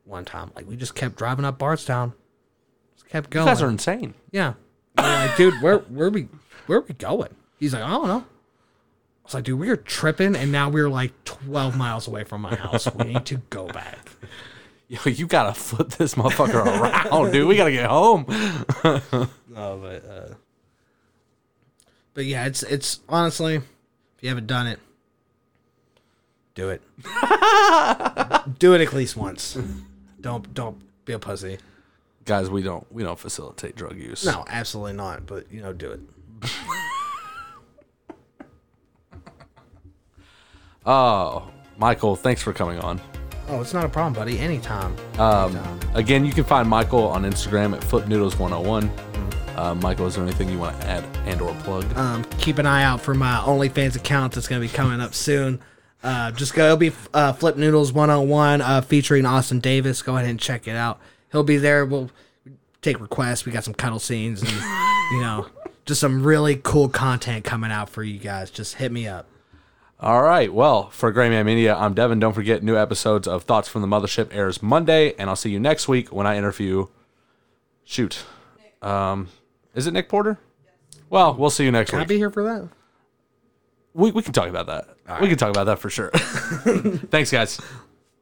one time. Like we just kept driving up Bardstown, just kept You going. guys are insane. Yeah. We're like, dude, where where we where are we going? He's like, I don't know. I was like, dude, we are tripping, and now we're like 12 miles away from my house. We need to go back. Yo, you gotta flip this motherfucker around, dude. We gotta get home. No, but uh, but yeah, it's it's honestly, if you haven't done it, do it. do it at least once. Don't don't be a pussy. Guys, we don't we don't facilitate drug use. No, absolutely not. But you know, do it. Oh, Michael, thanks for coming on. Oh, it's not a problem, buddy. Anytime. Um, Anytime. again, you can find Michael on Instagram at flipnoodles101. Uh, Michael, is there anything you want to add and or plug? Um, keep an eye out for my OnlyFans account that's going to be coming up soon. Uh, just go, it'll be uh, Flip Noodles 101 uh, featuring Austin Davis. Go ahead and check it out. He'll be there. We'll take requests. We got some cuddle scenes and, you know, just some really cool content coming out for you guys. Just hit me up. All right. Well, for Gray Man Media, I'm Devin. Don't forget, new episodes of Thoughts from the Mothership airs Monday, and I'll see you next week when I interview. Shoot, um, is it Nick Porter? Well, we'll see you next Can I week. be here for that? we we can talk about that. We can talk about that for sure. Thanks, guys.